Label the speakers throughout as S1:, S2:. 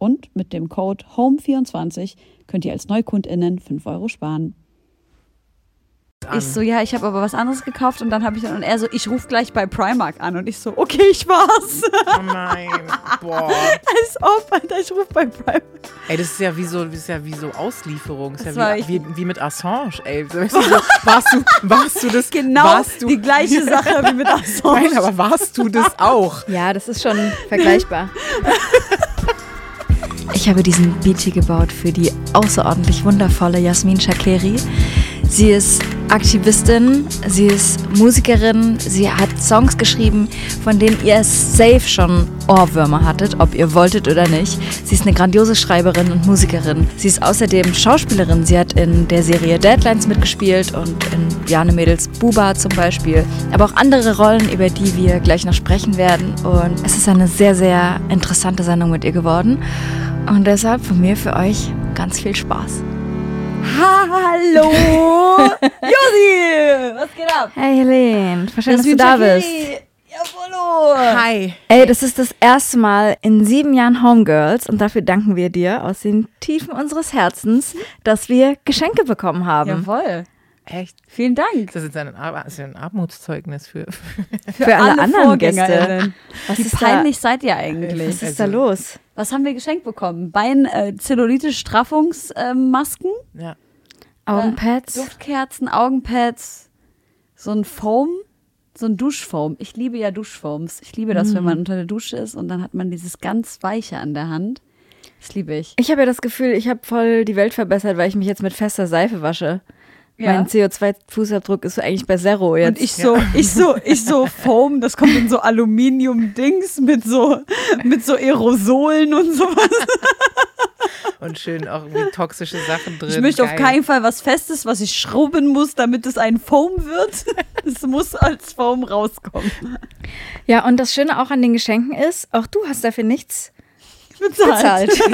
S1: Und mit dem Code HOME24 könnt ihr als NeukundInnen 5 Euro sparen. Ich so, ja, ich habe aber was anderes gekauft und dann habe ich dann, und er so, ich rufe gleich bei Primark an und ich so, okay, ich war's.
S2: Oh nein, boah.
S1: Als ob, Alter, ich rufe bei Primark.
S2: Ey, das ist ja wie so, das ist ja wie so Auslieferung. Das
S1: Das
S2: ist ja wie, wie, wie mit Assange, ey. Weißt du, so, warst, du, warst du das?
S1: Genau
S2: warst du,
S1: die gleiche Sache wie mit Assange.
S2: Nein, aber warst du das auch?
S3: Ja, das ist schon vergleichbar. Ich habe diesen Beat hier gebaut für die außerordentlich wundervolle Jasmin Shakeri. Sie ist Aktivistin, sie ist Musikerin, sie hat Songs geschrieben, von denen ihr safe schon Ohrwürmer hattet, ob ihr wolltet oder nicht. Sie ist eine grandiose Schreiberin und Musikerin. Sie ist außerdem Schauspielerin. Sie hat in der Serie Deadlines mitgespielt und in Jane Mädels Buba zum Beispiel. Aber auch andere Rollen, über die wir gleich noch sprechen werden. Und es ist eine sehr, sehr interessante Sendung mit ihr geworden. Und deshalb von mir für euch ganz viel Spaß.
S1: Hallo, Josi, was geht ab?
S3: Hey Helene, schön, dass du da
S1: Shakiri.
S3: bist.
S1: Jawollo.
S2: Hi.
S3: Ey, das ist das erste Mal in sieben Jahren Homegirls und dafür danken wir dir aus den Tiefen unseres Herzens, dass wir Geschenke bekommen haben.
S1: Jawohl.
S2: Echt?
S1: Vielen Dank.
S2: Das ist ein, Ar- das ist ein Armutszeugnis für.
S3: Für, alle, anderen Gäste. Was
S1: Wie
S3: ist
S1: peinlich seid ihr eigentlich?
S3: Da, was ist da los?
S1: Was haben wir geschenkt bekommen? Bein äh, Zellulite-Straffungsmasken,
S2: Ja.
S3: Augenpads?
S1: Duftkerzen, Augenpads, so ein Foam, so ein Duschfoam. Ich liebe ja Duschfoams. Ich liebe das, wenn man unter der Dusche ist und dann hat man dieses ganz Weiche an der Hand. Das liebe ich.
S3: Ich habe ja das Gefühl, ich habe voll die Welt verbessert, weil ich mich jetzt mit fester Seife wasche.
S1: Ja.
S3: Mein CO2-Fußabdruck ist eigentlich bei Zero jetzt.
S1: Und ich so, ich so, ich so Foam, das kommt in so Aluminium-Dings mit so, mit so Aerosolen und sowas.
S2: Und schön auch irgendwie toxische Sachen drin.
S1: Ich möchte auf
S2: Geil.
S1: keinen Fall was Festes, was ich schrubben muss, damit es ein Foam wird. Es muss als Foam rauskommen.
S3: ja, und das Schöne auch an den Geschenken ist, auch du hast dafür nichts
S1: Bezahlt.
S3: bezahlt.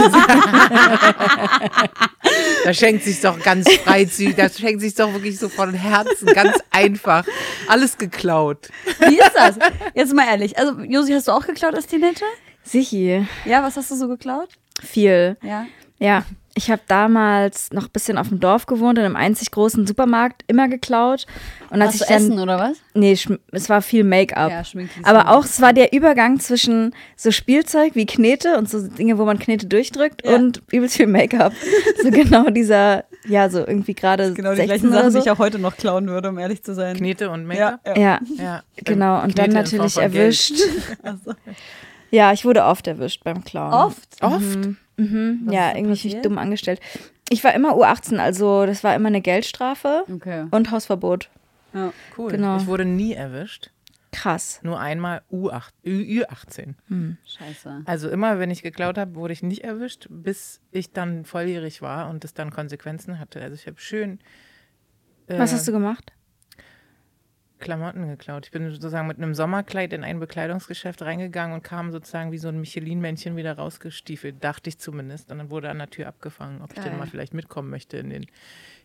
S2: Da schenkt sich doch ganz freizügig, da schenkt sich doch wirklich so von Herzen, ganz einfach. Alles geklaut.
S1: Wie ist das? Jetzt mal ehrlich. Also, Josi, hast du auch geklaut als Teenager?
S3: Sichi,
S1: Ja, was hast du so geklaut?
S3: viel.
S1: Ja.
S3: Ja, ich habe damals noch ein bisschen auf dem Dorf gewohnt, in einem einzig großen Supermarkt, immer geklaut. Und als
S1: Hast du
S3: ich dann,
S1: Essen oder was?
S3: Nee, es war viel Make-up.
S1: Ja,
S3: Aber auch, es war der Übergang zwischen so Spielzeug wie Knete und so Dinge, wo man Knete durchdrückt
S1: Ja.
S3: und übelst viel Make-up. so genau dieser, ja, so irgendwie gerade
S1: Genau die
S3: 16
S1: gleichen Sachen,
S3: so.
S1: die ich auch heute noch klauen würde, um ehrlich zu sein.
S2: Knete und Make-up.
S1: ja.
S3: ja,
S2: Ja.
S3: genau. Und dann
S2: Knete in
S3: natürlich erwischt. Ja, ich wurde oft erwischt beim Klauen.
S1: Oft?
S2: Oft?
S3: Mhm.
S1: Was
S3: Ja, irgendwie
S1: passiert?
S3: dumm angestellt. Ich war immer U18, also das war immer eine Geldstrafe
S1: Okay.
S3: und Hausverbot.
S1: Ja.
S2: Cool.
S3: Genau.
S2: Ich wurde nie erwischt.
S3: Krass.
S2: Nur einmal U8, Ü, Ü18.
S1: Scheiße.
S2: Also immer, wenn ich geklaut habe, wurde ich nicht erwischt, bis ich dann volljährig war und es dann Konsequenzen hatte. Also ich habe schön äh,
S3: Was hast du gemacht?
S2: Klamotten geklaut. Ich bin sozusagen mit einem Sommerkleid in ein Bekleidungsgeschäft reingegangen und kam sozusagen wie so ein Michelin-Männchen wieder rausgestiefelt, dachte ich zumindest. Und dann wurde an der Tür abgefangen, ob ich
S1: Geil.
S2: denn mal vielleicht mitkommen möchte in den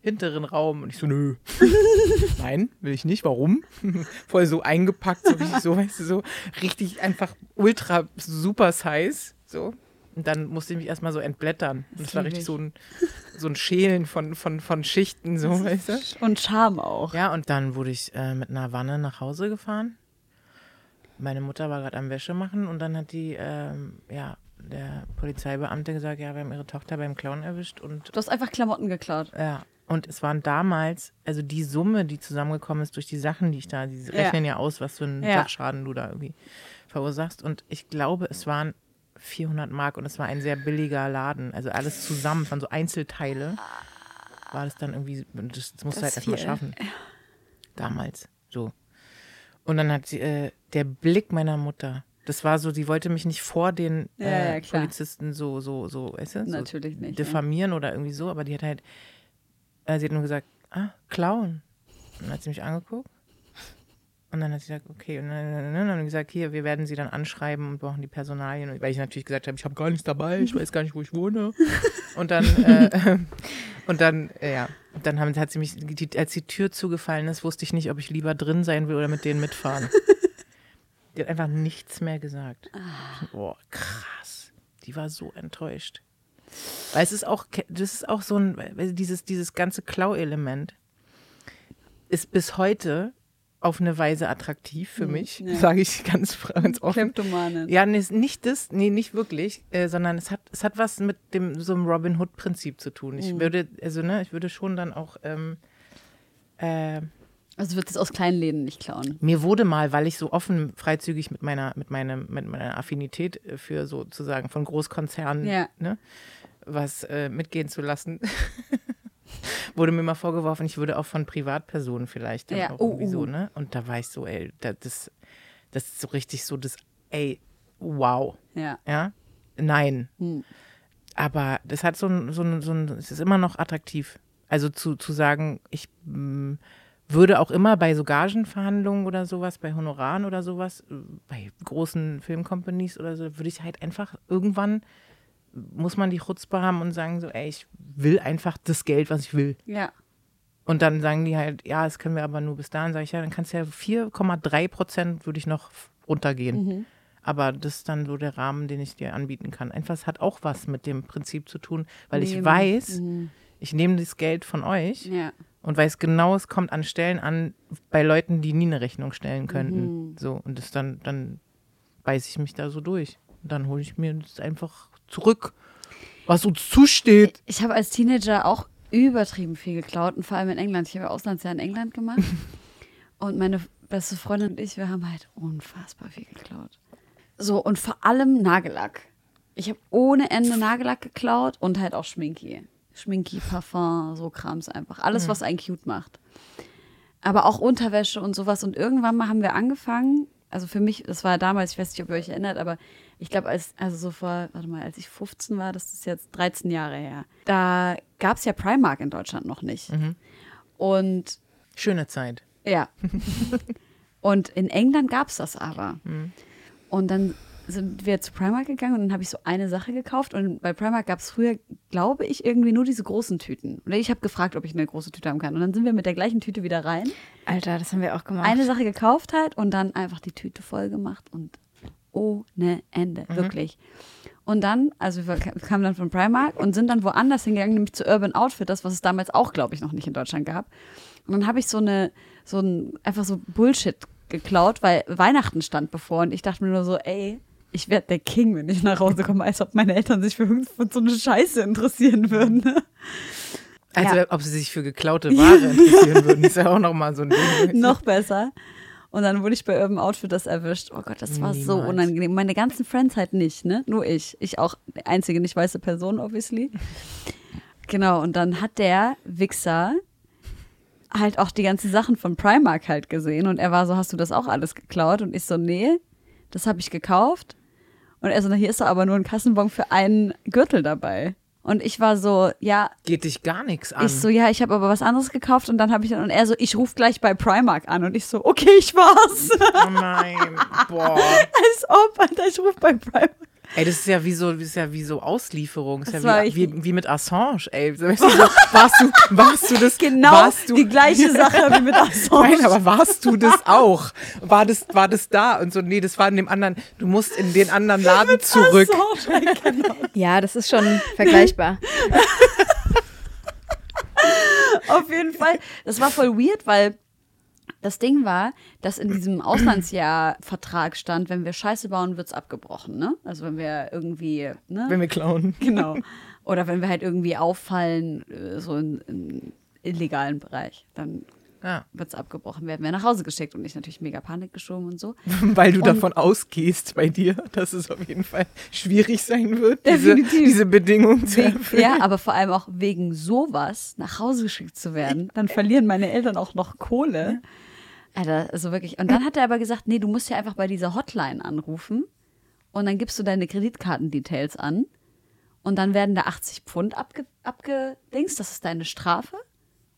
S2: hinteren Raum. Und ich so, nö. Nein, will ich nicht. Warum? Voll so eingepackt, so richtig so, weißt du, so richtig einfach ultra super size. So. Und dann musste ich mich erstmal so entblättern. Und das war richtig
S1: ich.
S2: so ein, so ein Schälen von, von, von Schichten, so, weißt du?
S1: Und Charme auch.
S2: Ja, und dann wurde ich äh, mit einer Wanne nach Hause gefahren. Meine Mutter war gerade am Wäsche machen und dann hat die, ähm, ja, der Polizeibeamte gesagt, ja, wir haben ihre Tochter beim Clown erwischt und
S1: Du hast einfach Klamotten geklaut.
S2: ja. Und es waren damals, also die Summe, die zusammengekommen ist durch die Sachen, die ich da, die
S1: Ja.
S2: rechnen ja, aus, was für einen
S1: Ja.
S2: Sachschaden du da irgendwie verursachst. Und ich glaube, es waren 400 Mark und es war ein sehr billiger Laden. Also alles zusammen, von so Einzelteile war das dann irgendwie, das, musst du halt erstmal schaffen. Damals, so. Und dann hat sie, äh, der Blick meiner Mutter, das war so, sie wollte mich nicht vor den
S1: Ja,
S2: äh,
S1: ja, klar.
S2: Polizisten so, so, so, weißt du? So
S1: Natürlich nicht. ne?
S2: diffamieren oder irgendwie so, aber die hat halt, äh, sie hat nur gesagt, ah, Clown. Und dann hat sie mich angeguckt. Und dann hat sie gesagt, okay. Und dann, dann, dann haben wir gesagt, hier, wir werden sie dann anschreiben und brauchen die Personalien. Weil ich natürlich gesagt habe, ich habe gar nichts dabei, ich weiß gar nicht, wo ich wohne. Und dann, äh, und dann, ja, dann haben, hat sie mich, die, als die Tür zugefallen ist, wusste ich nicht, ob ich lieber drin sein will oder mit denen mitfahren. Die hat einfach nichts mehr gesagt. Boah, krass. Die war so enttäuscht. Weil es ist auch, das ist auch so ein, dieses, dieses ganze Klau-Element ist bis heute auf eine Weise attraktiv für mich,
S1: ja.
S2: sage ich ganz, ganz offen.
S1: Kleptomanen.
S2: Ja, nee, nicht das, nee, nicht wirklich, äh, sondern es hat, es hat was mit dem so einem Robin Hood-Prinzip zu tun. Ich würde, also ne, ich würde schon dann auch, ähm, äh,
S1: Also wird es aus kleinen Läden nicht klauen.
S2: mir wurde mal, weil ich so offen freizügig mit meiner, mit meinem, mit meiner Affinität äh, für sozusagen von Großkonzernen,
S1: Ja.
S2: ne, was äh, mitgehen zu lassen, wurde mir mal vorgeworfen, ich würde auch von Privatpersonen vielleicht dann
S1: Ja.
S2: auch
S1: Oh,
S2: irgendwie so,
S1: oh.
S2: ne? Und da war ich so, ey, da, das, das ist so richtig so das, ey, wow,
S1: Ja.
S2: ja, nein.
S1: Hm.
S2: Aber das hat so ein, so ein, so ein, es ist immer noch attraktiv. Also zu, zu sagen, ich mm, würde auch immer bei so Gagenverhandlungen oder sowas, bei Honoraren oder sowas, äh, bei großen Filmcompanies oder so, würde ich halt einfach irgendwann, muss man die Chutzpe haben und sagen so, ey, ich will einfach das Geld, was ich will.
S1: Ja.
S2: Und dann sagen die halt, ja, das können wir aber nur bis dahin. Sage ich, ja, dann kannst du ja 4,3 Prozent würde ich noch runtergehen.
S1: Mhm.
S2: Aber das ist dann so der Rahmen, den ich dir anbieten kann. Einfach, es hat auch was mit dem Prinzip zu tun, weil ich
S1: Nehmen.
S2: weiß,
S1: Mhm.
S2: ich nehme das Geld von euch
S1: Ja.
S2: und weiß genau, es kommt an Stellen an, bei Leuten, die nie eine Rechnung stellen könnten.
S1: Mhm.
S2: So, und das dann, dann beiße ich mich da so durch. Und dann hole ich mir das einfach zurück, was uns zusteht.
S1: Ich habe als Teenager auch übertrieben viel geklaut und vor allem in England. Ich habe ja Auslandsjahr in England gemacht. und meine beste Freundin und ich, wir haben halt unfassbar viel geklaut. So, und vor allem Nagellack. Ich habe ohne Ende Nagellack geklaut und halt auch Schminki. Schminki, Parfum, so Krams einfach. Alles, was einen cute macht. Aber auch Unterwäsche und sowas. Und irgendwann mal haben wir angefangen, also für mich, das war damals, ich weiß nicht, ob ihr euch erinnert, aber ich glaube, als, also so vor, warte mal, als ich 15 war, das ist jetzt 13 Jahre her, da gab es ja Primark in Deutschland noch nicht. Und
S2: Schöne Zeit.
S1: ja. und in England gab es das aber. Und dann sind wir zu Primark gegangen und dann habe ich so eine Sache gekauft. Und bei Primark gab es früher, glaube ich, irgendwie nur diese großen Tüten. Oder ich habe gefragt, ob ich eine große Tüte haben kann. Und dann sind wir mit der gleichen Tüte wieder rein.
S3: Alter, das haben wir auch gemacht.
S1: Eine Sache gekauft halt und dann einfach die Tüte voll gemacht und ohne Ende, wirklich. Und dann, also wir kamen dann von Primark und sind dann woanders hingegangen, nämlich zu Urban Outfitters, was es damals auch, glaube ich, noch nicht in Deutschland gab. Und dann habe ich so eine, so ein, einfach so Bullshit geklaut, weil Weihnachten stand bevor und ich dachte mir nur so, ey, ich werde der King, wenn ich nach Hause komme, als ob meine Eltern sich für, für so eine Scheiße interessieren würden. Ne?
S2: Also,
S1: Ja.
S2: ob sie sich für geklaute Ware interessieren würden, ist ja auch nochmal so ein Ding.
S1: noch besser. Und dann wurde ich bei Urban Outfitters erwischt. Oh Gott, das war so
S2: Niemals.
S1: unangenehm. Meine ganzen Friends halt nicht, ne? Nur ich. Ich auch die einzige nicht weiße Person, obviously. Genau, und dann hat der Wichser halt auch die ganzen Sachen von Primark halt gesehen. Und er war so, hast du das auch alles geklaut? Und ich so, nee, das habe ich gekauft. Und er so, na, hier ist doch aber nur ein Kassenbon für einen Gürtel dabei. Und ich war so, ja,
S2: Geht dich gar nichts an.
S1: ich so, ja, ich habe aber was anderes gekauft und dann habe ich dann, und er so, ich rufe gleich bei Primark an und ich so, okay, ich war's.
S2: oh nein, boah.
S1: Als ob, Alter, ich rufe bei Primark.
S2: Ey, das ist ja wie so, das ist ja wie so Auslieferung. Das
S1: Das
S2: ist ja wie, wie, wie mit Assange, ey. Weißt du, so, warst du, warst du das?
S1: Genau
S2: warst du,
S1: die gleiche Sache wie mit Assange.
S2: Nein, aber warst du das auch? War das, war das da? Und so, nee, das war in dem anderen, du musst in den anderen Laden zurück.
S1: Assange, genau.
S3: Ja, das ist schon vergleichbar.
S1: Auf jeden Fall. Das war voll weird, weil Das Ding war, dass in diesem Auslandsjahr-Vertrag stand, wenn wir Scheiße bauen, wird's abgebrochen, ne? Also wenn wir irgendwie, ne?
S2: Wenn wir klauen.
S1: genau. Oder wenn wir halt irgendwie auffallen, äh, so in, in illegalen Bereich, dann
S2: Ja.
S1: wird's abgebrochen, werden wir nach Hause geschickt und ich natürlich mega Panik geschoben und so.
S2: Weil du
S1: Und-
S2: davon ausgehst bei dir, dass es auf jeden Fall schwierig sein wird, diese, diese Bedingungen zu erfüllen.
S1: ja, aber vor allem auch wegen sowas nach Hause geschickt zu werden, dann verlieren meine Eltern auch noch Kohle. Alter, also wirklich. Und dann hat er aber gesagt, nee, du musst ja einfach bei dieser Hotline anrufen und dann gibst du deine Kreditkartendetails an und dann werden da 80 Pfund abge abgedingst, das ist deine Strafe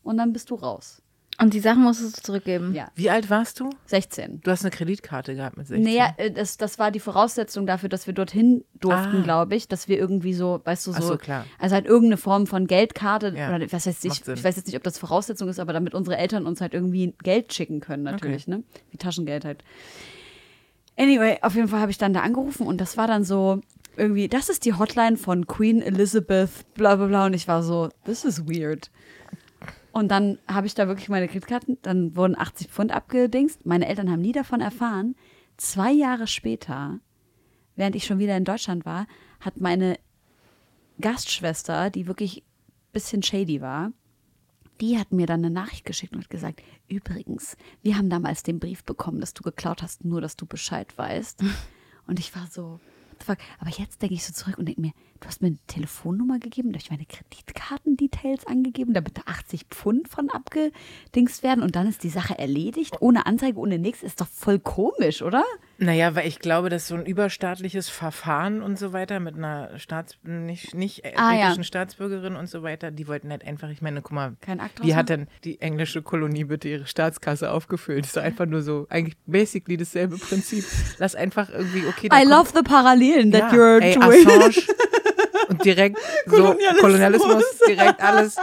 S1: und dann bist du raus.
S3: Und die Sachen musstest du zurückgeben.
S1: Ja,
S2: Wie alt warst du?
S1: 16.
S2: Du hast eine Kreditkarte gehabt mit 16.
S1: Naja, äh, das, das war die Voraussetzung dafür, dass wir dorthin durften,
S2: Ah.
S1: glaube ich, dass wir irgendwie so, weißt du, so,
S2: Ach so, klar.
S1: also halt irgendeine Form von Geldkarte
S2: Ja,
S1: oder was weiß ich,
S2: Sinn.
S1: ich weiß jetzt nicht, ob das Voraussetzung ist, aber damit unsere Eltern uns halt irgendwie Geld schicken können, natürlich, ne? Wie Taschengeld halt. Anyway, auf jeden Fall habe ich dann da angerufen und das war dann so irgendwie, das ist die Hotline von Queen Elizabeth, bla bla bla und ich war so, this is weird. Und dann habe ich da wirklich meine Kreditkarten, dann wurden 80 Pfund abgedingst. Meine Eltern haben nie davon erfahren. Zwei Jahre später, während ich schon wieder in Deutschland war, hat meine Gastschwester, die wirklich ein bisschen shady war, die hat mir dann eine Nachricht geschickt und hat gesagt, übrigens, wir haben damals den Brief bekommen, dass du geklaut hast, nur dass du Bescheid weißt. Und ich war so, fuck? Aber jetzt denke ich so zurück und denke mir, du hast mir eine Telefonnummer gegeben, da habe ich meine Kreditkartendetails angegeben, damit da 80 Pfund von abgedingst werden und dann ist die Sache erledigt, ohne Anzeige, ohne nichts, ist doch voll komisch, oder?
S2: Naja, weil ich glaube, dass so ein überstaatliches Verfahren und so weiter mit einer Staats nicht, nicht
S1: Ah, ja.
S2: britischen Staatsbürgerin und so weiter, die wollten halt einfach, ich meine, guck mal,
S1: Kein Akt
S2: wie hat denn die englische Kolonie bitte ihre Staatskasse aufgefüllt? Das ist einfach nur so, eigentlich basically dasselbe Prinzip. Lass einfach irgendwie, okay,
S1: I love the Parallelen that
S2: ja,
S1: you're
S2: ey,
S1: doing.
S2: Assange und direkt so Kolonialismus, direkt alles.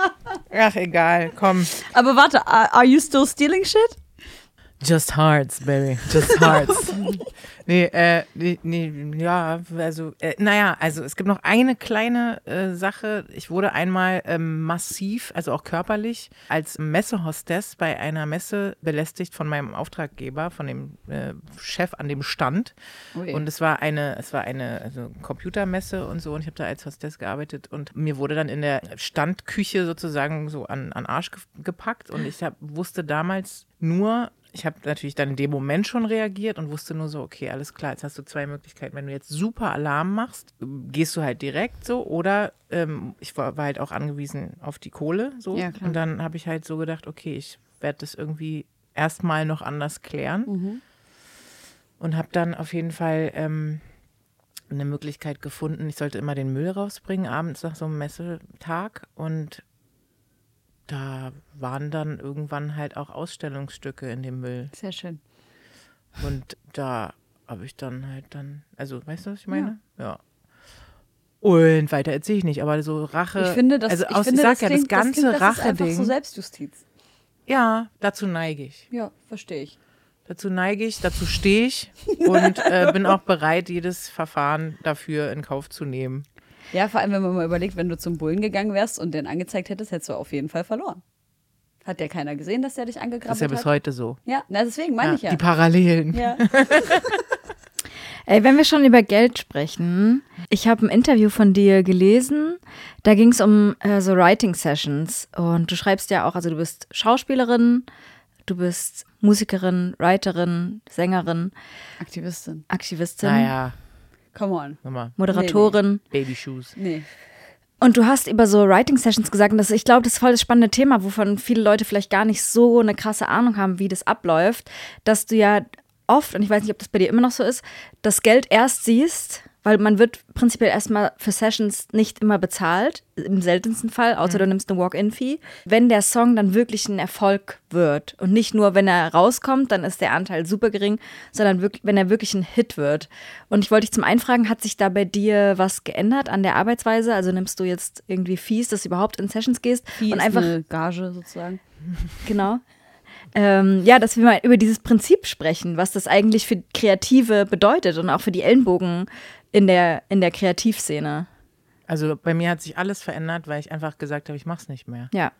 S2: Ach, egal, komm.
S1: Aber warte, are you still stealing shit?
S2: Just Hearts, baby. Just Hearts. nee, äh, nee, nee, ja, also, äh, naja, also es gibt noch eine kleine äh, Sache. Ich wurde einmal ähm, massiv, also auch körperlich, als Messehostess bei einer Messe belästigt von meinem Auftraggeber, von dem äh, Chef an dem Stand.
S1: Ui.
S2: Und es war eine, es war eine also Computermesse und so und ich habe da als Hostess gearbeitet und mir wurde dann in der Standküche sozusagen so an, an Arsch ge gepackt und ich hab, wusste damals nur, ich habe natürlich dann in dem Moment schon reagiert und wusste nur so, okay, alles klar, jetzt hast du zwei Möglichkeiten. Wenn du jetzt super Alarm machst, gehst du halt direkt so oder ähm, ich war, war halt auch angewiesen auf die Kohle so
S1: Ja,
S2: und dann habe ich halt so gedacht, okay, ich werde das irgendwie erstmal noch anders klären und habe dann auf jeden Fall ähm, eine Möglichkeit gefunden. Ich sollte immer den Müll rausbringen, abends nach so einem Messetag. Und da waren dann irgendwann halt auch Ausstellungsstücke in dem Müll.
S1: Sehr schön.
S2: Und da habe ich dann halt dann, also weißt du, was ich meine? Ja. Und weiter erzähle ich nicht, aber so Rache.
S1: Ich finde, das,
S2: also
S1: ich,
S2: aus,
S1: finde,
S2: ich sag
S1: das
S2: ja,
S1: klingt,
S2: das ganze
S1: das klingt, das ist
S2: Rache-Ding.
S1: so Selbstjustiz.
S2: ja, dazu neige ich.
S1: Ja, verstehe ich.
S2: Dazu neige ich, dazu stehe ich und äh, bin auch bereit, jedes Verfahren dafür in Kauf zu nehmen.
S1: Ja, vor allem, wenn man mal überlegt, wenn du zum Bullen gegangen wärst und den angezeigt hättest, hättest du auf jeden Fall verloren. Hat ja keiner gesehen, dass der dich
S2: Das
S1: angegraben
S2: ist ja
S1: hat?
S2: bis heute so.
S1: Ja, na, deswegen meine
S2: Ja,
S1: ich ja.
S2: Die Parallelen.
S1: ja.
S3: Ey, wenn wir schon über Geld sprechen, ich habe ein Interview von dir gelesen. Da ging es um äh, so Writing Sessions. Und du schreibst ja auch, also du bist Schauspielerin, du bist Musikerin, Writerin, Sängerin,
S1: Aktivistin.
S3: Aktivistin,
S2: Naja,
S1: Come on.
S2: nochmal.
S3: Moderatorin.
S2: Baby Shoes.
S1: Nee.
S3: Und du hast über so Writing Sessions gesagt, und das, ich glaube, das ist voll das spannende Thema, wovon viele Leute vielleicht gar nicht so eine krasse Ahnung haben, wie das abläuft, dass du ja oft, und ich weiß nicht, ob das bei dir immer noch so ist, das Geld erst siehst, weil man wird prinzipiell erstmal für Sessions nicht immer bezahlt, im seltensten Fall, außer du nimmst eine Walk-in-Fee, wenn der Song dann wirklich ein Erfolg wird. Und nicht nur, wenn er rauskommt, dann ist der Anteil super gering, sondern wirklich, wenn er wirklich ein Hit wird. Und ich wollte dich zum einen fragen, hat sich da bei dir was geändert an der Arbeitsweise? Also nimmst du jetzt irgendwie Fees, dass du überhaupt in Sessions gehst?
S1: Wie
S3: und einfach,
S1: eine Gage sozusagen.
S3: genau. Ähm, ja, dass wir mal über dieses Prinzip sprechen, was das eigentlich für Kreative bedeutet und auch für die Ellenbogen in der, in der Kreativszene.
S2: Also bei mir hat sich alles verändert, weil ich einfach gesagt habe, ich mache es nicht mehr.
S3: Ja.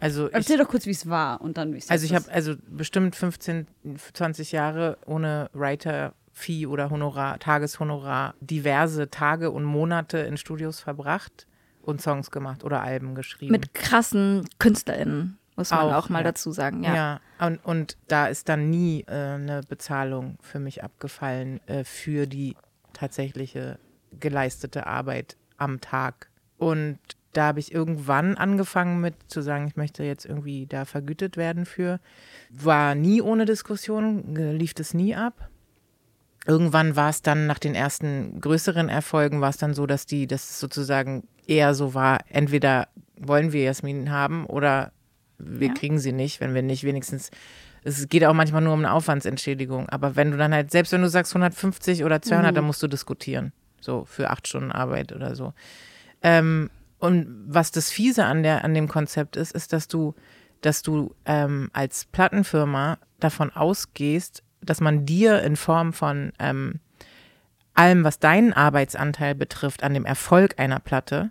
S2: Also ich,
S1: Erzähl doch kurz, wie es war und dann, wie es
S2: also ich habe also bestimmt 15, 20 Jahre ohne Writer-Fee oder Honorar, Tageshonorar diverse Tage und Monate in Studios verbracht und Songs gemacht oder Alben geschrieben.
S3: Mit krassen KünstlerInnen, muss man auch,
S2: Auch,
S3: mal
S2: ja.
S3: dazu sagen. Ja.
S2: Ja, und, und da ist dann nie äh, eine Bezahlung für mich abgefallen äh, für die tatsächliche geleistete Arbeit am Tag. Und da habe ich irgendwann angefangen mit zu sagen, ich möchte jetzt irgendwie da vergütet werden für. War nie ohne Diskussion, lief das nie ab. Irgendwann war es dann nach den ersten größeren Erfolgen, war es dann so, dass die, dass es sozusagen eher so war, entweder wollen wir Jasmin haben oder wir
S3: Ja.
S2: kriegen sie nicht, wenn wir nicht wenigstens es geht auch manchmal nur um eine Aufwandsentschädigung. Aber wenn du dann halt, selbst wenn du sagst 150 oder 200, dann musst du diskutieren. So für acht Stunden Arbeit oder so. Ähm, und was das Fiese an, der, an dem Konzept ist, ist, dass du, dass du ähm, als Plattenfirma davon ausgehst, dass man dir in Form von ähm, allem, was deinen Arbeitsanteil betrifft, an dem Erfolg einer Platte,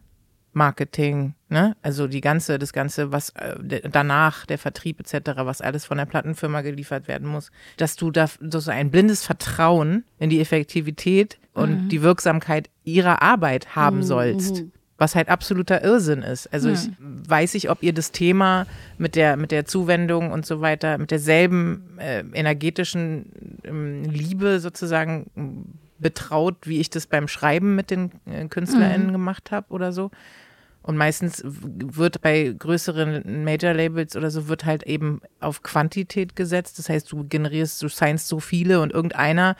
S2: Marketing, ne, also die ganze, das ganze, was äh, danach, der Vertrieb etc., was alles von der Plattenfirma geliefert werden muss, dass du da so ein blindes Vertrauen in die Effektivität und die Wirksamkeit ihrer Arbeit haben sollst. Was halt absoluter Irrsinn ist. Also ich weiß ich, ob ihr das Thema mit der, mit der Zuwendung und so weiter, mit derselben äh, energetischen ähm, Liebe sozusagen betraut, wie ich das beim Schreiben mit den äh, KünstlerInnen gemacht habe oder so. Und meistens wird bei größeren Major-Labels oder so wird halt eben auf Quantität gesetzt. Das heißt, du generierst, du signst so viele und irgendeiner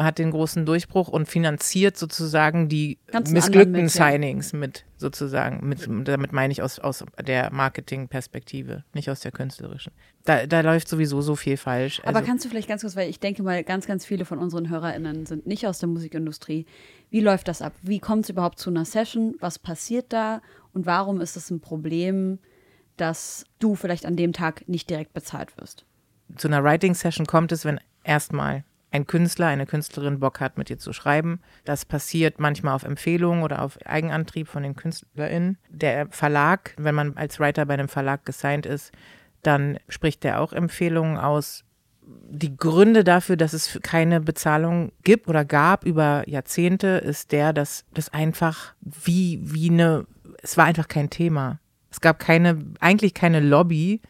S2: hat den großen Durchbruch und finanziert sozusagen die
S1: Ganzen
S2: missglückten
S1: mit, ja.
S2: Signings mit, sozusagen. Mit, damit meine ich aus, aus der Marketing-Perspektive, nicht aus der künstlerischen. Da, da läuft sowieso so viel falsch.
S1: Aber
S2: Also,
S1: kannst du vielleicht ganz kurz, weil ich denke mal, ganz, ganz viele von unseren HörerInnen sind nicht aus der Musikindustrie. Wie läuft das ab? Wie kommt es überhaupt zu einer Session? Was passiert da? Und warum ist es ein Problem, dass du vielleicht an dem Tag nicht direkt bezahlt wirst?
S2: zu einer Writing-Session kommt es, wenn erstmal ein Künstler, eine Künstlerin Bock hat, mit dir zu schreiben. Das passiert manchmal auf Empfehlung oder auf Eigenantrieb von den KünstlerInnen. Der Verlag, wenn man als Writer bei einem Verlag gesigned ist, dann spricht der auch Empfehlungen aus. Die Gründe dafür, dass es keine Bezahlung gibt oder gab über Jahrzehnte, ist der, dass das einfach wie, wie eine, es war einfach kein Thema. Es gab keine, eigentlich keine Lobby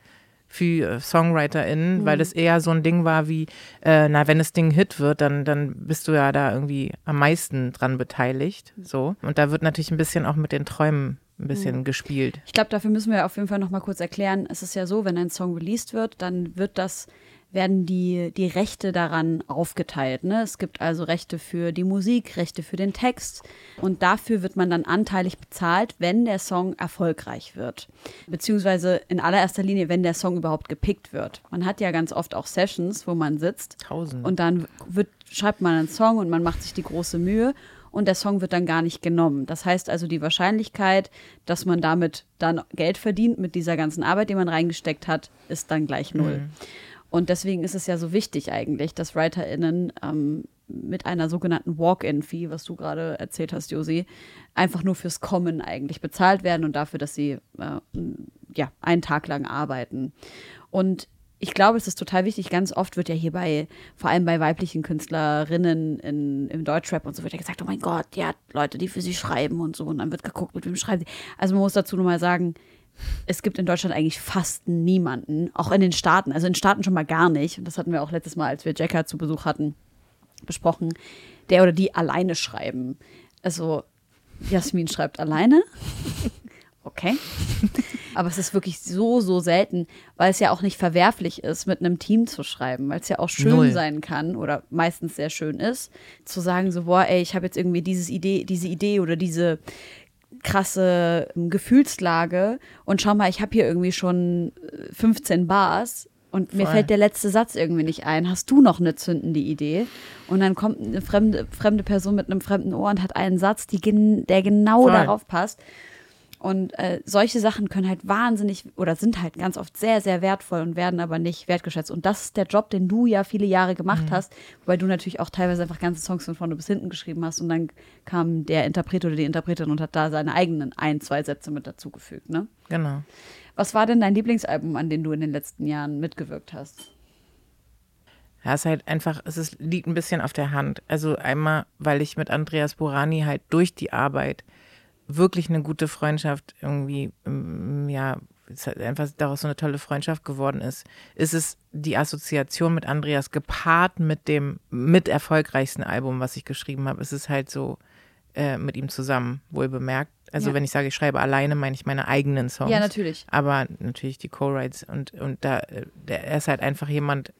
S2: für äh, SongwriterInnen, weil das eher so ein Ding war wie, äh, na, wenn das Ding Hit wird, dann, dann bist du ja da irgendwie am meisten dran beteiligt. So. Und da wird natürlich ein bisschen auch mit den Träumen ein bisschen gespielt.
S1: Ich glaube, dafür müssen wir auf jeden Fall noch mal kurz erklären. Es ist ja so, wenn ein Song released wird, dann wird das werden die, die Rechte daran aufgeteilt. Ne? Es gibt also Rechte für die Musik, Rechte für den Text und dafür wird man dann anteilig bezahlt, wenn der Song erfolgreich wird. Beziehungsweise in allererster Linie, wenn der Song überhaupt gepickt wird. Man hat ja ganz oft auch Sessions, wo man sitzt
S2: Tausend.
S1: und dann wird, schreibt man einen Song und man macht sich die große Mühe und der Song wird dann gar nicht genommen. Das heißt also, die Wahrscheinlichkeit, dass man damit dann Geld verdient mit dieser ganzen Arbeit, die man reingesteckt hat, ist dann gleich null. Und deswegen ist es ja so wichtig eigentlich, dass WriterInnen ähm, mit einer sogenannten Walk-in-Fee, was du gerade erzählt hast, Josi, einfach nur fürs Kommen eigentlich bezahlt werden und dafür, dass sie äh, ja, einen Tag lang arbeiten. Und ich glaube, es ist total wichtig. Ganz oft wird ja hier bei, vor allem bei weiblichen Künstlerinnen in, im Deutschrap und so, wird ja gesagt, oh mein Gott, hat Leute, die für sie schreiben und so. Und dann wird geguckt, mit wem schreiben sie. Also man muss dazu nur mal sagen, es gibt in Deutschland eigentlich fast niemanden, auch in den Staaten, also in den Staaten schon mal gar nicht. Und das hatten wir auch letztes Mal, als wir Jacka zu Besuch hatten, besprochen, der oder die alleine schreiben. Also Jasmin schreibt alleine. Okay. Aber es ist wirklich so, so selten, weil es ja auch nicht verwerflich ist, mit einem Team zu schreiben, weil es ja auch schön
S2: Null.
S1: sein kann oder meistens sehr schön ist, zu sagen so, boah, ey, ich habe jetzt irgendwie dieses Idee, diese Idee oder diese krasse ähm, Gefühlslage und schau mal, ich habe hier irgendwie schon äh, 15 Bars und mir
S2: Voll.
S1: fällt der letzte Satz irgendwie nicht ein. Hast du noch eine zündende Idee? Und dann kommt eine fremde, fremde Person mit einem fremden Ohr und hat einen Satz, gen, der genau
S2: Voll.
S1: darauf passt. Und äh, solche Sachen können halt wahnsinnig oder sind halt ganz oft sehr, sehr wertvoll und werden aber nicht wertgeschätzt. Und das ist der Job, den du ja viele Jahre gemacht
S2: Mhm.
S1: hast, wobei du natürlich auch teilweise einfach ganze Songs von vorne bis hinten geschrieben hast und dann kam der Interpret oder die Interpretin und hat da seine eigenen ein, zwei Sätze mit dazugefügt. Ne?
S2: Genau.
S1: Was war denn dein Lieblingsalbum, an dem du in den letzten Jahren mitgewirkt hast?
S2: Ja, es ist halt einfach, es ist, liegt ein bisschen auf der Hand. Also einmal, weil ich mit Andreas Borani halt durch die Arbeit wirklich eine gute Freundschaft irgendwie, ähm, ja, einfach daraus so eine tolle Freundschaft geworden ist, ist es die Assoziation mit Andreas gepaart mit dem mit erfolgreichsten Album, was ich geschrieben habe. Es ist halt so äh, mit ihm zusammen, wohl bemerkt. Also
S1: Ja.
S2: wenn ich sage, ich schreibe alleine, meine ich meine eigenen Songs.
S1: Ja, natürlich.
S2: Aber natürlich die Co-Writes und, und da, äh, der, er ist halt einfach jemand,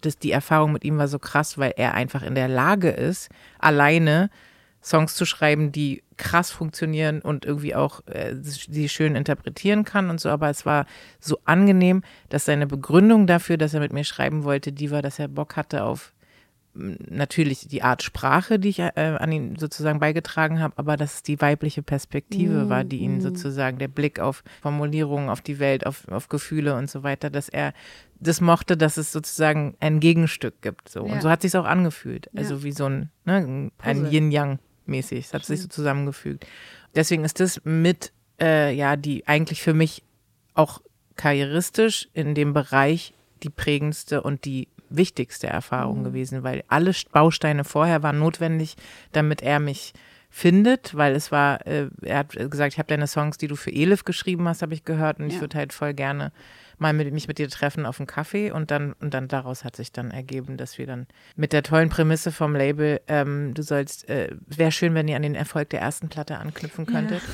S2: das, die Erfahrung mit ihm war so krass, weil er einfach in der Lage ist, alleine Songs zu schreiben, die krass funktionieren und irgendwie auch äh, sie schön interpretieren kann und so. Aber es war so angenehm, dass seine Begründung dafür, dass er mit mir schreiben wollte, die war, dass er Bock hatte auf natürlich die Art Sprache, die ich äh, an ihn sozusagen beigetragen habe, aber dass es die weibliche Perspektive war, die ihn sozusagen, der Blick auf Formulierungen, auf die Welt, auf, auf Gefühle und so weiter, dass er das mochte, dass es sozusagen ein Gegenstück gibt. So.
S1: Ja.
S2: Und so hat sich auch angefühlt.
S1: Ja.
S2: Also wie so ein, ne, ein. Yin-Yang mäßig. Es hat sich so zusammengefügt. Deswegen ist das mit, äh, ja, die eigentlich für mich auch karrieristisch in dem Bereich die prägendste und die wichtigste Erfahrung gewesen, weil alle Bausteine vorher waren notwendig, damit er mich findet, weil es war, äh, er hat gesagt, ich habe deine Songs, die du für Elif geschrieben hast, habe ich gehört und ich
S1: Ja.
S2: würde halt voll gerne mal mit, mich mit dir treffen auf einen Kaffee und dann und dann daraus hat sich dann ergeben, dass wir dann mit der tollen Prämisse vom Label, ähm, du sollst, äh, wäre schön, wenn ihr an den Erfolg der ersten Platte anknüpfen könntet.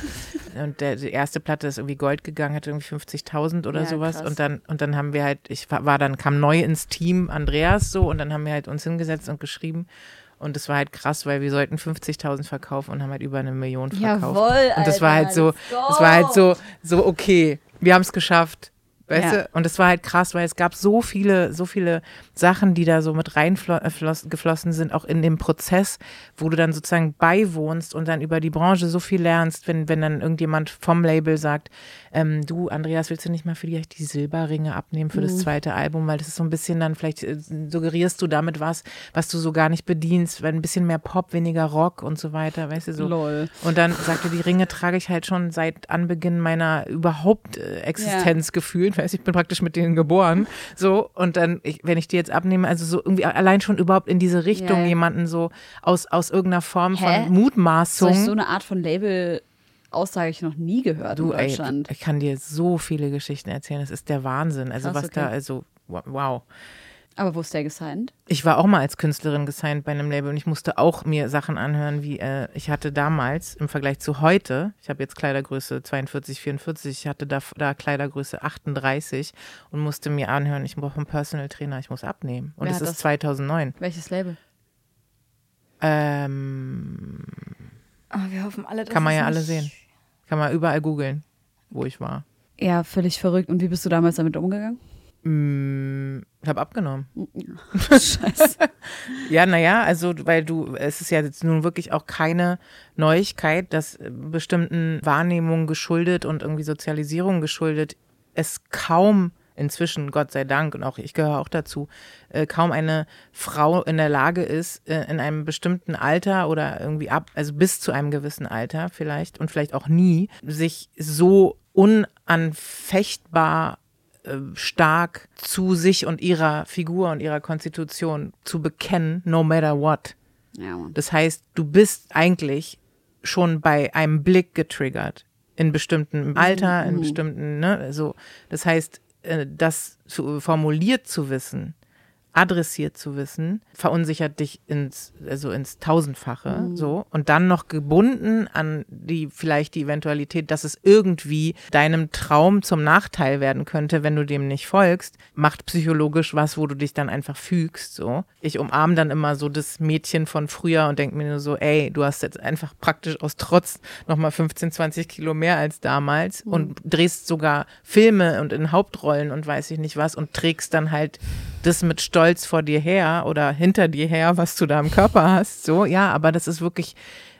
S2: Und der, die erste Platte ist irgendwie Gold gegangen, hatte irgendwie 50.000 oder
S1: Ja,
S2: sowas.
S1: krass.
S2: Und dann und dann haben wir halt, ich war, war dann kam neu ins Team Andreas so und dann haben wir halt uns hingesetzt und geschrieben. Und es war halt krass, weil wir sollten 50.000 verkaufen und haben halt über eine Million verkauft.
S1: Jawohl,
S2: und das war
S1: Alter,
S2: halt so, es war halt so, so okay, wir haben es geschafft. Weißt
S1: Ja.
S2: du? Und es war halt krass, weil es gab so viele, so viele Sachen, die da so mit reingeflossen sind, auch in dem Prozess, wo du dann sozusagen beiwohnst und dann über die Branche so viel lernst, wenn, wenn dann irgendjemand vom Label sagt, ähm, du, Andreas, willst du nicht mal vielleicht die Silberringe abnehmen für
S1: Mhm.
S2: das zweite Album? Weil das ist so ein bisschen dann, vielleicht äh, suggerierst du damit was, was du so gar nicht bedienst, weil ein bisschen mehr Pop, weniger Rock und so weiter, weißt du so.
S1: Lol.
S2: Und dann sagte, die Ringe trage ich halt schon seit Anbeginn meiner überhaupt äh, Existenz gefühlt. Weiß ich bin praktisch mit denen geboren. So, und dann, ich, wenn ich die jetzt abnehme, also so irgendwie allein schon überhaupt in diese Richtung
S1: ja.
S2: jemanden so aus, aus irgendeiner Form
S1: Hä?
S2: von Mutmaßung.
S1: So, so eine Art von Label-Aussage ich noch nie gehört
S2: Du,
S1: in
S2: ey,
S1: Deutschland.
S2: ich kann dir so viele Geschichten erzählen. Das ist der Wahnsinn. Also
S1: Krass,
S2: was da,
S1: okay.
S2: also wow.
S1: Aber wo ist der gesigned?
S2: Ich war auch mal als Künstlerin gesigned bei einem Label und ich musste auch mir Sachen anhören, wie äh, ich hatte damals im Vergleich zu heute, ich habe jetzt Kleidergröße 42, 44, ich hatte da, da Kleidergröße 38 und musste mir anhören, ich brauche einen Personal Trainer, ich muss abnehmen. Und es ist
S1: das?
S2: 2009.
S1: Welches Label?
S2: Ähm,
S3: Oh, wir hoffen alle, dass
S2: kann man ja alle sehen. Kann man überall googeln, wo ich war.
S1: Ja, völlig verrückt. Und wie bist du damals damit umgegangen?
S2: Mm, Ich habe abgenommen.
S1: Scheiße.
S2: Ja, naja, also weil du, es ist ja jetzt nun wirklich auch keine Neuigkeit, dass äh, bestimmten Wahrnehmungen geschuldet und irgendwie Sozialisierung geschuldet es kaum inzwischen, Gott sei Dank, und auch ich gehöre auch dazu, äh, kaum eine Frau in der Lage ist, äh, in einem bestimmten Alter oder irgendwie ab, also bis zu einem gewissen Alter vielleicht und vielleicht auch nie, sich so unanfechtbar stark zu sich und ihrer Figur und ihrer Konstitution zu bekennen, no matter what.
S1: Ja.
S2: Das heißt, du bist eigentlich schon bei einem Blick getriggert. In bestimmten Alter, in bestimmten, ne, so. Das heißt, äh, das zu, formuliert zu wissen, adressiert zu wissen, verunsichert dich ins, also ins Tausendfache, so. Und dann noch gebunden an die, vielleicht die Eventualität, dass es irgendwie deinem Traum zum Nachteil werden könnte, wenn du dem nicht folgst, macht psychologisch was, wo du dich dann einfach fügst, so. Ich umarme dann immer so das Mädchen von früher und denke mir nur so, ey, du hast jetzt einfach praktisch aus Trotz nochmal 15, 20 Kilo mehr als damals und drehst sogar Filme und in Hauptrollen und weiß ich nicht was und trägst dann halt das mit Stolz vor dir her oder hinter dir her, was du da im Körper hast. So, ja, aber das ist wirklich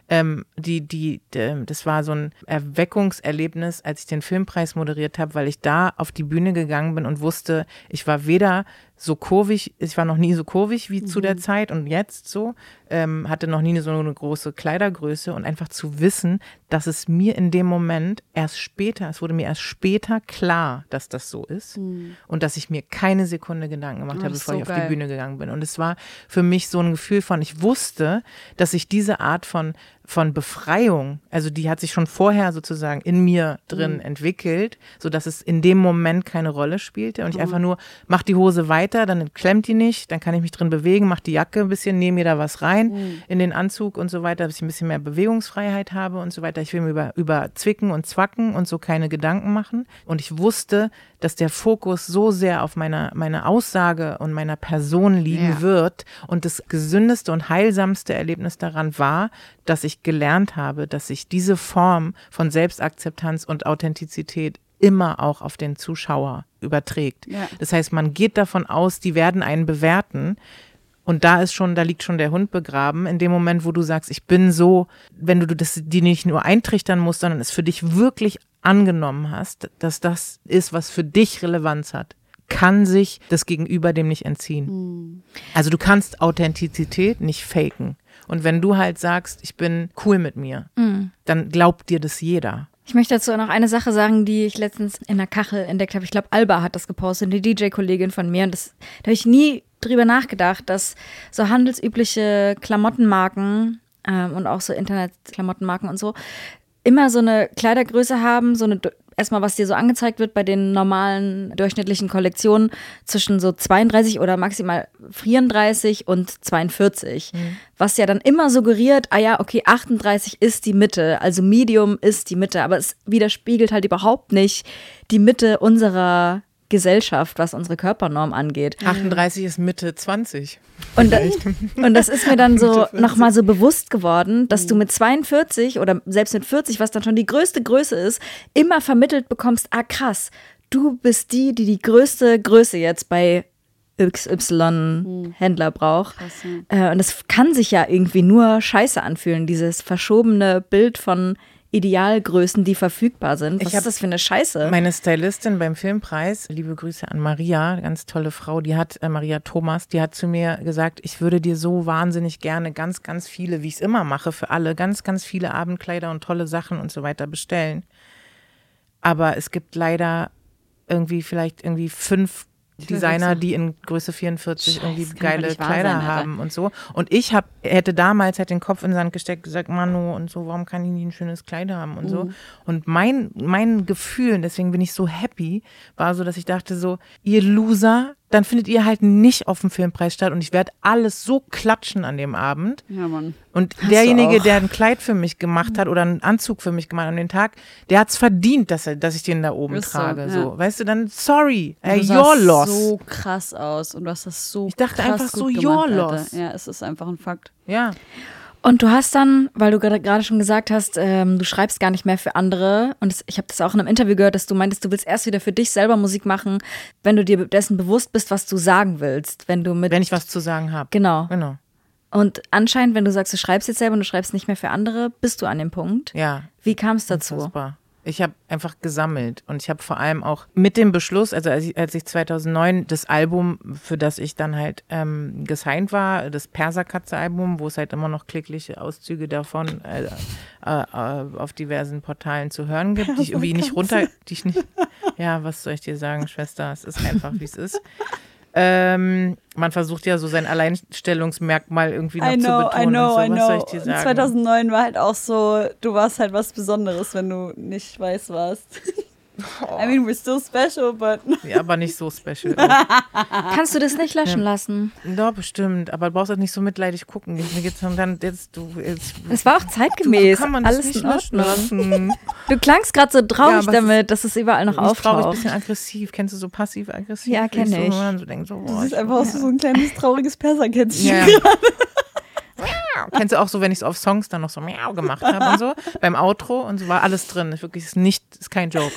S2: ähm, die, die, die, das war so ein Erweckungserlebnis, als ich den Filmpreis moderiert habe, weil ich da auf die Bühne gegangen bin und wusste, ich war weder so kurvig, ich war noch nie so kurvig wie mhm. zu der mhm. Zeit und jetzt so, ähm, hatte noch nie so eine große Kleidergröße und einfach zu wissen, dass es mir in dem Moment erst später, es wurde mir erst später klar, dass das so ist mhm. und dass ich mir keine Sekunde Gedanken gemacht oh, habe, bevor so ich auf die Bühne gegangen bin. Und es war für mich so ein Gefühl von, ich wusste, dass ich diese Art von von Befreiung, also die hat sich schon vorher sozusagen in mir drin mhm. entwickelt, so dass es in dem Moment keine Rolle spielte und ich mhm. einfach nur mach die Hose weiter, dann klemmt die nicht, dann kann ich mich drin bewegen, mach die Jacke ein bisschen, nehme mir da was rein mhm. in den Anzug und so weiter, dass ich ein bisschen mehr Bewegungsfreiheit habe und so weiter. Ich will mir über, über Zwicken und Zwacken und so keine Gedanken machen und ich wusste, dass der Fokus so sehr auf meiner, meiner Aussage und meiner Person liegen ja. wird und das gesündeste und heilsamste Erlebnis daran war, dass ich gelernt habe, dass ich diese Form von Selbstakzeptanz und Authentizität immer auch auf den Zuschauer überträgt. Ja. Das heißt, man geht davon aus, die werden einen bewerten. Und da ist schon, da liegt schon der Hund begraben. In dem Moment, wo du sagst, ich bin so, wenn du das, die nicht nur eintrichtern musst, sondern es für dich wirklich angenommen hast, dass das ist, was für dich Relevanz hat, kann sich das Gegenüber dem nicht entziehen. Mhm. Also du kannst Authentizität nicht faken. Und wenn du halt sagst, ich bin cool mit mir, mhm. dann glaubt dir das jeder.
S3: Ich möchte dazu noch eine Sache sagen, die ich letztens in der Kachel entdeckt habe. Ich glaube, Alba hat das gepostet, eine DJ-Kollegin von mir. Und das, da habe ich nie drüber nachgedacht, dass so handelsübliche Klamottenmarken ähm, und auch so Internetklamottenmarken und so immer so eine Kleidergröße haben, so eine erstmal, was dir so angezeigt wird bei den normalen durchschnittlichen Kollektionen zwischen so 32 oder maximal 34 und 42. Mhm. Was ja dann immer suggeriert, ah ja, okay, 38 ist die Mitte, also Medium ist die Mitte, aber es widerspiegelt halt überhaupt nicht die Mitte unserer Gesellschaft, was unsere Körpernorm angeht.
S2: 38 ist Mitte 20.
S3: Und, und das ist mir dann so nochmal so bewusst geworden, dass du mit 42 oder selbst mit 40, was dann schon die größte Größe ist, immer vermittelt bekommst, ah krass, du bist die, die die größte Größe jetzt bei XY-Händler braucht. Krass, ja. Äh, und das kann sich ja irgendwie nur scheiße anfühlen, dieses verschobene Bild von Idealgrößen, die verfügbar sind. Was ich ist das für eine Scheiße?
S2: Meine Stylistin beim Filmpreis, liebe Grüße an Maria, ganz tolle Frau, die hat, äh, Maria Thomas, die hat zu mir gesagt, ich würde dir so wahnsinnig gerne ganz, ganz viele, wie ich es immer mache, für alle, ganz, ganz viele Abendkleider und tolle Sachen und so weiter bestellen. Aber es gibt leider irgendwie vielleicht irgendwie fünf Designer, die in Größe 44 Scheiße, irgendwie geile Kleider sein, haben und so. Und ich hab, hätte damals halt den Kopf in den Sand gesteckt, gesagt, Manu und so, warum kann ich nie ein schönes Kleid haben und mhm. so. Und mein, mein Gefühl, deswegen bin ich so happy, war so, dass ich dachte so, ihr Loser, dann findet ihr halt nicht auf dem Filmpreis statt und ich werde alles so klatschen an dem Abend.
S1: Ja, Mann.
S2: Und Hast derjenige, der ein Kleid für mich gemacht hat oder einen Anzug für mich gemacht an den Tag, der hat es verdient, dass, er, dass ich den da oben Ist trage. So, ja. so, Weißt du, dann sorry,
S1: äh, du you're lost. so krass aus und du hast das so
S2: Ich dachte einfach so, you're lost.
S1: Ja, es ist einfach ein Fakt.
S2: Ja.
S3: Und du hast dann, weil du gerade schon gesagt hast, ähm, du schreibst gar nicht mehr für andere. Und das, ich habe das auch in einem Interview gehört, dass du meintest, du willst erst wieder für dich selber Musik machen, wenn du dir dessen bewusst bist, was du sagen willst. Wenn du mit.
S2: Wenn ich was zu sagen habe.
S3: Genau.
S2: Genau.
S3: Und anscheinend, wenn du sagst, du schreibst jetzt selber und du schreibst nicht mehr für andere, bist du an dem Punkt.
S2: Ja.
S3: Wie kam es dazu?
S2: Unfassbar. Ich habe einfach gesammelt und ich habe vor allem auch mit dem Beschluss, also als ich, als ich 2009 das Album, für das ich dann halt ähm, gesigned war, das Perserkatze-Album, wo es halt immer noch klickliche Auszüge davon äh, äh, auf diversen Portalen zu hören gibt, die ich irgendwie nicht runter, die ich nicht, ja, was soll ich dir sagen, Schwester, es ist einfach, wie es ist. Ähm, man versucht ja so sein Alleinstellungsmerkmal irgendwie noch I know, zu betonen. I know, so. I know. Was soll ich dir sagen?
S1: 2009 war halt auch so, du warst halt was Besonderes, wenn du nicht weiß warst. Oh. I mean, we're still special, but.
S2: Ja, aber nicht so special.
S3: Kannst du das nicht löschen ja. lassen?
S2: Ja, bestimmt. Aber du brauchst halt nicht so mitleidig gucken. Mir geht's dann jetzt, du, jetzt,
S3: es war auch zeitgemäß.
S2: Du, kann man Alles nicht löschen lassen.
S3: Du klangst gerade so traurig ja, damit, dass es überall noch auftaucht. Traurig,
S2: ein bisschen aggressiv. Kennst du so passiv-aggressiv?
S3: Ja, kenne ich.
S2: So, so denkst, so,
S1: das ist einfach ja. so ein kleines trauriges Perserkätzchen
S2: ja. Kennst du auch so, wenn ich so auf Songs dann noch so miau gemacht habe und so beim Outro und so war alles drin. Ist wirklich ist nicht, ist kein Joke.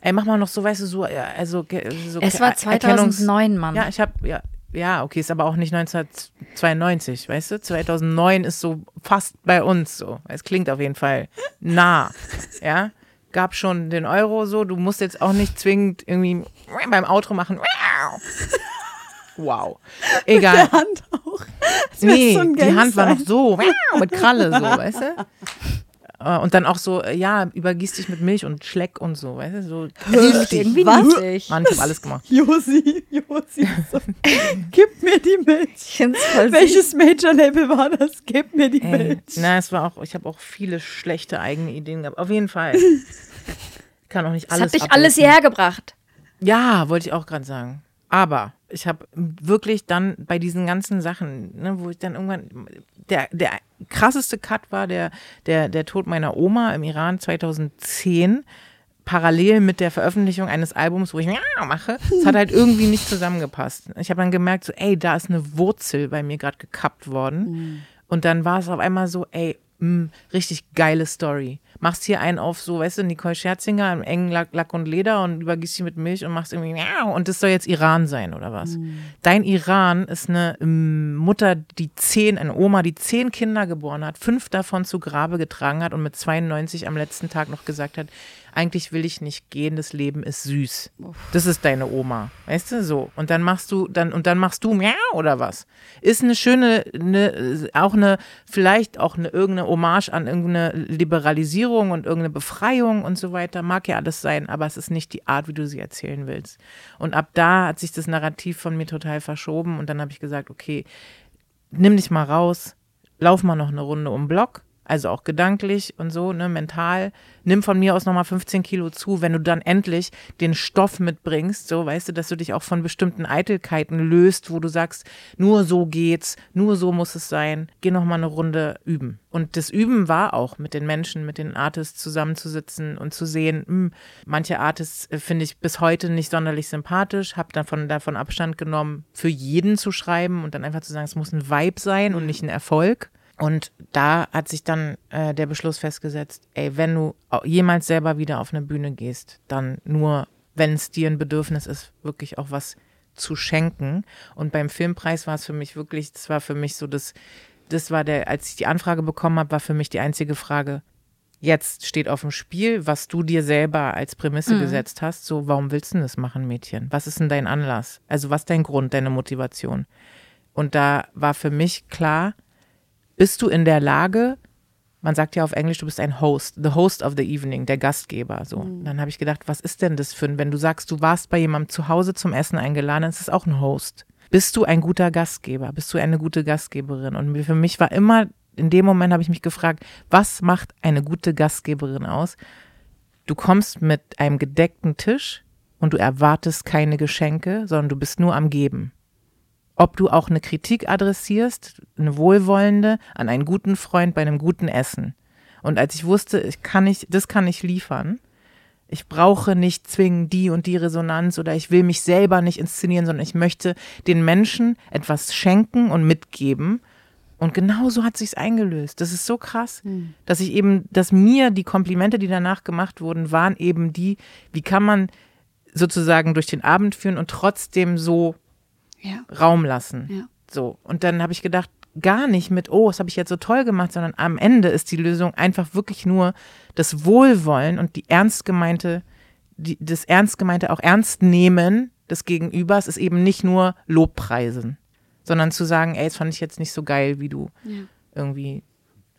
S2: Ey, mach mal noch so, weißt du, so, also so
S3: Es war 2009, Mann.
S2: Ja, ich habe ja, ja, okay, ist aber auch nicht 1992, weißt du? 2009 ist so fast bei uns so. Es klingt auf jeden Fall nah, ja? Gab schon den Euro so, du musst jetzt auch nicht zwingend irgendwie beim Outro machen. Wow. Egal.
S1: Mit der Hand auch. Das
S2: Nee,
S1: so
S2: die Hand war noch so, mit Kralle so, weißt du? Äh, Und dann auch so, äh, ja, übergieß dich mit Milch und Schleck und so, weißt du? So
S3: irgendwie
S1: Was?
S2: Mann, ich hab alles gemacht.
S1: Josi, Josi. So. Gib mir die Milch.
S3: Ich.
S1: Welches Major-Label war das? Gib mir die
S2: Ey,
S1: Milch.
S2: na, es war auch, ich habe auch viele schlechte eigene Ideen gehabt. Auf jeden Fall. Kann auch nicht
S3: Das
S2: alles.
S3: hat dich alles
S2: abrufen.
S3: hierher gebracht.
S2: Ja, wollte ich auch gerade sagen. Aber ich habe wirklich dann bei diesen ganzen Sachen, ne, wo ich dann irgendwann, der, der krasseste Cut war der, der, der Tod meiner Oma im Iran 2010, parallel mit der Veröffentlichung eines Albums, wo ich mache. Es hat halt irgendwie nicht zusammengepasst. Ich habe dann gemerkt, so, ey, da ist eine Wurzel bei mir gerade gekappt worden. Und dann war es auf einmal so, ey, mh, richtig geile Story. Machst hier einen auf so, weißt du, Nicole Scherzinger im engen Lack, Lack und Leder und übergießt sie mit Milch und machst irgendwie und das soll jetzt Iran sein oder was? Dein Iran ist eine ähm, Mutter, die zehn, eine Oma, die zehn Kinder geboren hat, fünf davon zu Grabe getragen hat und mit 92 am letzten Tag noch gesagt hat, eigentlich will ich nicht gehen, das Leben ist süß. Das ist deine Oma, weißt du, so. Und dann machst du, dann, und dann machst du miau oder was? Ist eine schöne, eine, auch eine, vielleicht auch eine irgendeine Hommage an irgendeine Liberalisierung und irgendeine Befreiung und so weiter. Mag ja alles sein, aber es ist nicht die Art, wie du sie erzählen willst. Und ab da hat sich das Narrativ von mir total verschoben und dann habe ich gesagt, okay, nimm dich mal raus, lauf mal noch eine Runde um den Block, also auch gedanklich und so, ne, mental. Nimm von mir aus nochmal 15 Kilo zu, wenn du dann endlich den Stoff mitbringst, so, weißt du, dass du dich auch von bestimmten Eitelkeiten löst, wo du sagst, nur so geht's, nur so muss es sein. Geh nochmal eine Runde üben. Und das Üben war auch mit den Menschen, mit den Artists zusammenzusitzen und zu sehen, mh, manche Artists äh, finde ich bis heute nicht sonderlich sympathisch, habe davon, davon Abstand genommen, für jeden zu schreiben und dann einfach zu sagen, es muss ein Vibe sein und nicht ein Erfolg. Und da hat sich dann äh, der Beschluss festgesetzt, ey, wenn du jemals selber wieder auf eine Bühne gehst, dann nur, wenn es dir ein Bedürfnis ist, wirklich auch was zu schenken. Und beim Filmpreis war es für mich wirklich, das war für mich so das, das war der, als ich die Anfrage bekommen habe, war für mich die einzige Frage, jetzt steht auf dem Spiel, was du dir selber als Prämisse gesetzt hast. So, warum willst du denn das machen, Mädchen? Was ist denn dein Anlass? Also, was ist dein Grund, deine Motivation? Und da war für mich klar, bist du in der Lage, man sagt ja auf Englisch, du bist ein Host, the host of the evening, der Gastgeber. So. Dann habe ich gedacht, was ist denn das für ein, wenn du sagst, du warst bei jemandem zu Hause zum Essen eingeladen, dann ist es auch ein Host. Bist du ein guter Gastgeber? Bist du eine gute Gastgeberin? Und für mich war immer, in dem Moment habe ich mich gefragt, was macht eine gute Gastgeberin aus? Du kommst mit einem gedeckten Tisch und du erwartest keine Geschenke, sondern du bist nur am Geben ob du auch eine Kritik adressierst, eine wohlwollende, an einen guten Freund bei einem guten Essen. Und als ich wusste, ich kann nicht, das kann ich liefern, ich brauche nicht zwingend die und die Resonanz oder ich will mich selber nicht inszenieren, sondern ich möchte den Menschen etwas schenken und mitgeben. Und genau so hat sich's eingelöst. Das ist so krass, dass ich eben, dass mir die Komplimente, die danach gemacht wurden, waren eben die, wie kann man sozusagen durch den Abend führen und trotzdem so
S1: Ja.
S2: Raum lassen.
S1: Ja.
S2: So. Und dann habe ich gedacht, gar nicht mit, oh, das habe ich jetzt so toll gemacht, sondern am Ende ist die Lösung einfach wirklich nur das Wohlwollen und die ernst gemeinte, die, das ernst gemeinte auch ernst nehmen des Gegenübers ist eben nicht nur Lobpreisen, sondern zu sagen, ey, das fand ich jetzt nicht so geil, wie du
S1: Ja.
S2: irgendwie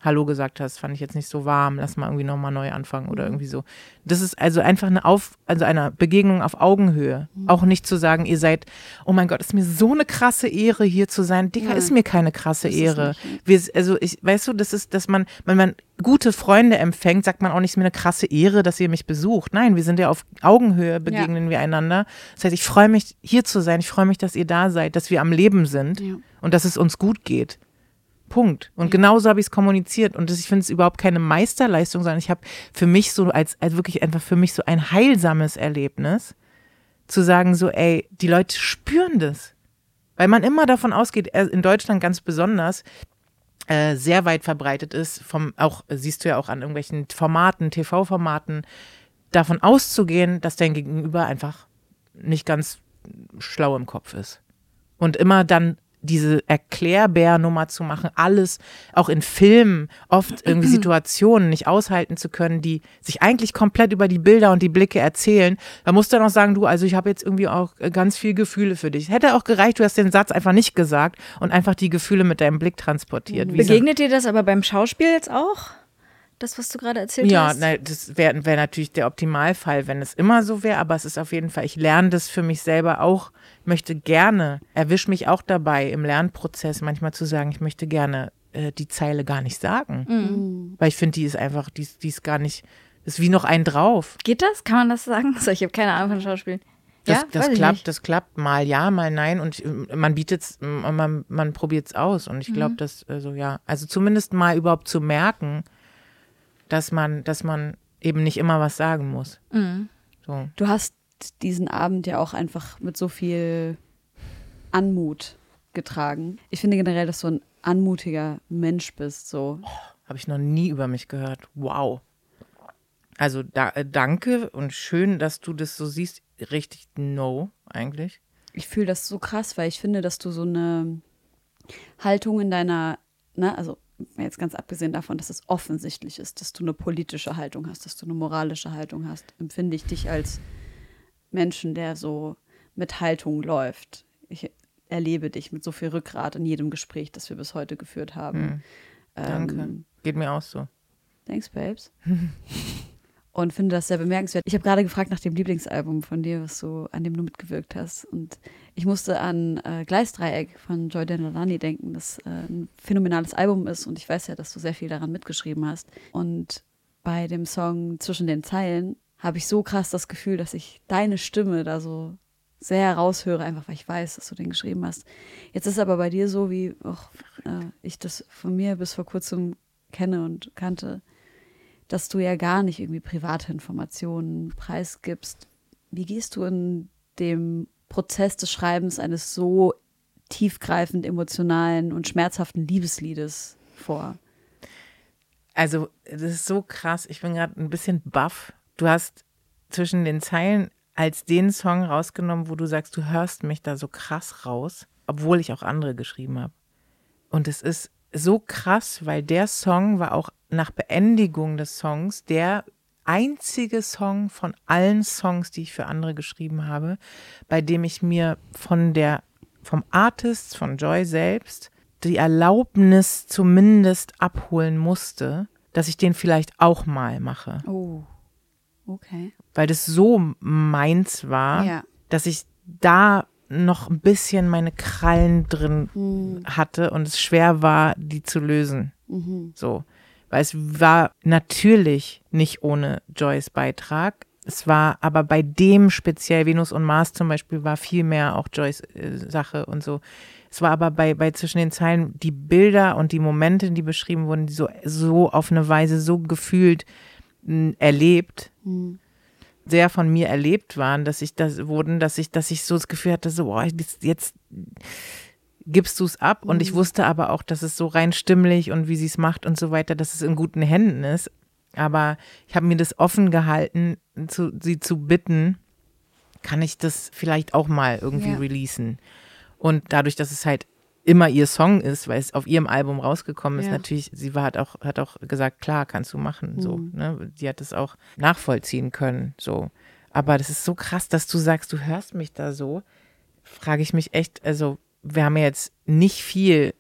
S2: Hallo gesagt hast, fand ich jetzt nicht so warm, lass mal irgendwie nochmal neu anfangen oder irgendwie so. Das ist also einfach eine Auf, also eine Begegnung auf Augenhöhe. Auch nicht zu sagen, ihr seid, oh mein Gott, ist mir so eine krasse Ehre, hier zu sein. Dicker,
S1: Ja.
S2: ist mir keine krasse
S1: es
S2: Ehre. Wir, also ich, weißt du, das ist, dass man, wenn man gute Freunde empfängt, sagt man auch nicht, es ist mir eine krasse Ehre, dass ihr mich besucht. Nein, wir sind ja auf Augenhöhe, begegnen wir einander. Das heißt, ich freue mich, hier zu sein. Ich freue mich, dass ihr da seid, dass wir am Leben sind
S1: Ja.
S2: und dass es uns gut geht. Punkt. Und genauso habe ich es kommuniziert. Und das, ich finde es überhaupt keine Meisterleistung, sondern ich habe für mich so als, als wirklich einfach für mich so ein heilsames Erlebnis, zu sagen so, ey, die Leute spüren das. Weil man immer davon ausgeht, in Deutschland ganz besonders, äh, sehr weit verbreitet ist, vom, auch, siehst du ja auch an irgendwelchen Formaten, TV-Formaten, davon auszugehen, dass dein Gegenüber einfach nicht ganz schlau im Kopf ist. Und immer dann diese Erklärbär-Nummer zu machen, alles auch in Filmen, oft irgendwie Situationen nicht aushalten zu können, die sich eigentlich komplett über die Bilder und die Blicke erzählen. Da musst du dann auch sagen, du, also ich habe jetzt irgendwie auch ganz viel Gefühle für dich. Hätte auch gereicht, du hast den Satz einfach nicht gesagt und einfach die Gefühle mit deinem Blick transportiert. Wie
S3: Begegnet dir das aber beim Schauspiel jetzt auch? Das, was du gerade erzählt
S2: ja,
S3: hast?
S2: nein, das wäre wär natürlich der Optimalfall, wenn es immer so wäre, aber es ist auf jeden Fall, ich lerne das für mich selber auch, möchte gerne, erwisch mich auch dabei im Lernprozess manchmal zu sagen, ich möchte gerne äh, die Zeile gar nicht sagen.
S3: Mhm.
S2: Weil ich finde, die ist einfach, die, ist- die ist gar nicht, ist wie noch ein drauf.
S3: Geht das? Kann man das sagen? So, ich habe keine Ahnung von Schauspiel.
S2: Das,
S3: ja,
S2: das klappt,
S3: nicht.
S2: das klappt mal ja, mal nein und äh, man bietet's, äh, man, man probiert's aus und ich
S3: Mhm.
S2: glaube, dass also ja, also zumindest mal überhaupt zu merken, dass man, dass man eben nicht immer was sagen muss.
S3: Mhm.
S2: So.
S1: Du hast diesen Abend ja auch einfach mit so viel Anmut getragen. Ich finde generell, dass du ein anmutiger Mensch bist. So.
S2: Habe ich noch nie über mich gehört. Wow. Also da, äh, danke und schön, dass du das so siehst. Richtig no, eigentlich.
S1: Ich fühle das so krass, weil ich finde, dass du so eine Haltung in deiner, ne, also jetzt ganz abgesehen davon, dass es offensichtlich ist, dass du eine politische Haltung hast, dass du eine moralische Haltung hast, empfinde ich dich als Menschen, der so mit Haltung läuft. Ich erlebe dich mit so viel Rückgrat in jedem Gespräch, das wir bis heute geführt haben.
S2: Danke.
S1: Ähm,
S2: Geht mir auch so.
S1: Thanks, Babes. Und finde das sehr bemerkenswert. Ich habe gerade gefragt nach dem Lieblingsalbum von dir, was du, an dem du mitgewirkt hast. Und ich musste an äh, Gleisdreieck von Joy Denalani denken, das äh, ein phänomenales Album ist. Und ich weiß ja, dass du sehr viel daran mitgeschrieben hast. Und bei dem Song Zwischen den Zeilen habe ich so krass das Gefühl, dass ich deine Stimme da so sehr heraushöre, einfach weil ich weiß, dass du den geschrieben hast. Jetzt ist aber bei dir so, wie auch äh, ich das von mir bis vor kurzem kenne und kannte, dass du ja gar nicht irgendwie private Informationen preisgibst. Wie gehst du in dem Prozess des Schreibens eines so tiefgreifend emotionalen und schmerzhaften Liebesliedes vor?
S2: Also, das ist so krass. Ich bin gerade ein bisschen baff. Du hast zwischen den Zeilen als den Song rausgenommen, wo du sagst, du hörst mich da so krass raus, obwohl ich auch andere geschrieben habe. Und es ist so krass, weil der Song war auch nach Beendigung des Songs der einzige Song von allen Songs, die ich für andere geschrieben habe, bei dem ich mir von der, vom Artist, von Joy selbst, die Erlaubnis zumindest abholen musste, dass ich den vielleicht auch mal mache.
S1: Oh, okay.
S2: Weil das so meins war,
S1: Ja.
S2: dass ich da noch ein bisschen meine Krallen drin hatte und es schwer war, die zu lösen. So. Weil es war natürlich nicht ohne Joys Beitrag. Es war aber bei dem speziell, Venus und Mars zum Beispiel, war viel mehr auch Joys äh, Sache und so. Es war aber bei, bei zwischen den Zeilen die Bilder und die Momente, die beschrieben wurden, die so, so auf eine Weise so gefühlt erlebt, sehr von mir erlebt waren, dass ich das wurden, dass ich, dass ich so das Gefühl hatte, so, boah, jetzt, jetzt gibst du es ab. Und ich wusste aber auch, dass es so rein stimmlich und wie sie es macht und so weiter, dass es in guten Händen ist. Aber ich habe mir das offen gehalten, zu, sie zu bitten, kann ich das vielleicht auch mal irgendwie
S1: Ja.
S2: releasen. Und dadurch, dass es halt immer ihr Song ist, weil es auf ihrem Album rausgekommen ist,
S1: Ja.
S2: natürlich, sie war, hat auch, hat auch gesagt, klar, kannst du machen, so, ne, die hat es auch nachvollziehen können, so. Aber das ist so krass, dass du sagst, du hörst mich da so, frage ich mich echt, also, wir haben ja jetzt nicht viel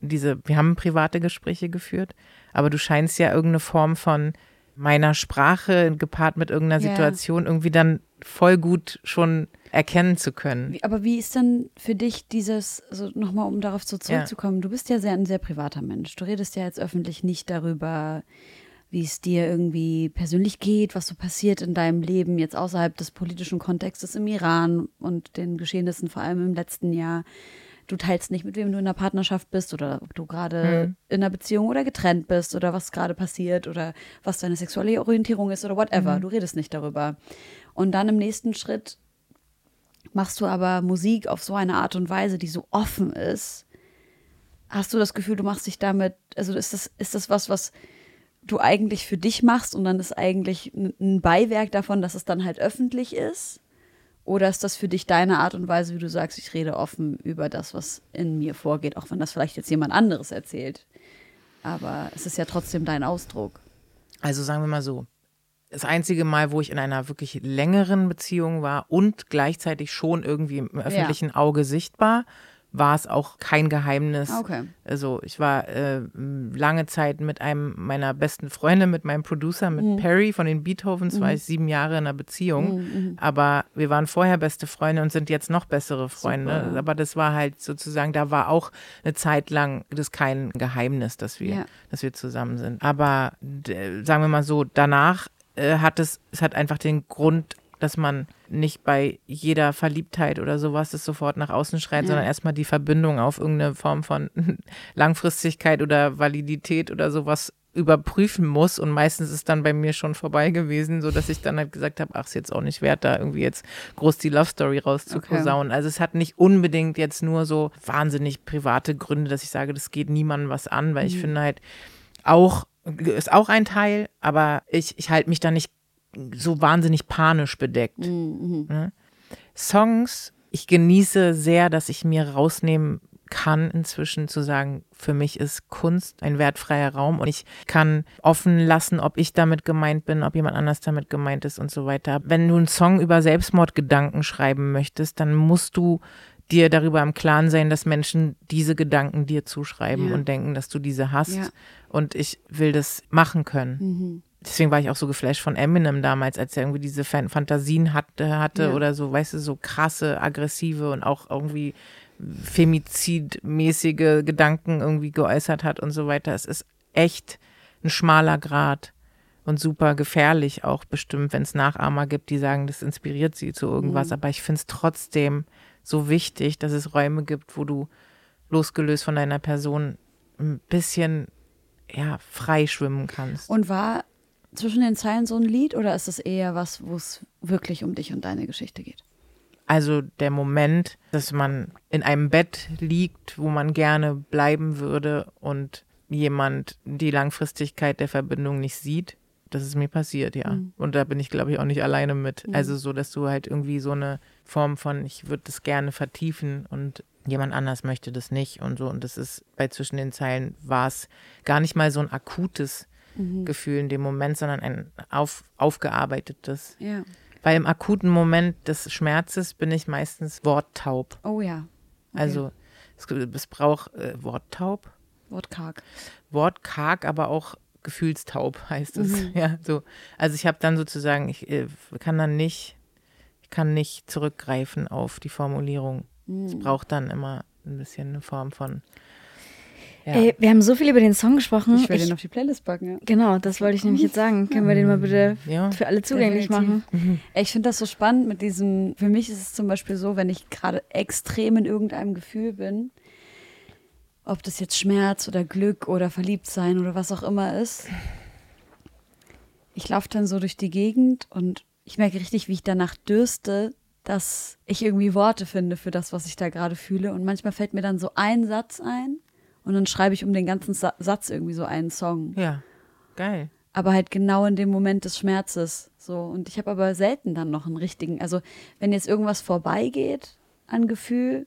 S2: diese, wir haben private Gespräche geführt, aber du scheinst ja irgendeine Form von meiner Sprache gepaart mit irgendeiner
S1: Ja.
S2: Situation irgendwie dann voll gut schon erkennen zu können.
S1: Wie, aber wie ist dann für dich dieses, also nochmal, um darauf so zurückzukommen, du bist ja sehr ein sehr privater Mensch. Du redest ja jetzt öffentlich nicht darüber, wie es dir irgendwie persönlich geht, was so passiert in deinem Leben, jetzt außerhalb des politischen Kontextes im Iran und den Geschehnissen vor allem im letzten Jahr. Du teilst nicht, mit wem du in einer Partnerschaft bist oder ob du gerade in einer Beziehung oder getrennt bist oder was gerade passiert oder was deine sexuelle Orientierung ist oder whatever. Du redest nicht darüber. Und dann im nächsten Schritt machst du aber Musik auf so eine Art und Weise, die so offen ist, hast du das Gefühl, du machst dich damit, also ist das, ist das was, was du eigentlich für dich machst und dann ist eigentlich ein Beiwerk davon, dass es dann halt öffentlich ist? Oder ist das für dich deine Art und Weise, wie du sagst, ich rede offen über das, was in mir vorgeht, auch wenn das vielleicht jetzt jemand anderes erzählt? Aber es ist ja trotzdem dein Ausdruck.
S2: Also sagen wir mal so, das einzige Mal, wo ich in einer wirklich längeren Beziehung war und gleichzeitig schon irgendwie im öffentlichen Auge sichtbar, war es auch kein Geheimnis.
S1: Okay.
S2: Also ich war äh, lange Zeit mit einem meiner besten Freunde, mit meinem Producer, mit mhm. Perry von den Beethovens, mhm. war ich sieben Jahre in einer Beziehung. Mhm, mhm. Aber wir waren vorher beste Freunde und sind jetzt noch bessere Freunde. Super. Aber das war halt sozusagen, da war auch eine Zeit lang das kein Geheimnis, dass wir, ja. dass wir zusammen sind. Aber sagen wir mal so, danach äh, hat es, es hat einfach den Grund, dass man nicht bei jeder Verliebtheit oder sowas das sofort nach außen schreit, ja. sondern erstmal die Verbindung auf irgendeine Form von Langfristigkeit oder Validität oder sowas überprüfen muss und meistens ist dann bei mir schon vorbei gewesen, so dass ich dann halt gesagt habe, ach, ist jetzt auch nicht wert, da irgendwie jetzt groß die Love Story rauszuposaunen. Okay. Also es hat nicht unbedingt jetzt nur so wahnsinnig private Gründe, dass ich sage, das geht niemandem was an, weil mhm. ich finde halt auch ist auch ein Teil, aber ich, ich halte mich da nicht so wahnsinnig panisch bedeckt. Mhm. Ne? Songs, ich genieße sehr, dass ich mir rausnehmen kann inzwischen zu sagen, für mich ist Kunst ein wertfreier Raum und ich kann offen lassen, ob ich damit gemeint bin, ob jemand anders damit gemeint ist und so weiter. Wenn du einen Song über Selbstmordgedanken schreiben möchtest, dann musst du dir darüber im Klaren sein, dass Menschen diese Gedanken dir zuschreiben ja. und denken, dass du diese hast. Ja. Und ich will das machen können. Mhm deswegen war ich auch so geflasht von Eminem damals, als er irgendwie diese Fan Fantasien hatte, hatte ja. oder so, weißt du, so krasse, aggressive und auch irgendwie femizidmäßige Gedanken irgendwie geäußert hat und so weiter. Es ist echt ein schmaler Grad und super gefährlich auch bestimmt, wenn es Nachahmer gibt, die sagen, das inspiriert sie zu irgendwas. Mhm. Aber ich finde es trotzdem so wichtig, dass es Räume gibt, wo du losgelöst von deiner Person ein bisschen ja, frei schwimmen kannst.
S1: Und war zwischen den Zeilen so ein Lied oder ist es eher was, wo es wirklich um dich und deine Geschichte geht?
S2: Also der Moment, dass man in einem Bett liegt, wo man gerne bleiben würde und jemand die Langfristigkeit der Verbindung nicht sieht, das ist mir passiert, ja. Mhm. Und da bin ich, glaube ich, auch nicht alleine mit. Mhm. Also so, dass du halt irgendwie so eine Form von, ich würde das gerne vertiefen und jemand anders möchte das nicht und so. Und das ist bei zwischen den Zeilen war es gar nicht mal so ein akutes mhm. Gefühl in dem Moment, sondern ein auf, aufgearbeitetes. Ja. Weil im akuten Moment des Schmerzes bin ich meistens worttaub.
S1: Oh ja.
S2: Okay. Also es, es braucht äh, worttaub.
S1: Wortkarg.
S2: Wortkarg, aber auch gefühlstaub heißt es. Mhm. Ja, so. Also ich habe dann sozusagen, ich äh, kann dann nicht, ich kann nicht zurückgreifen auf die Formulierung. Mhm. Es braucht dann immer ein bisschen eine Form von
S3: ja. Ey, wir haben so viel über den Song gesprochen.
S1: Ich will ich, den auf die Playlist packen. Ja.
S3: Genau, das wollte ich nämlich jetzt sagen. Können wir den mal bitte ja. für alle zugänglich Definitiv. machen?
S1: Mhm. Ich finde das so spannend mit diesem, für mich ist es zum Beispiel so, wenn ich gerade extrem in irgendeinem Gefühl bin, ob das jetzt Schmerz oder Glück oder Verliebtsein oder was auch immer ist, ich laufe dann so durch die Gegend und ich merke richtig, wie ich danach dürste, dass ich irgendwie Worte finde für das, was ich da gerade fühle. Und manchmal fällt mir dann so ein Satz ein und dann schreibe ich um den ganzen Sa Satz irgendwie so einen Song.
S2: Ja, geil.
S1: Aber halt genau in dem Moment des Schmerzes. So. Und ich habe aber selten dann noch einen richtigen. Also, wenn jetzt irgendwas vorbeigeht an Gefühl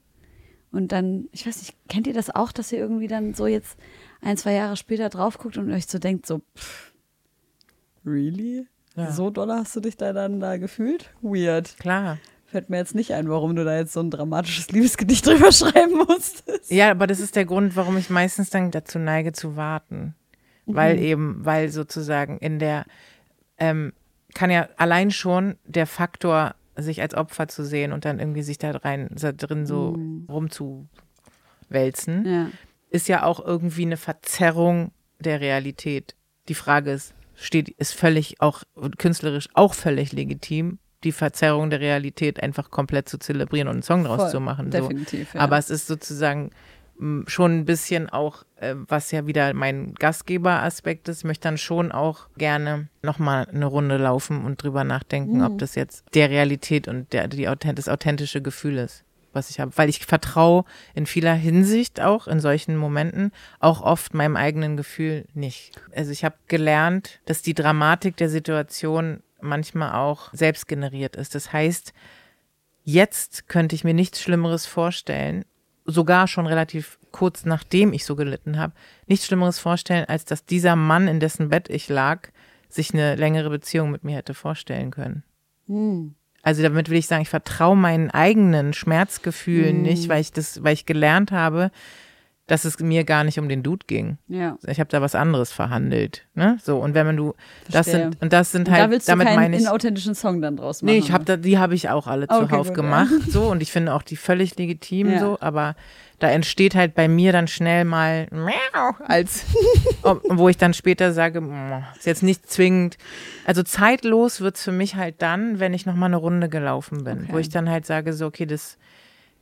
S1: und dann, ich weiß nicht, kennt ihr das auch, dass ihr irgendwie dann so jetzt ein, zwei Jahre später drauf guckt und euch so denkt, so, pff, really? Ja. So doll hast du dich da dann da gefühlt? Weird.
S2: Klar.
S1: Fällt mir jetzt nicht ein, warum du da jetzt so ein dramatisches Liebesgedicht drüber schreiben musstest.
S2: Ja, aber das ist der Grund, warum ich meistens dann dazu neige zu warten. Mhm. Weil eben, weil sozusagen in der, ähm, kann ja allein schon der Faktor, sich als Opfer zu sehen und dann irgendwie sich da rein, da drin so mhm. rumzuwälzen, ja. ist ja auch irgendwie eine Verzerrung der Realität. Die Frage ist, steht, ist völlig auch künstlerisch auch völlig legitim die Verzerrung der Realität einfach komplett zu zelebrieren und einen Song draus Voll, zu machen. So. Definitiv. Ja. Aber es ist sozusagen schon ein bisschen auch, äh, was ja wieder mein Gastgeberaspekt ist, ich möchte dann schon auch gerne nochmal eine Runde laufen und drüber nachdenken, mhm. ob das jetzt der Realität und der, die, das authentische Gefühl ist, was ich habe. Weil ich vertraue in vieler Hinsicht auch in solchen Momenten auch oft meinem eigenen Gefühl nicht. Also ich habe gelernt, dass die Dramatik der Situation manchmal auch selbst generiert ist. Das heißt, jetzt könnte ich mir nichts Schlimmeres vorstellen, sogar schon relativ kurz nachdem ich so gelitten habe, nichts Schlimmeres vorstellen, als dass dieser Mann, in dessen Bett ich lag, sich eine längere Beziehung mit mir hätte vorstellen können.
S1: Hm.
S2: Also damit will ich sagen, ich vertraue meinen eigenen Schmerzgefühlen
S1: Mhm.
S2: nicht, weil ich das, weil ich gelernt habe, dass es mir gar nicht um den Dude ging.
S1: Ja.
S2: Ich habe da was anderes verhandelt. Ne? So, und wenn man du, das
S1: Verstehe.
S2: sind, und das sind
S1: Und
S2: halt,
S1: da willst du
S2: damit
S1: keinen
S2: meine ich.
S1: inauthentischen Song dann draus machen.
S2: Nee, ich habe da, die habe ich auch alle
S1: Okay,
S2: zuhauf
S1: gut,
S2: gemacht, so und ich finde auch die völlig legitim
S1: Ja.
S2: so, aber da entsteht halt bei mir dann schnell mal Miau, als wo ich dann später sage, "Mm, ist jetzt nicht zwingend. Also zeitlos wird's für mich halt dann, wenn ich noch mal eine Runde gelaufen bin,
S1: Okay.
S2: wo ich dann halt sage so, okay, das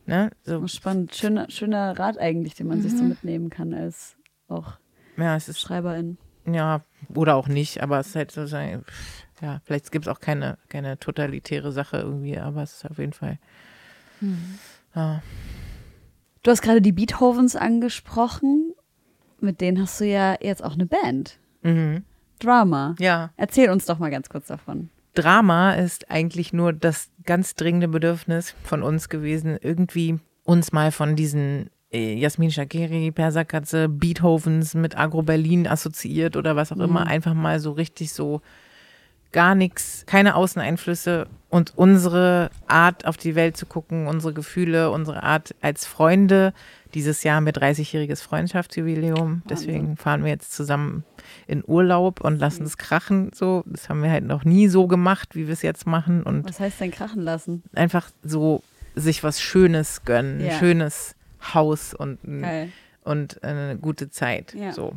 S2: ne, so
S1: Oh, Spannend. Schöner, schöner Rat eigentlich, den man sich so mitnehmen kann als auch
S2: ja, es ist
S1: Schreiberin.
S2: ja oder auch nicht, aber es ist halt sozusagen pff, ja, vielleicht gibt's auch keine keine totalitäre Sache irgendwie, aber es ist auf jeden Fall ja.
S1: Du hast gerade die Beethovens angesprochen. Mit denen hast du ja jetzt auch eine Band.
S2: Mhm.
S1: Drama.
S2: Ja.
S1: Erzähl uns doch mal ganz kurz davon.
S2: Drama ist eigentlich nur das ganz dringende Bedürfnis von uns gewesen, irgendwie uns mal von diesen äh, Jasmin Shakiri, Perserkatze, Beethovens mit Agro Berlin assoziiert oder was auch immer, einfach mal so richtig so gar nichts, keine Außeneinflüsse und unsere Art auf die Welt zu gucken, unsere Gefühle, unsere Art als Freunde. Dieses Jahr haben wir 30-jähriges Freundschaftsjubiläum, deswegen fahren wir jetzt zusammen in Urlaub und lassen es krachen. So, das haben wir halt noch nie so gemacht, wie wir es jetzt machen und
S1: Was heißt denn krachen lassen?
S2: einfach so sich was Schönes gönnen,
S1: Ja.
S2: ein schönes Haus und ein
S1: Geil.
S2: und eine gute Zeit.
S1: Ja.
S2: So.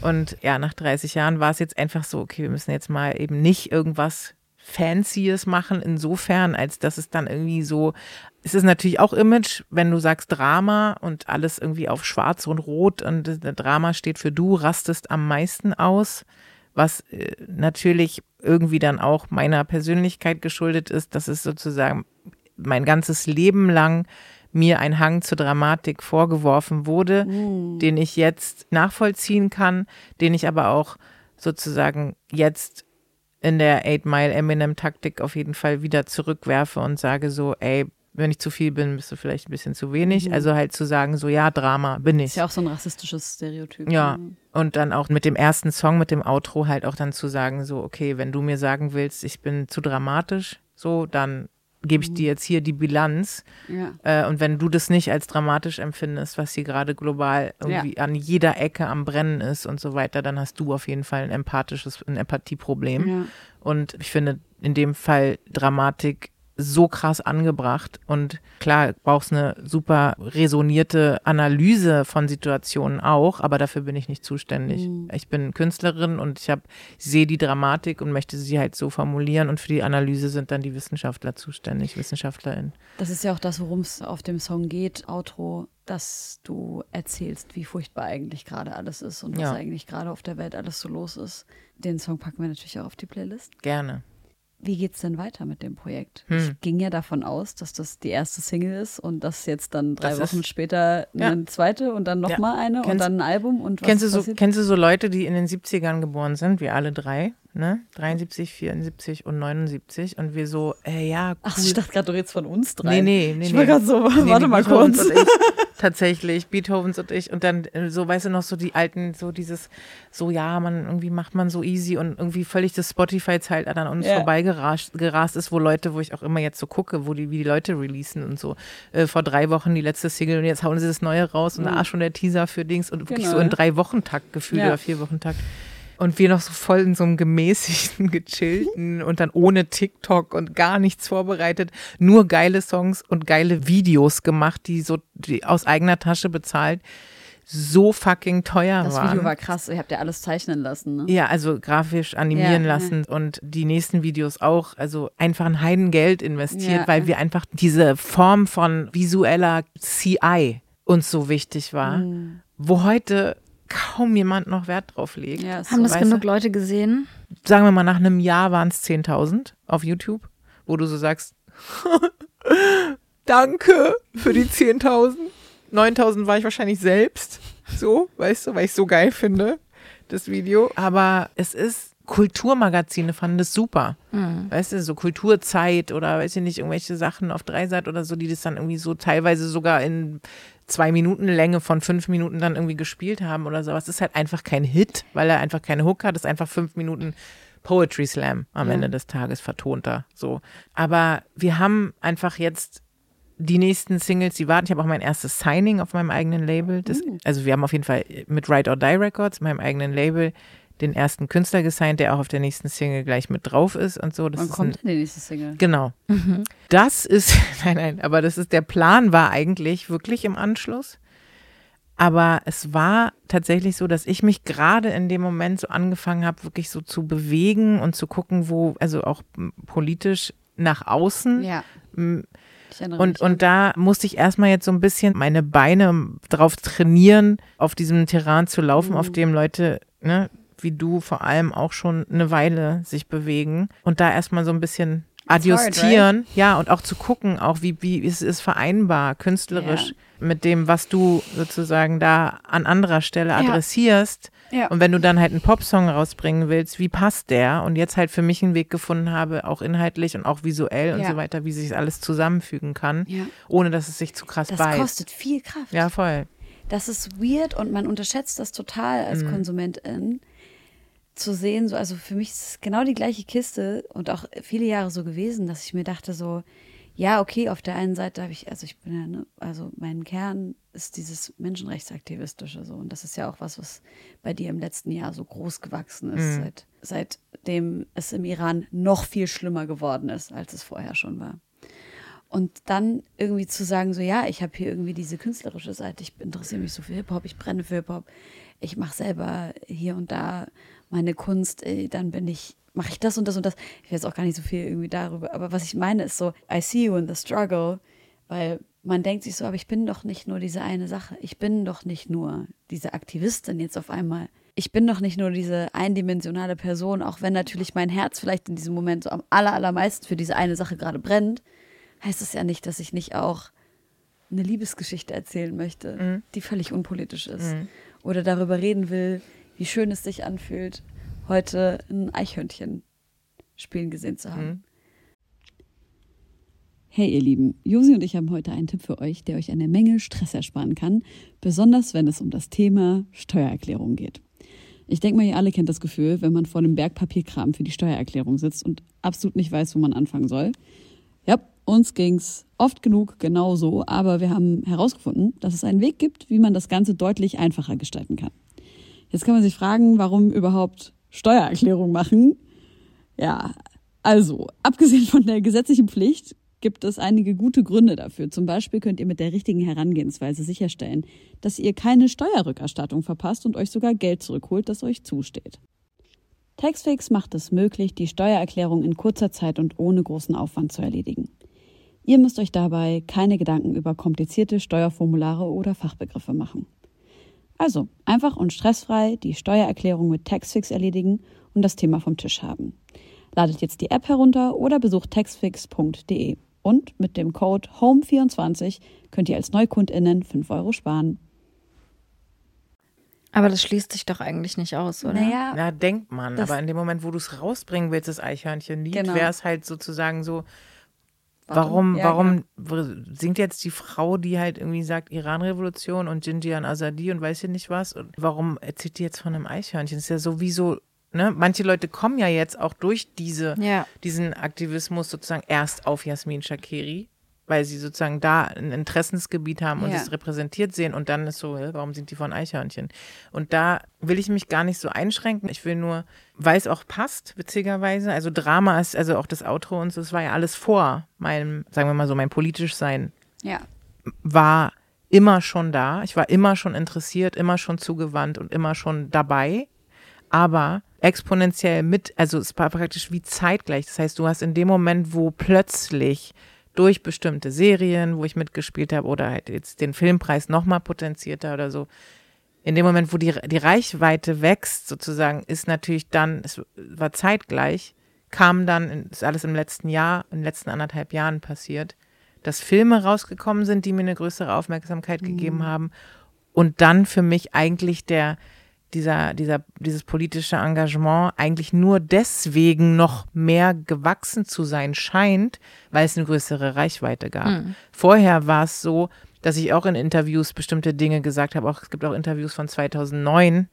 S2: Und ja, nach 30 Jahren war es jetzt einfach so, okay, wir müssen jetzt mal eben nicht irgendwas Fancyes machen, insofern, als dass es dann irgendwie so, es ist natürlich auch Image, wenn du sagst Drama und alles irgendwie auf schwarz und rot und Drama steht für du rastest am meisten aus, was äh, natürlich irgendwie dann auch meiner Persönlichkeit geschuldet ist, dass es sozusagen mein ganzes Leben lang mir ein Hang zur Dramatik vorgeworfen wurde, den ich jetzt nachvollziehen kann, den ich aber auch sozusagen jetzt in der Eight Mile Eminem Taktik auf jeden Fall wieder zurückwerfe und sage so, ey, wenn ich zu viel bin, bist du vielleicht ein bisschen zu wenig. Also halt zu sagen so, ja, Drama bin ich.
S1: Ist ja auch so ein rassistisches Stereotyp.
S2: Ja,
S1: ne?
S2: und dann auch mit dem ersten Song, mit dem Outro halt auch dann zu sagen, so, okay, wenn du mir sagen willst, ich bin zu dramatisch, so, dann gebe ich dir jetzt hier die Bilanz.
S1: Ja.
S2: Äh, und wenn du das nicht als dramatisch empfindest, was hier gerade global irgendwie an jeder Ecke am Brennen ist und so weiter, dann hast du auf jeden Fall ein empathisches, ein Empathieproblem.
S1: Ja.
S2: Und ich finde in dem Fall Dramatik so krass angebracht. Und klar, brauchst eine super resonierte Analyse von Situationen auch, aber dafür bin ich nicht zuständig. Ich bin Künstlerin und ich habe sehe die Dramatik und möchte sie halt so formulieren und für die Analyse sind dann die Wissenschaftler zuständig, WissenschaftlerInnen.
S1: Das ist ja auch das, worum es auf dem Song geht, Outro, dass du erzählst, wie furchtbar eigentlich gerade alles ist und was
S2: Ja.
S1: eigentlich gerade auf der Welt alles so los ist. Den Song packen wir natürlich auch auf die Playlist.
S2: Gerne.
S1: Wie geht's denn weiter mit dem Projekt?
S2: Hm.
S1: Ich ging ja davon aus, dass das die erste Single ist und dass jetzt dann drei
S2: Das ist-
S1: Wochen später
S2: Ja.
S1: eine zweite und dann
S2: Ja.
S1: nochmal eine und
S2: Kennst-
S1: dann ein Album und was
S2: Kennst du, so,
S1: passiert?
S2: kennst du so Leute, die in den 70ern geboren sind, wir alle drei, ne? 73, 74 und 79 und wir so, äh, ja, cool.
S1: Ach, ich dachte gerade, du redest von uns drei.
S2: Nee, nee, nee.
S1: Ich
S2: nee.
S1: war gerade so,
S2: Nee,
S1: warte
S2: die
S1: mal kurz.
S2: Ich, tatsächlich, Beethovens und ich. Und dann, äh, so, weißt du noch, so die alten, so dieses, so, ja, man, irgendwie macht man so easy und irgendwie völlig das Spotify-Zeitalter an uns
S1: Ja.
S2: vorbeigerast gerast ist, wo Leute, wo ich auch immer jetzt so gucke, wo die, wie die Leute releasen und so. Äh, vor drei Wochen die letzte Single und jetzt hauen sie das Neue raus und da schon der Teaser für Dings und wirklich
S1: Genau,
S2: so in drei Wochen-Takt gefühlt
S1: Ja.
S2: oder vier Wochen-Takt. Und wir noch so voll in so einem gemäßigten, gechillten und dann ohne TikTok und gar nichts vorbereitet. Nur geile Songs und geile Videos gemacht, die so die aus eigener Tasche bezahlt so fucking teuer
S1: Das
S2: waren.
S1: Video war krass, ihr habt ja alles zeichnen lassen, ne?
S2: ja, also grafisch animieren
S1: Ja,
S2: lassen und die nächsten Videos auch. Also einfach ein Heidengeld investiert,
S1: Ja.
S2: weil wir einfach diese Form von visueller CI uns so wichtig war,
S1: Mhm.
S2: wo heute kaum jemand noch Wert drauf legt.
S1: Ja,
S3: Haben
S1: so.
S3: das genug
S2: du?
S3: Leute gesehen?
S2: sagen wir mal, nach einem Jahr waren es 10.000 auf YouTube, wo du so sagst, danke für die 10.000. 9.000 war ich wahrscheinlich selbst, so, weißt du, weil ich so geil finde, das Video. Aber es ist Kulturmagazine fanden das super. Weißt du, so Kulturzeit oder weiß ich nicht, irgendwelche Sachen auf Dreisat oder so, die das dann irgendwie so teilweise sogar in zwei Minuten Länge von fünf Minuten dann irgendwie gespielt haben oder sowas. Das ist halt einfach kein Hit, weil er einfach keine Hook hat. Das ist einfach fünf Minuten Poetry Slam am
S1: Ja.
S2: Ende des Tages vertonter. So. Aber wir haben einfach jetzt die nächsten Singles, die warten. Ich habe auch mein erstes Signing auf meinem eigenen Label. Das, Also wir haben auf jeden Fall mit Ride or Die Records, meinem eigenen Label, den ersten Künstler gesigned, der auch auf der nächsten Single gleich mit drauf ist und so. Das
S1: Wann kommt denn die nächste Single?
S2: Genau. Das ist, nein, nein, aber das ist, der Plan war eigentlich wirklich im Anschluss. Aber es war tatsächlich so, dass ich mich gerade in dem Moment so angefangen habe, wirklich so zu bewegen und zu gucken, wo, also auch politisch nach außen.
S1: Ja.
S2: M,
S1: Ich erinnere
S2: Und,
S1: mich,
S2: und da musste ich erstmal jetzt so ein bisschen meine Beine drauf trainieren, auf diesem Terrain zu laufen, auf dem Leute, ne, wie du vor allem auch schon eine Weile sich bewegen. Und da erstmal so ein bisschen
S1: hard,
S2: adjustieren, ja, und auch zu gucken, auch wie, wie ist es vereinbar, künstlerisch, mit dem, was du sozusagen da an anderer Stelle adressierst.
S1: Ja.
S2: Und wenn du dann halt einen Popsong rausbringen willst, wie passt der? Und jetzt halt für mich einen Weg gefunden habe, auch inhaltlich und auch visuell und so weiter, wie sich alles zusammenfügen kann, ohne dass es sich zu krass
S1: Das
S2: beißt.
S1: kostet viel Kraft.
S2: Ja, voll.
S1: Das ist weird und man unterschätzt das total als
S2: Mhm.
S1: Konsumentin zu sehen. So, also für mich ist es genau die gleiche Kiste und auch viele Jahre so gewesen, dass ich mir dachte so, ja, okay, auf der einen Seite habe ich, also ich bin ja, ne, also mein Kern ist dieses Menschenrechtsaktivistische so und das ist ja auch was, was bei dir im letzten Jahr so groß gewachsen ist, seit, seitdem es im Iran noch viel schlimmer geworden ist, als es vorher schon war. Und dann irgendwie zu sagen, so ja, ich habe hier irgendwie diese künstlerische Seite, ich interessiere mich so für Hip-Hop, ich brenne für Hip-Hop, ich mache selber hier und da meine Kunst, ey, dann bin ich, mache ich das und das und das. Ich weiß auch gar nicht so viel irgendwie darüber, aber was ich meine ist so, I see you in the struggle, weil man denkt sich so, aber ich bin doch nicht nur diese eine Sache, ich bin doch nicht nur diese Aktivistin jetzt auf einmal. Ich bin doch nicht nur diese eindimensionale Person, auch wenn natürlich mein Herz vielleicht in diesem Moment so am aller, allermeisten für diese eine Sache gerade brennt heißt es ja nicht, dass ich nicht auch eine Liebesgeschichte erzählen möchte, die völlig unpolitisch ist. Oder darüber reden will, wie schön es sich anfühlt, heute ein Eichhörnchen spielen gesehen zu haben. Hey ihr Lieben, Josi und ich haben heute einen Tipp für euch, der euch eine Menge Stress ersparen kann, besonders wenn es um das Thema Steuererklärung geht. Ich denke mal, ihr alle kennt das Gefühl, wenn man vor einem Berg Papierkram für die Steuererklärung sitzt und absolut nicht weiß, wo man anfangen soll. Ja, uns ging's oft genug genauso, aber wir haben herausgefunden, dass es einen Weg gibt, wie man das Ganze deutlich einfacher gestalten kann. Jetzt kann man sich fragen, warum überhaupt Steuererklärung machen? Ja, also, abgesehen von der gesetzlichen Pflicht gibt es einige gute Gründe dafür. Zum Beispiel könnt ihr mit der richtigen Herangehensweise sicherstellen, dass ihr keine Steuerrückerstattung verpasst und euch sogar Geld zurückholt, das euch zusteht. Taxfix macht es möglich, die Steuererklärung in kurzer Zeit und ohne großen Aufwand zu erledigen. Ihr müsst euch dabei keine Gedanken über komplizierte Steuerformulare oder Fachbegriffe machen. Also einfach und stressfrei die Steuererklärung mit Taxfix erledigen und das Thema vom Tisch haben. Ladet jetzt die App herunter oder besucht taxfix.de. Und mit dem Code HOME24 könnt ihr als NeukundInnen 5 Euro sparen.
S3: Aber das schließt sich doch eigentlich nicht aus, oder?
S1: Naja,
S2: Na, denkt man. Aber in dem Moment, wo du es rausbringen willst, das Eichhörnchen-Lied,
S1: Genau.
S2: wäre es halt sozusagen so. Warum,
S1: Ja,
S2: warum singt jetzt die Frau, die halt irgendwie sagt Iran-Revolution und Jinjian Azadi und weiß ich nicht was? Und warum erzählt die jetzt von einem Eichhörnchen? Das ist ja sowieso, ne? Manche Leute kommen ja jetzt auch durch diese,
S3: Ja.
S2: diesen Aktivismus sozusagen erst auf Jasmin Shakiri, weil sie sozusagen da ein Interessensgebiet haben und
S1: Ja.
S2: es repräsentiert sehen und dann ist so, warum sind die von Eichhörnchen? Und da will ich mich gar nicht so einschränken. Ich will nur, weil es auch passt, witzigerweise. Also Drama ist, also auch das Outro und so, es war ja alles vor meinem, sagen wir mal so, mein politisch Sein
S1: ja.
S2: war immer schon da. Ich war immer schon interessiert, immer schon zugewandt und immer schon dabei. Aber exponentiell mit, also es war praktisch wie zeitgleich. Das heißt, du hast in dem Moment, wo plötzlich durch bestimmte Serien, wo ich mitgespielt habe oder halt jetzt den Filmpreis nochmal potenzierter oder so, in dem Moment, wo die, die Reichweite wächst, sozusagen, ist natürlich dann, es war zeitgleich, kam dann, ist alles im letzten Jahr, in den letzten anderthalb Jahren passiert, dass Filme rausgekommen sind, die mir eine größere Aufmerksamkeit gegeben haben. Und dann für mich eigentlich der, dieser, dieser, dieses politische Engagement eigentlich nur deswegen noch mehr gewachsen zu sein scheint, weil es eine größere Reichweite gab. Mhm. Vorher war es so, dass ich auch in Interviews bestimmte Dinge gesagt habe. Auch, es gibt auch Interviews von 2009,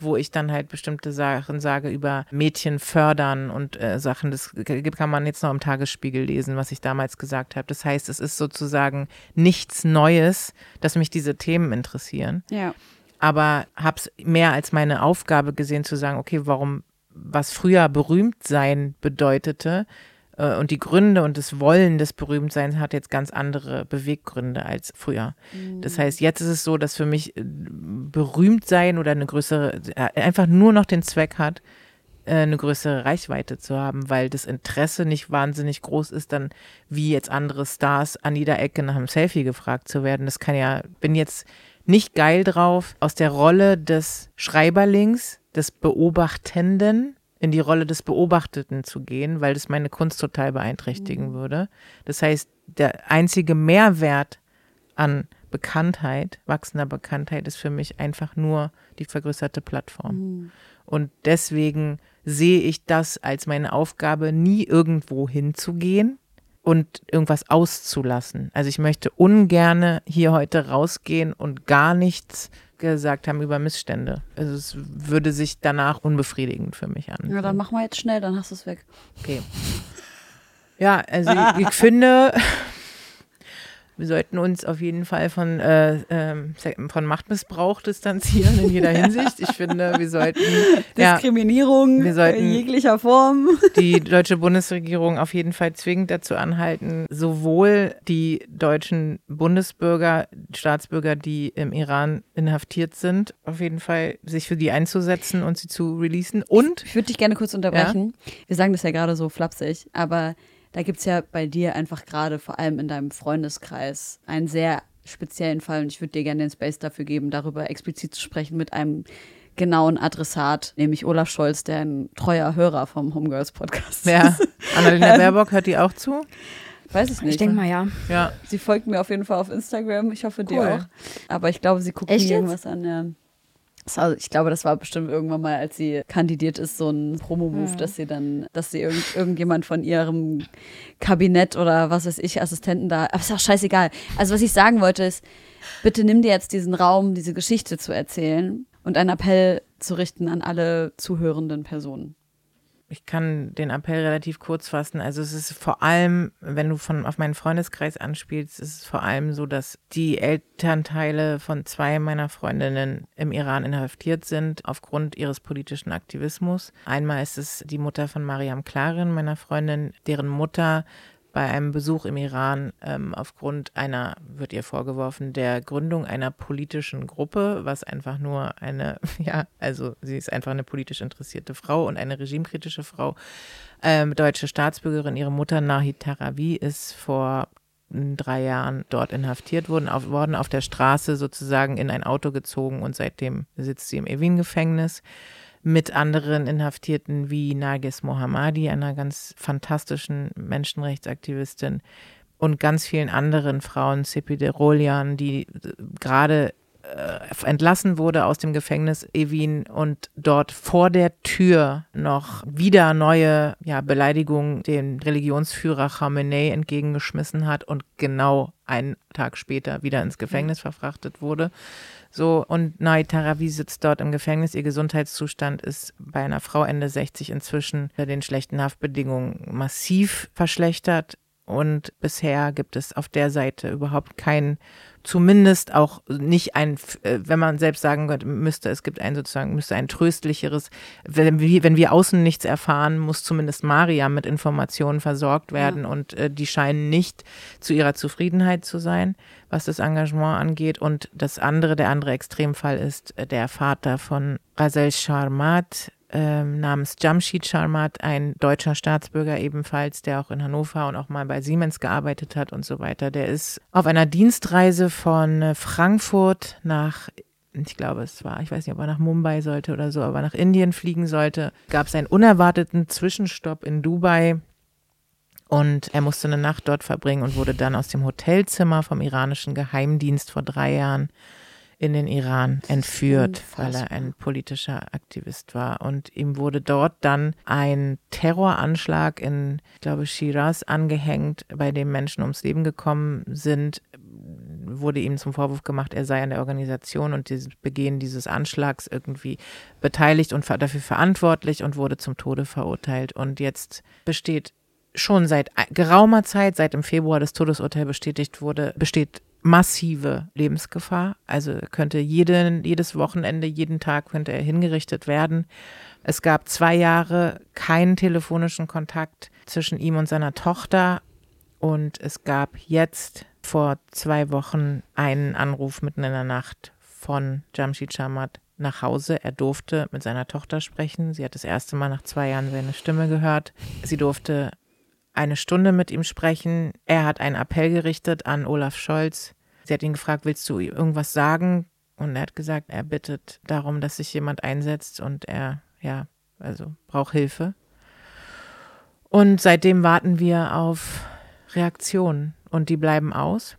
S2: wo ich dann halt bestimmte Sachen sage über Mädchen fördern und äh, Sachen. Das kann man jetzt noch im Tagesspiegel lesen, was ich damals gesagt habe. Das heißt, es ist sozusagen nichts Neues, dass mich diese Themen interessieren.
S1: Ja.
S2: Aber habe es mehr als meine Aufgabe gesehen, zu sagen, okay, warum, was früher berühmt sein bedeutete, äh, und die Gründe und das Wollen des Berühmtseins hat jetzt ganz andere Beweggründe als früher. Mhm. Das heißt, jetzt ist es so, dass für mich äh, berühmt sein oder eine größere, äh, einfach nur noch den Zweck hat, eine größere Reichweite zu haben, weil das Interesse nicht wahnsinnig groß ist, dann wie jetzt andere Stars an jeder Ecke nach einem Selfie gefragt zu werden. Das kann ja, bin jetzt nicht geil drauf, aus der Rolle des Schreiberlings, des Beobachtenden in die Rolle des Beobachteten zu gehen, weil das meine Kunst total beeinträchtigen mhm. würde. Das heißt, der einzige Mehrwert an Bekanntheit, wachsender Bekanntheit, ist für mich einfach nur die vergrößerte Plattform. Mhm. Und deswegen sehe ich das als meine Aufgabe, nie irgendwo hinzugehen und irgendwas auszulassen. Also ich möchte ungerne hier heute rausgehen und gar nichts gesagt haben über Missstände. Also es würde sich danach unbefriedigend für mich an.
S1: Ja, dann machen wir jetzt schnell, dann hast du es weg.
S2: Okay. Ja, also ich, ich finde, wir sollten uns auf jeden Fall von, äh, äh, von Machtmissbrauch distanzieren in jeder Hinsicht. Ich finde, wir sollten
S1: Diskriminierung
S2: ja, wir sollten
S1: in jeglicher Form.
S2: Die deutsche Bundesregierung auf jeden Fall zwingend dazu anhalten, sowohl die deutschen Bundesbürger, Staatsbürger, die im Iran inhaftiert sind, auf jeden Fall sich für die einzusetzen und sie zu releasen. Und
S1: ich würde dich gerne kurz unterbrechen. Ja? Wir sagen das ja gerade so flapsig, aber da gibt es ja bei dir einfach gerade, vor allem in deinem Freundeskreis, einen sehr speziellen Fall. Und ich würde dir gerne den Space dafür geben, darüber explizit zu sprechen mit einem genauen Adressat, nämlich Olaf Scholz, der ein treuer Hörer vom Homegirls Podcast
S2: ja. ist. Annalena Baerbock hört die auch zu?
S1: Weiß ich nicht.
S3: Ich denke mal, ja.
S2: ja.
S1: Sie folgt mir auf jeden Fall auf Instagram. Ich hoffe, cool. dir auch. Aber ich glaube, sie guckt Echt mir irgendwas an. Ja. Also ich glaube, das war bestimmt irgendwann mal, als sie kandidiert ist, so ein Promo-Move, mhm. dass sie dann, dass sie irgend, irgendjemand von ihrem Kabinett oder was weiß ich, Assistenten da, aber ist auch scheißegal. Also was ich sagen wollte ist, bitte nimm dir jetzt diesen Raum, diese Geschichte zu erzählen und einen Appell zu richten an alle zuhörenden Personen
S2: ich kann den Appell relativ kurz fassen. Also es ist vor allem, wenn du von auf meinen Freundeskreis anspielst, ist es vor allem so, dass die Elternteile von zwei meiner Freundinnen im Iran inhaftiert sind aufgrund ihres politischen Aktivismus. Einmal ist es die Mutter von Mariam Klarin, meiner Freundin, deren Mutter bei einem Besuch im Iran ähm, aufgrund einer, wird ihr vorgeworfen, der Gründung einer politischen Gruppe, was einfach nur eine, ja, also sie ist einfach eine politisch interessierte Frau und eine regimekritische Frau, ähm, deutsche Staatsbürgerin. Ihre Mutter Nahid Tarawi ist vor drei Jahren dort inhaftiert worden, auf, worden, auf der Straße sozusagen in ein Auto gezogen und seitdem sitzt sie im Evin-Gefängnis mit anderen Inhaftierten wie Nagis Mohammadi, einer ganz fantastischen Menschenrechtsaktivistin, und ganz vielen anderen Frauen, Sepide Rolian, die äh, gerade äh, entlassen wurde aus dem Gefängnis Evin und dort vor der Tür noch wieder neue ja, Beleidigungen dem Religionsführer Khamenei entgegengeschmissen hat und genau einen Tag später wieder ins Gefängnis verfrachtet wurde. So, und Nai Tarawi sitzt dort im Gefängnis. Ihr Gesundheitszustand ist bei einer Frau Ende 60 inzwischen bei den schlechten Haftbedingungen massiv verschlechtert. Und bisher gibt es auf der Seite überhaupt kein zumindest auch nicht ein, äh, wenn man selbst sagen müsste, es gibt ein sozusagen, müsste ein tröstlicheres, wenn wir, wenn wir außen nichts erfahren, muss zumindest Maria mit Informationen versorgt werden ja. und äh, die scheinen nicht zu ihrer Zufriedenheit zu sein, was das Engagement angeht. Und das andere, der andere Extremfall ist äh, der Vater von Razel Sharmat, ähm, namens Jamshid Sharmat, ein deutscher Staatsbürger ebenfalls, der auch in Hannover und auch mal bei Siemens gearbeitet hat und so weiter. Der ist auf einer Dienstreise von äh, Frankfurt nach ich glaube, es war, ich weiß nicht, ob er nach Mumbai sollte oder so, aber nach Indien fliegen sollte, gab es einen unerwarteten Zwischenstopp in Dubai und er musste eine Nacht dort verbringen und wurde dann aus dem Hotelzimmer vom iranischen Geheimdienst vor drei Jahren in den Iran entführt, weil er ein politischer Aktivist war. Und ihm wurde dort dann ein Terroranschlag in, ich glaube, Shiraz angehängt, bei dem Menschen ums Leben gekommen sind. Wurde ihm zum Vorwurf gemacht, er sei an der Organisation und dieses Begehen dieses Anschlags irgendwie beteiligt und dafür verantwortlich und wurde zum Tode verurteilt. Und jetzt besteht schon seit ei- geraumer Zeit, seit im Februar das Todesurteil bestätigt wurde, besteht massive Lebensgefahr. Also könnte jeden, jedes Wochenende, jeden Tag könnte er hingerichtet werden. Es gab zwei Jahre keinen telefonischen Kontakt zwischen ihm und seiner Tochter. Und es gab jetzt vor zwei Wochen einen Anruf mitten in der Nacht von Jamshid Chamat nach Hause. Er durfte mit seiner Tochter sprechen. Sie hat das erste Mal nach zwei Jahren seine Stimme gehört. Sie durfte eine Stunde mit ihm sprechen. Er hat einen Appell gerichtet an Olaf Scholz. Sie hat ihn gefragt, willst du irgendwas sagen? Und er hat gesagt, er bittet darum, dass sich jemand einsetzt und er, ja, also braucht Hilfe. Und seitdem warten wir auf Reaktionen und die bleiben aus.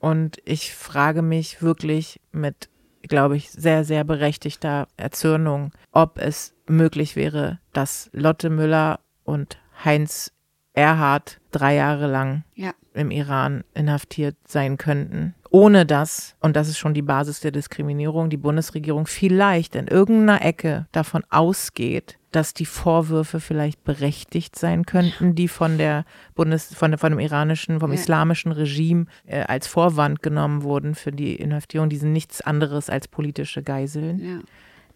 S2: Und ich frage mich wirklich mit, glaube ich, sehr, sehr berechtigter Erzürnung, ob es möglich wäre, dass Lotte Müller und Heinz Erhard drei Jahre lang
S1: Ja.
S2: im Iran inhaftiert sein könnten, ohne dass, und das ist schon die Basis der Diskriminierung, die Bundesregierung vielleicht in irgendeiner Ecke davon ausgeht, dass die Vorwürfe vielleicht berechtigt sein könnten, die von der Bundes, von, der- von dem iranischen, vom
S1: Ja.
S2: islamischen Regime äh, als Vorwand genommen wurden für die Inhaftierung. Die sind nichts anderes als politische Geiseln.
S1: Ja.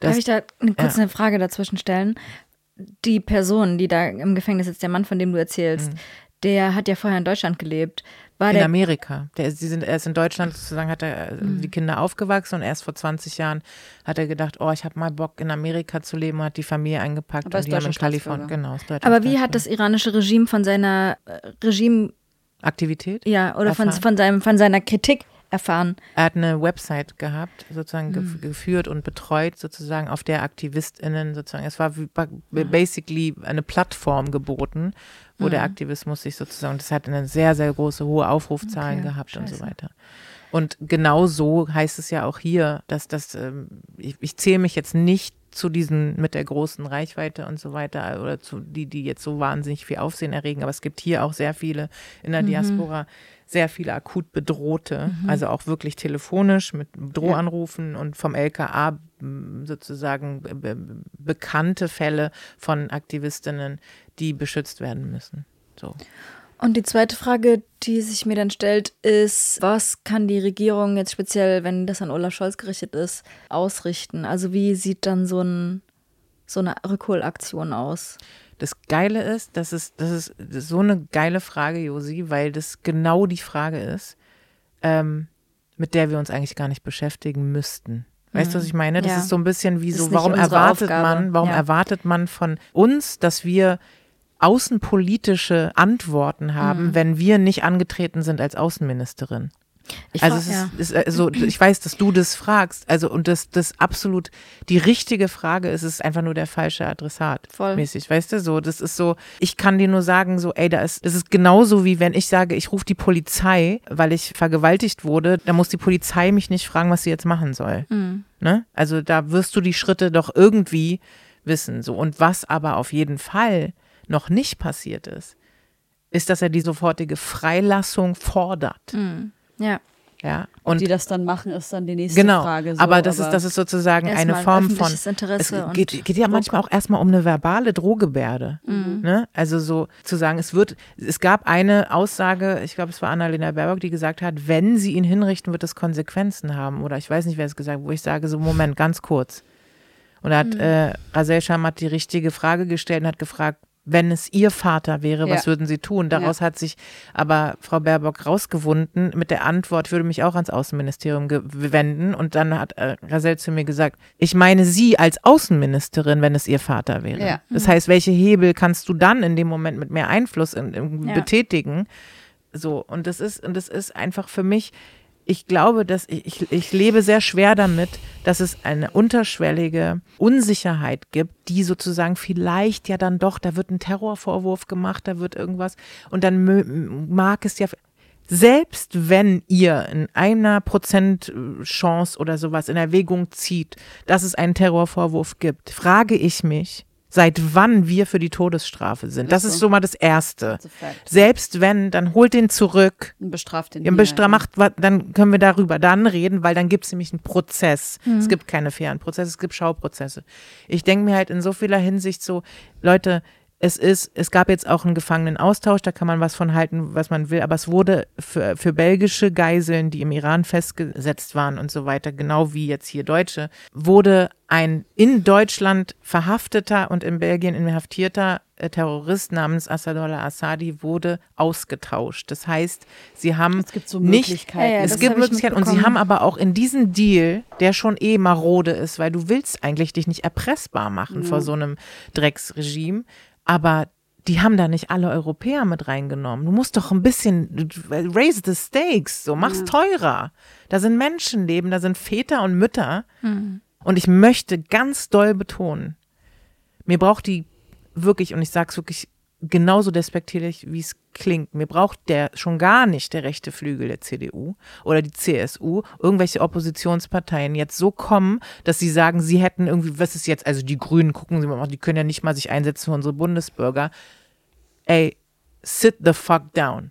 S2: Das-
S3: Darf ich da eine, kurz
S2: ja.
S3: eine Frage dazwischen stellen? Die Person, die da im Gefängnis sitzt, der Mann, von dem du erzählst, der hat ja vorher in Deutschland gelebt. War
S2: in
S3: der,
S2: Amerika. Der, sie sind, er ist in Deutschland sozusagen, hat er äh,
S3: Mhm.
S2: die Kinder aufgewachsen und erst vor 20 Jahren hat er gedacht, oh, ich habe mal Bock in Amerika zu leben und hat die Familie eingepackt
S1: Aber
S2: und die haben in Kalifornien, genau,
S3: aber wie hat das iranische Regime von seiner äh, Regime,
S2: Aktivität?
S3: ja, oder von, von, seinem, von seiner Kritik erfahren?
S2: Er hat eine Website gehabt, sozusagen
S3: Mhm.
S2: gef geführt und betreut, sozusagen, auf der AktivistInnen sozusagen, es war basically eine Plattform geboten, wo
S3: Mhm.
S2: der Aktivismus sich sozusagen, das hat eine sehr, sehr große, hohe Aufrufzahlen
S3: Okay,
S2: gehabt und so
S3: scheiße.
S2: weiter. Und genau so heißt es ja auch hier, dass das, ähm, ich, ich zähle mich jetzt nicht zu diesen mit der großen Reichweite und so weiter oder zu die, die jetzt so wahnsinnig viel Aufsehen erregen, aber es gibt hier auch sehr viele in der Diaspora, sehr viele akut Bedrohte, also auch wirklich telefonisch mit Drohanrufen und vom LKA sozusagen be bekannte Fälle von Aktivistinnen, die beschützt werden müssen. So.
S3: Und die zweite Frage, die sich mir dann stellt, ist, was kann die Regierung jetzt speziell, wenn das an Olaf Scholz gerichtet ist, ausrichten? Also wie sieht dann so, ein, so eine Rückholaktion aus?
S2: Das Geile ist, das ist, das ist, das ist so eine geile Frage, Josi, weil das genau die Frage ist, ähm, mit der wir uns eigentlich gar nicht beschäftigen müssten. Weißt du, was ich meine? Das
S3: Ja.
S2: ist so ein bisschen wie so, warum erwartet
S3: Aufgabe.
S2: man, warum
S3: Ja.
S2: erwartet man von uns, dass wir außenpolitische Antworten haben, wenn wir nicht angetreten sind als Außenministerin?
S3: Ich
S2: also
S3: frag-
S2: es ist,
S3: ja.
S2: ist also ich weiß, dass du das fragst, also und das das absolut die richtige Frage ist, es ist einfach nur der falsche Adressat
S3: Voll.
S2: mäßig, weißt du, so das ist so, ich kann dir nur sagen so, ey, da ist das ist genauso wie wenn ich sage, ich rufe die Polizei, weil ich vergewaltigt wurde, da muss die Polizei mich nicht fragen, was sie jetzt machen soll.
S3: Mhm.
S2: Ne? Also da wirst du die Schritte doch irgendwie wissen so und was aber auf jeden Fall noch nicht passiert ist, ist, dass er die sofortige Freilassung fordert.
S3: Ja.
S2: Ja,
S1: Und die das dann machen, ist dann die nächste
S2: Genau,
S1: Frage. So,
S2: aber das ist das ist sozusagen eine Form von
S3: Interesse
S2: es geht, geht ja
S3: Druck.
S2: manchmal auch erstmal um eine verbale Drohgebärde. Ne? Also so zu sagen, es wird, es gab eine Aussage, ich glaube, es war Annalena Baerbock, die gesagt hat, wenn sie ihn hinrichten, wird es Konsequenzen haben. Oder ich weiß nicht, wer es gesagt hat, wo ich sage, so Moment, ganz kurz. Und da hat äh, Rasel Shamat die richtige Frage gestellt und hat gefragt, wenn es ihr Vater wäre, was
S1: Ja.
S2: würden sie tun? Daraus hat sich aber Frau Baerbock rausgewunden mit der Antwort, ich würde mich auch ans Außenministerium wenden. Und dann hat äh, Rasel zu mir gesagt, ich meine sie als Außenministerin, wenn es ihr Vater wäre.
S1: Ja.
S2: Das heißt, welche Hebel kannst du dann in dem Moment mit mehr Einfluss in, in,
S3: Ja.
S2: betätigen? So, und das ist, und das ist einfach für mich, ich glaube, dass ich, ich, ich lebe sehr schwer damit, dass es eine unterschwellige Unsicherheit gibt, die sozusagen vielleicht ja dann doch, da wird ein Terrorvorwurf gemacht, da wird irgendwas und dann mag es ja, selbst wenn ihr in einer Prozent äh, oder sowas in Erwägung zieht, dass es einen Terrorvorwurf gibt, frage ich mich, seit wann wir für die Todesstrafe sind. Das ist so mal das Erste. Selbst wenn, dann holt den zurück.
S1: Und bestraft den
S2: Ja, bestra- macht, dann können wir darüber dann reden, weil dann gibt es nämlich einen Prozess.
S1: Mhm.
S2: Es gibt keine fairen Prozesse, es gibt Schauprozesse. Ich denke mir halt in so vieler Hinsicht so, Leute, es ist, es gab jetzt auch einen Gefangenenaustausch, da kann man was von halten, was man will, aber es wurde für, für belgische Geiseln, die im Iran festgesetzt waren und so weiter, genau wie jetzt hier Deutsche, wurde ein in Deutschland verhafteter und in Belgien inhaftierter äh, Terrorist namens Assadollah Assadi wurde ausgetauscht. Das heißt, sie haben
S1: Es gibt so
S2: nicht.
S3: Ja, ja,
S2: es gibt Möglichkeiten und sie haben aber auch in diesem Deal, der schon eh marode ist, weil du willst eigentlich dich nicht erpressbar machen vor so einem Drecksregime, aber die haben da nicht alle Europäer mit reingenommen. Du musst doch ein bisschen raise the stakes, so mach's teurer. Da sind Menschenleben, da sind Väter und Mütter. Und ich möchte ganz doll betonen, mir braucht die wirklich, und ich sage es wirklich genauso despektierlich, wie es klingt, mir braucht der schon gar nicht der rechte Flügel der CDU oder die CSU, irgendwelche Oppositionsparteien jetzt so kommen, dass sie sagen, sie hätten irgendwie, was ist jetzt, also die Grünen, gucken Sie mal, die können ja nicht mal sich einsetzen für unsere Bundesbürger. Ey, sit the fuck down.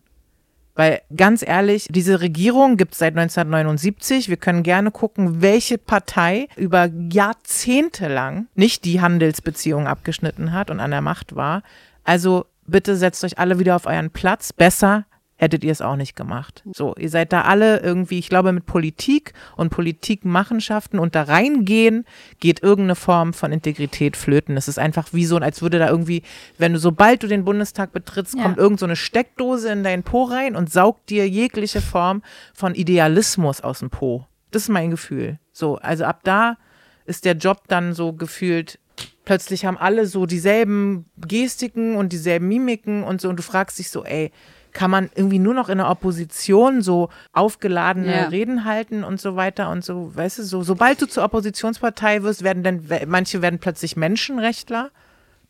S2: Weil ganz ehrlich, diese Regierung gibt es seit 1979. Wir können gerne gucken, welche Partei über Jahrzehnte lang nicht die Handelsbeziehungen abgeschnitten hat und an der Macht war. Also bitte setzt euch alle wieder auf euren Platz. Besser hättet ihr es auch nicht gemacht. So, ihr seid da alle irgendwie, ich glaube, mit Politik und Politikmachenschaften und da reingehen, geht irgendeine Form von Integrität flöten. Es ist einfach wie so, als würde da irgendwie, wenn du, sobald du den Bundestag betrittst,
S3: Ja.
S2: kommt irgend so eine Steckdose in deinen Po rein und saugt dir jegliche Form von Idealismus aus dem Po. Das ist mein Gefühl. So, also ab da ist der Job dann so gefühlt, plötzlich haben alle so dieselben Gestiken und dieselben Mimiken und so und du fragst dich so, ey, kann man irgendwie nur noch in der Opposition so aufgeladene
S1: Ja.
S2: Reden halten und so weiter und so, weißt du, so, sobald du zur Oppositionspartei wirst, werden dann, manche werden plötzlich Menschenrechtler,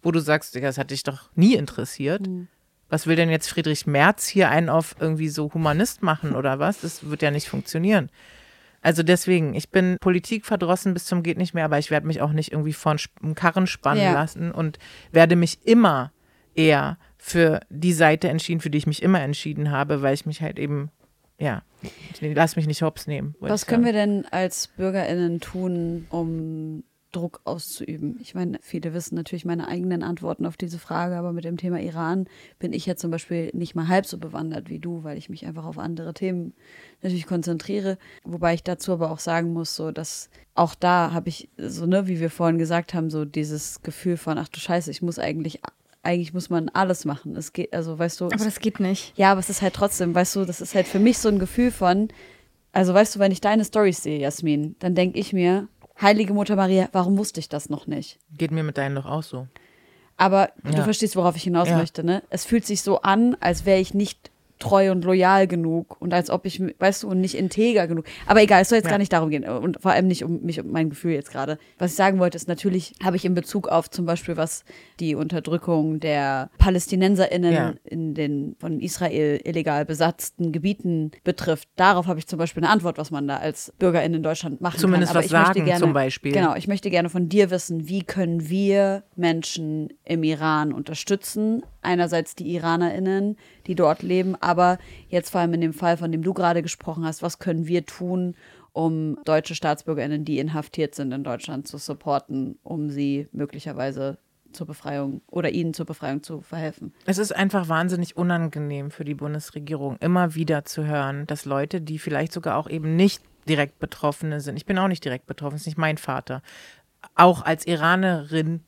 S2: wo du sagst, das hat dich doch nie interessiert. Was will denn jetzt Friedrich Merz hier einen auf irgendwie so Humanist machen oder was? Das wird ja nicht funktionieren. Also deswegen, ich bin Politik verdrossen bis zum geht nicht mehr, aber ich werde mich auch nicht irgendwie von Karren spannen
S1: Ja.
S2: lassen und werde mich immer eher für die Seite entschieden, für die ich mich immer entschieden habe, weil ich mich halt eben, ja, ich lass mich nicht hops nehmen.
S1: Was können wir denn als BürgerInnen tun, um Druck auszuüben? Ich meine, viele wissen natürlich meine eigenen Antworten auf diese Frage, aber mit dem Thema Iran bin ich ja zum Beispiel nicht mal halb so bewandert wie du, weil ich mich einfach auf andere Themen natürlich konzentriere. Wobei ich dazu aber auch sagen muss, so dass auch da habe ich so, ne, wie wir vorhin gesagt haben, so dieses Gefühl von, ach du Scheiße, ich muss eigentlich, eigentlich muss man alles machen. Es geht, also weißt du,
S3: Aber das geht nicht.
S1: ja, aber es ist halt trotzdem, weißt du, das ist halt für mich so ein Gefühl von, also weißt du, wenn ich deine Storys sehe, Jasmin, dann denke ich mir, Heilige Mutter Maria, warum wusste ich das noch nicht?
S2: Geht mir mit deinen doch auch so.
S1: Aber du
S2: Ja.
S1: verstehst, worauf ich hinaus
S2: Ja.
S1: möchte, ne? Es fühlt sich so an, als wäre ich nicht treu und loyal genug und als ob ich, weißt du, und nicht integer genug. Aber egal, es soll jetzt
S2: Ja.
S1: gar nicht darum gehen und vor allem nicht um mich, um mein Gefühl jetzt gerade. Was ich sagen wollte, ist natürlich, habe ich in Bezug auf zum Beispiel, was die Unterdrückung der PalästinenserInnen
S2: Ja.
S1: in den von Israel illegal besatzten Gebieten betrifft. Darauf habe ich zum Beispiel eine Antwort, was man da als BürgerInnen in Deutschland machen
S2: Zumindest
S1: kann. Aber
S2: was sagen
S1: gerne,
S2: zum Beispiel.
S1: Genau, ich möchte gerne von dir wissen, wie können wir Menschen im Iran unterstützen? Einerseits die IranerInnen, die dort leben, aber jetzt vor allem in dem Fall, von dem du gerade gesprochen hast, was können wir tun, um deutsche StaatsbürgerInnen, die inhaftiert sind in Deutschland, zu supporten, um sie möglicherweise zur Befreiung oder ihnen zur Befreiung zu verhelfen?
S2: Es ist einfach wahnsinnig unangenehm für die Bundesregierung, immer wieder zu hören, dass Leute, die vielleicht sogar auch eben nicht direkt Betroffene sind, ich bin auch nicht direkt betroffen, ist nicht mein Vater, auch als Iranerin,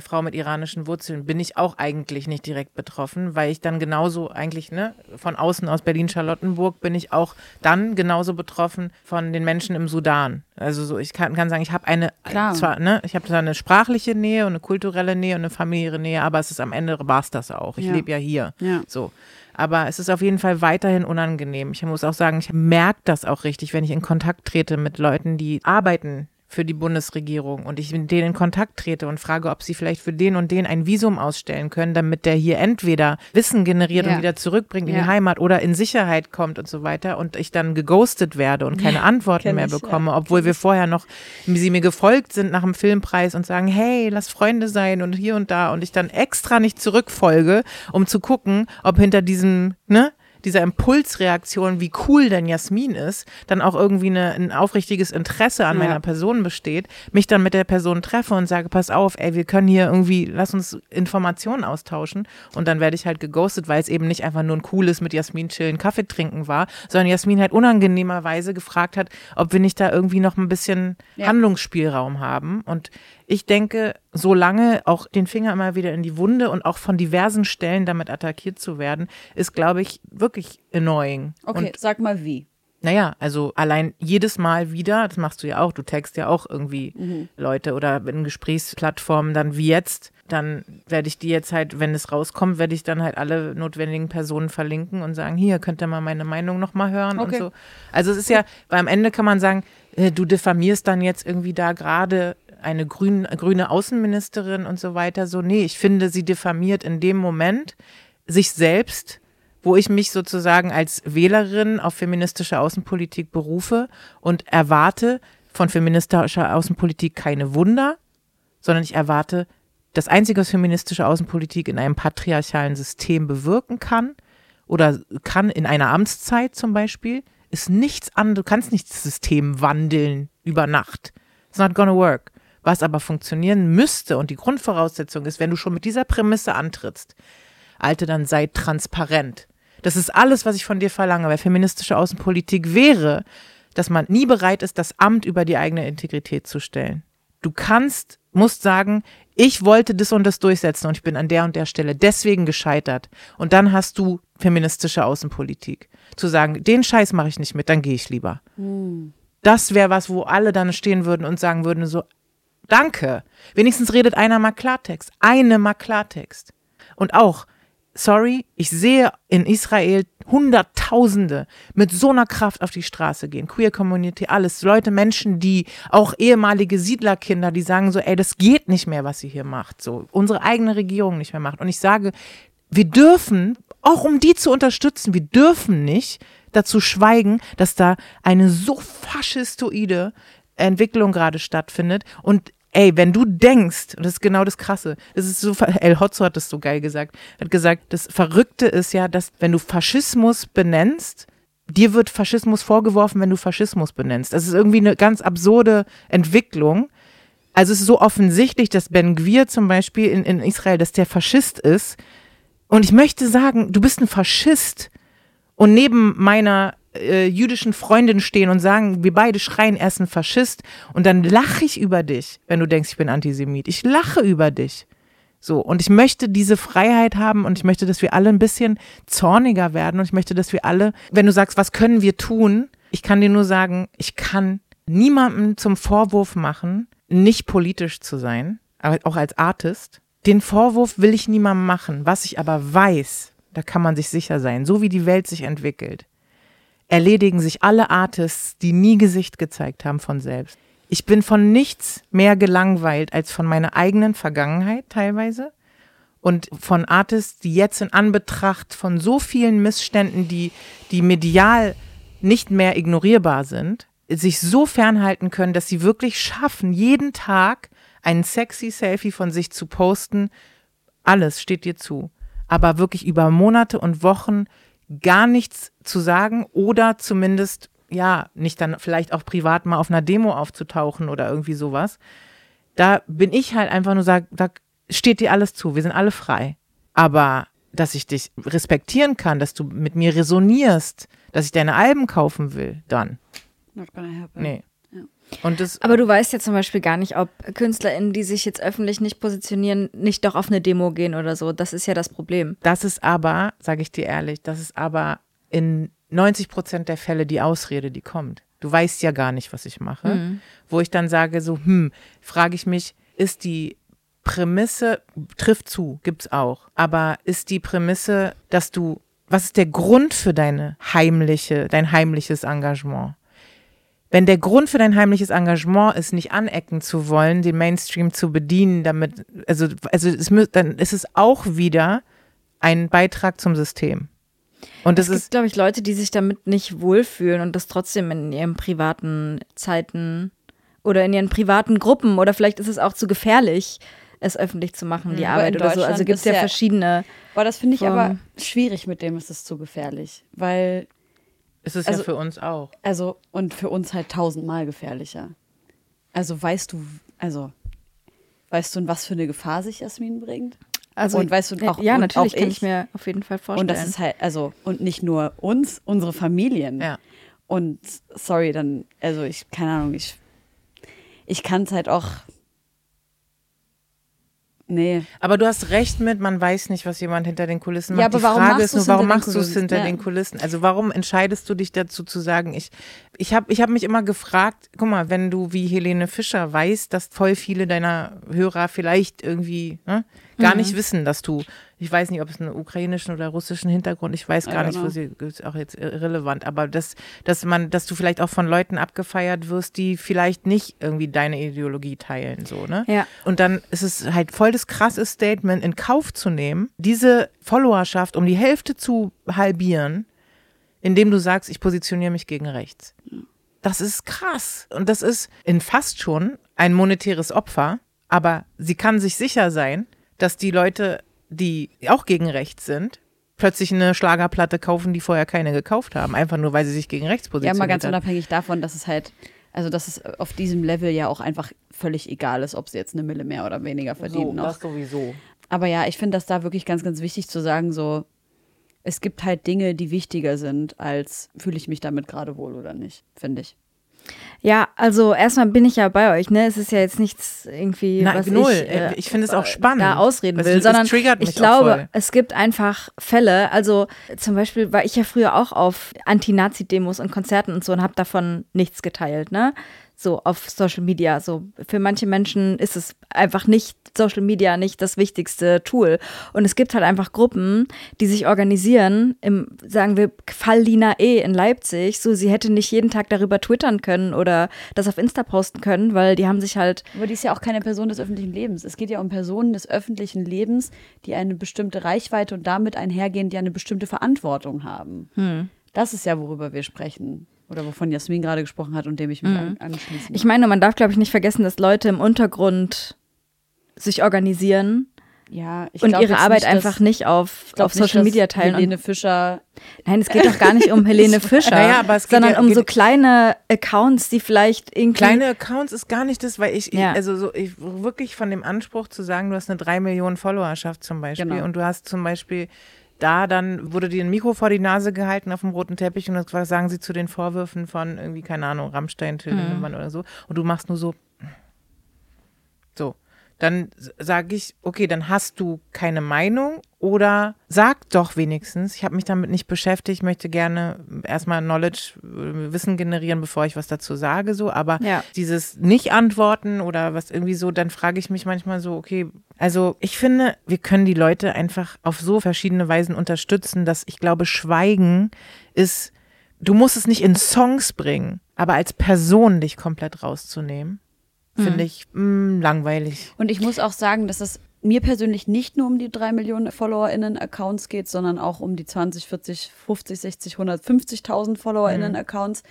S2: Frau mit iranischen Wurzeln, bin ich auch eigentlich nicht direkt betroffen, weil ich dann genauso eigentlich, ne, von außen aus Berlin-Charlottenburg bin ich auch dann genauso betroffen von den Menschen im Sudan. Also so, ich kann, kann sagen, ich habe eine,
S1: Klar.
S2: zwar, ne, ich habe zwar eine sprachliche Nähe und eine kulturelle Nähe und eine familiäre Nähe, aber es ist am Ende war es das auch. Ich
S1: Ja.
S2: lebe ja hier.
S1: Ja.
S2: So. Aber es ist auf jeden Fall weiterhin unangenehm. Ich muss auch sagen, ich merke das auch richtig, wenn ich in Kontakt trete mit Leuten, die arbeiten für die Bundesregierung und ich mit denen in Kontakt trete und frage, ob sie vielleicht für den und den ein Visum ausstellen können, damit der hier entweder Wissen generiert
S1: Ja.
S2: und wieder zurückbringt in
S1: Ja.
S2: die Heimat oder in Sicherheit kommt und so weiter und ich dann geghostet werde und keine Antworten mehr
S1: ich,
S2: bekomme, obwohl wir vorher noch sie mir gefolgt sind nach dem Filmpreis und sagen, hey, lass Freunde sein und hier und da und ich dann extra nicht zurückfolge, um zu gucken, ob hinter diesem, ne, dieser Impulsreaktion, wie cool denn Jasmin ist, dann auch irgendwie eine, ein aufrichtiges Interesse an
S1: Ja.
S2: meiner Person besteht, mich dann mit der Person treffe und sage, pass auf, ey, wir können hier irgendwie, lass uns Informationen austauschen und dann werde ich halt geghostet, weil es eben nicht einfach nur ein cooles mit Jasmin chillen, Kaffee trinken war, sondern Jasmin halt unangenehmerweise gefragt hat, ob wir nicht da irgendwie noch ein bisschen
S1: Ja.
S2: Handlungsspielraum haben und ich denke, solange auch den Finger immer wieder in die Wunde und auch von diversen Stellen damit attackiert zu werden, ist, glaube ich, wirklich annoying.
S1: Okay,
S2: Und
S1: sag mal wie.
S2: naja, also allein jedes Mal wieder, das machst du ja auch, du text ja auch irgendwie
S1: Mhm.
S2: Leute oder in Gesprächsplattformen dann wie jetzt, dann werde ich die jetzt halt, wenn es rauskommt, werde ich dann halt alle notwendigen Personen verlinken und sagen, hier könnt ihr mal meine Meinung nochmal hören
S1: Okay.
S2: und so. Also es ist ja, weil am Ende kann man sagen, äh, du diffamierst dann jetzt irgendwie da gerade eine grün, grüne Außenministerin und so weiter. So, nee, ich finde, sie diffamiert in dem Moment sich selbst, wo ich mich sozusagen als Wählerin auf feministische Außenpolitik berufe und erwarte von feministischer Außenpolitik keine Wunder, sondern ich erwarte, das Einzige, was feministische Außenpolitik in einem patriarchalen System bewirken kann oder kann in einer Amtszeit zum Beispiel, ist nichts anderes. Du kannst nicht das System wandeln über Nacht. It's not gonna work. Was aber funktionieren müsste und die Grundvoraussetzung ist, wenn du schon mit dieser Prämisse antrittst, Alte, dann sei transparent. Das ist alles, was ich von dir verlange, weil feministische Außenpolitik wäre, dass man nie bereit ist, das Amt über die eigene Integrität zu stellen. Du kannst, musst sagen, ich wollte das und das durchsetzen und ich bin an der und der Stelle deswegen gescheitert. Und dann hast du feministische Außenpolitik. Zu sagen, den Scheiß mache ich nicht mit, dann gehe ich lieber. Das wäre was, wo alle dann stehen würden und sagen würden so, danke. Wenigstens redet einer mal Klartext. Eine mal Klartext. Und auch, sorry, ich sehe in Israel Hunderttausende mit so einer Kraft auf die Straße gehen. Queer Community, alles. Leute, Menschen, die auch ehemalige Siedlerkinder, die sagen so, ey, das geht nicht mehr, was sie hier macht. So, unsere eigene Regierung nicht mehr macht. Und ich sage, wir dürfen, auch um die zu unterstützen, wir dürfen nicht dazu schweigen, dass da eine so faschistoide Entwicklung gerade stattfindet. Und ey, wenn du denkst, und das ist genau das Krasse, das ist so, El Hotzo hat das so geil gesagt, hat gesagt, das Verrückte ist ja, dass wenn du Faschismus benennst, dir wird Faschismus vorgeworfen, wenn du Faschismus benennst. Das ist irgendwie eine ganz absurde Entwicklung. Also es ist so offensichtlich, dass Ben Gvir zum Beispiel in, in Israel, dass der Faschist ist. Und ich möchte sagen, du bist ein Faschist. Und neben meiner äh, jüdischen Freundin stehen und sagen, wir beide schreien, er ist ein Faschist. Und dann lache ich über dich, wenn du denkst, ich bin Antisemit. Ich lache über dich. So, und ich möchte diese Freiheit haben und ich möchte, dass wir alle ein bisschen zorniger werden und ich möchte, dass wir alle, wenn du sagst, was können wir tun, ich kann dir nur sagen, ich kann niemandem zum Vorwurf machen, nicht politisch zu sein, aber auch als Artist. Den Vorwurf will ich niemandem machen. Was ich aber weiß, da kann man sich sicher sein, so wie die Welt sich entwickelt, erledigen sich alle Artists, die nie Gesicht gezeigt haben, von selbst. Ich bin von nichts mehr gelangweilt als von meiner eigenen Vergangenheit teilweise und von Artists, die jetzt in Anbetracht von so vielen Missständen, die, die medial nicht mehr ignorierbar sind, sich so fernhalten können, dass sie wirklich schaffen, jeden Tag ein sexy Selfie von sich zu posten. Alles steht dir zu. Aber wirklich über Monate und Wochen gar nichts zu sagen oder zumindest, ja, nicht dann vielleicht auch privat mal auf einer Demo aufzutauchen oder irgendwie sowas. Da bin ich halt einfach nur sag, da steht dir alles zu. Wir sind alle frei. Aber dass ich dich respektieren kann, dass du mit mir resonierst, dass ich deine Alben kaufen will, dann.
S1: Not gonna happen.
S2: Nee.
S3: Aber du weißt ja zum Beispiel gar nicht, ob KünstlerInnen, die sich jetzt öffentlich nicht positionieren, nicht doch auf eine Demo gehen oder so. Das ist ja das Problem.
S2: das ist aber, sage ich dir ehrlich, das ist aber in 90 Prozent der Fälle die Ausrede, die kommt. Du weißt ja gar nicht, was ich mache. Wo ich dann sage, so, hm, frage ich mich, ist die Prämisse, trifft zu, gibt's auch. Aber ist die Prämisse, dass du, was ist der Grund für deine heimliche, dein heimliches Engagement? Wenn der Grund für dein heimliches Engagement ist, nicht anecken zu wollen, den Mainstream zu bedienen, damit, also, also es, mü- dann ist es auch wieder ein Beitrag zum System. Und
S3: es gibt, glaube ich, Leute, die sich damit nicht wohlfühlen und das trotzdem in ihren privaten Zeiten oder in ihren privaten Gruppen oder vielleicht ist es auch zu gefährlich, es öffentlich zu machen, die
S1: Aber
S3: Arbeit oder so. Also gibt es ja
S1: ja-
S3: verschiedene.
S1: Boah, das finde ich aber schwierig mit dem, ist es zu gefährlich. Weil,
S2: es ist
S1: also-
S2: ja für uns auch.
S1: also, und für uns halt tausendmal gefährlicher. Also weißt du, also, weißt du, in was für eine Gefahr sich Jasmin bringt?
S3: Also
S1: Und weißt du, auch-
S3: ja,
S1: und
S3: natürlich
S1: auch
S3: kann
S1: ich.
S3: ich mir auf jeden Fall vorstellen.
S1: Und das ist halt, also, und nicht nur uns, unsere Familien.
S2: Ja.
S1: Und sorry, dann, also ich, keine Ahnung, ich, ich kann es halt auch. Nee.
S2: Aber du hast recht mit, man weiß nicht, was jemand hinter den Kulissen macht.
S1: Ja, aber
S2: Die
S1: warum
S2: Frage
S1: machst
S2: ist nur, warum machst du es hinter
S1: Ja.
S2: den Kulissen? Also warum entscheidest du dich dazu zu sagen, ich, ich habe ich hab mich immer gefragt, guck mal, wenn du wie Helene Fischer weißt, dass voll viele deiner Hörer vielleicht irgendwie ne, gar
S1: Mhm.
S2: nicht wissen, dass du, ich weiß nicht, ob es einen ukrainischen oder russischen Hintergrund, ich weiß gar nicht, wo sie, ist auch jetzt irrelevant, aber dass, dass man, dass du vielleicht auch von Leuten abgefeiert wirst, die vielleicht nicht irgendwie deine Ideologie teilen, so, ne?
S3: Ja.
S2: Und dann ist es halt voll das krasse Statement, in Kauf zu nehmen, diese Followerschaft um die Hälfte zu halbieren, indem du sagst, ich positioniere mich gegen rechts. Das ist krass. Und das ist in fast schon ein monetäres Opfer, aber sie kann sich sicher sein, dass die Leute, die auch gegen rechts sind, plötzlich eine Schlagerplatte kaufen, die vorher keine gekauft haben, einfach nur, weil sie sich gegen rechts
S1: Ja,
S2: positioniert
S1: mal ganz
S2: hat.
S1: unabhängig davon, dass es halt, also dass es auf diesem Level ja auch einfach völlig egal ist, ob sie jetzt eine Mille mehr oder weniger verdienen
S2: so,
S1: noch.
S2: das sowieso.
S1: Aber ja, ich finde das da wirklich ganz, ganz wichtig zu sagen, so, es gibt halt Dinge, die wichtiger sind, als fühle ich mich damit gerade wohl oder nicht, finde ich.
S3: Ja, also erstmal bin ich ja bei euch, ne? Es ist ja jetzt nichts irgendwie,
S2: Nein,
S3: was
S2: null.
S3: ich, äh,
S2: Ich finde es auch spannend.
S3: da ausreden
S2: Es-
S3: will,
S2: es
S3: sondern
S2: triggert mich
S3: ich glaube, es gibt einfach Fälle, also zum Beispiel war ich ja früher auch auf Anti-Nazi-Demos und Konzerten und so und habe davon nichts geteilt, ne? So auf Social Media. So für manche Menschen ist es einfach nicht Social Media nicht das wichtigste Tool. Und es gibt halt einfach Gruppen, die sich organisieren, im, sagen wir, Fall Lina E. in Leipzig. So, sie hätte nicht jeden Tag darüber twittern können oder das auf Insta posten können, weil die haben sich halt
S1: Aber die ist ja auch keine Person des öffentlichen Lebens. Es geht ja um Personen des öffentlichen Lebens, die eine bestimmte Reichweite und damit einhergehend ja eine bestimmte Verantwortung haben. Das ist ja, worüber wir sprechen. Oder wovon Jasmin gerade gesprochen hat und dem ich mich an, anschließe.
S3: Ich meine, man darf, glaube ich, nicht vergessen, dass Leute im Untergrund sich organisieren
S1: ja, ich
S3: und ihre Arbeit
S1: nicht,
S3: einfach nicht auf, auf
S1: nicht,
S3: Social Media teilen.
S1: Helene Fischer
S3: nein, es geht doch gar nicht um Helene Fischer,
S2: Naja, aber es geht
S3: sondern
S2: ja-
S3: um
S2: geht-
S3: so kleine Accounts, die vielleicht irgendwie.
S2: Kleine Accounts ist gar nicht das, weil ich,
S3: Ja.
S2: ich also so, ich wirklich von dem Anspruch zu sagen, du hast eine 3 Millionen Followerschaft zum Beispiel
S1: Genau.
S2: und du hast zum Beispiel da dann wurde dir ein Mikro vor die Nase gehalten auf dem roten Teppich und das sagen sie zu den Vorwürfen von irgendwie, keine Ahnung, Rammstein, Till
S3: Mhm.
S2: Oder so und du machst nur so so. Dann sage ich, okay, dann hast du keine Meinung oder sag doch wenigstens, ich habe mich damit nicht beschäftigt, ich möchte gerne erstmal Knowledge, äh, Wissen generieren, bevor ich was dazu sage, so, aber
S3: Ja.
S2: dieses Nicht-Antworten oder was irgendwie so, dann frage ich mich manchmal so, okay, also ich finde, wir können die Leute einfach auf so verschiedene Weisen unterstützen, dass ich glaube, Schweigen ist, du musst es nicht in Songs bringen, aber als Person dich komplett rauszunehmen, finde ich mh, langweilig.
S1: Und ich muss auch sagen, dass es mir persönlich nicht nur um die drei Millionen FollowerInnen-Accounts geht, sondern auch um die 20, 40, 50, 60, 150.000 FollowerInnen-Accounts.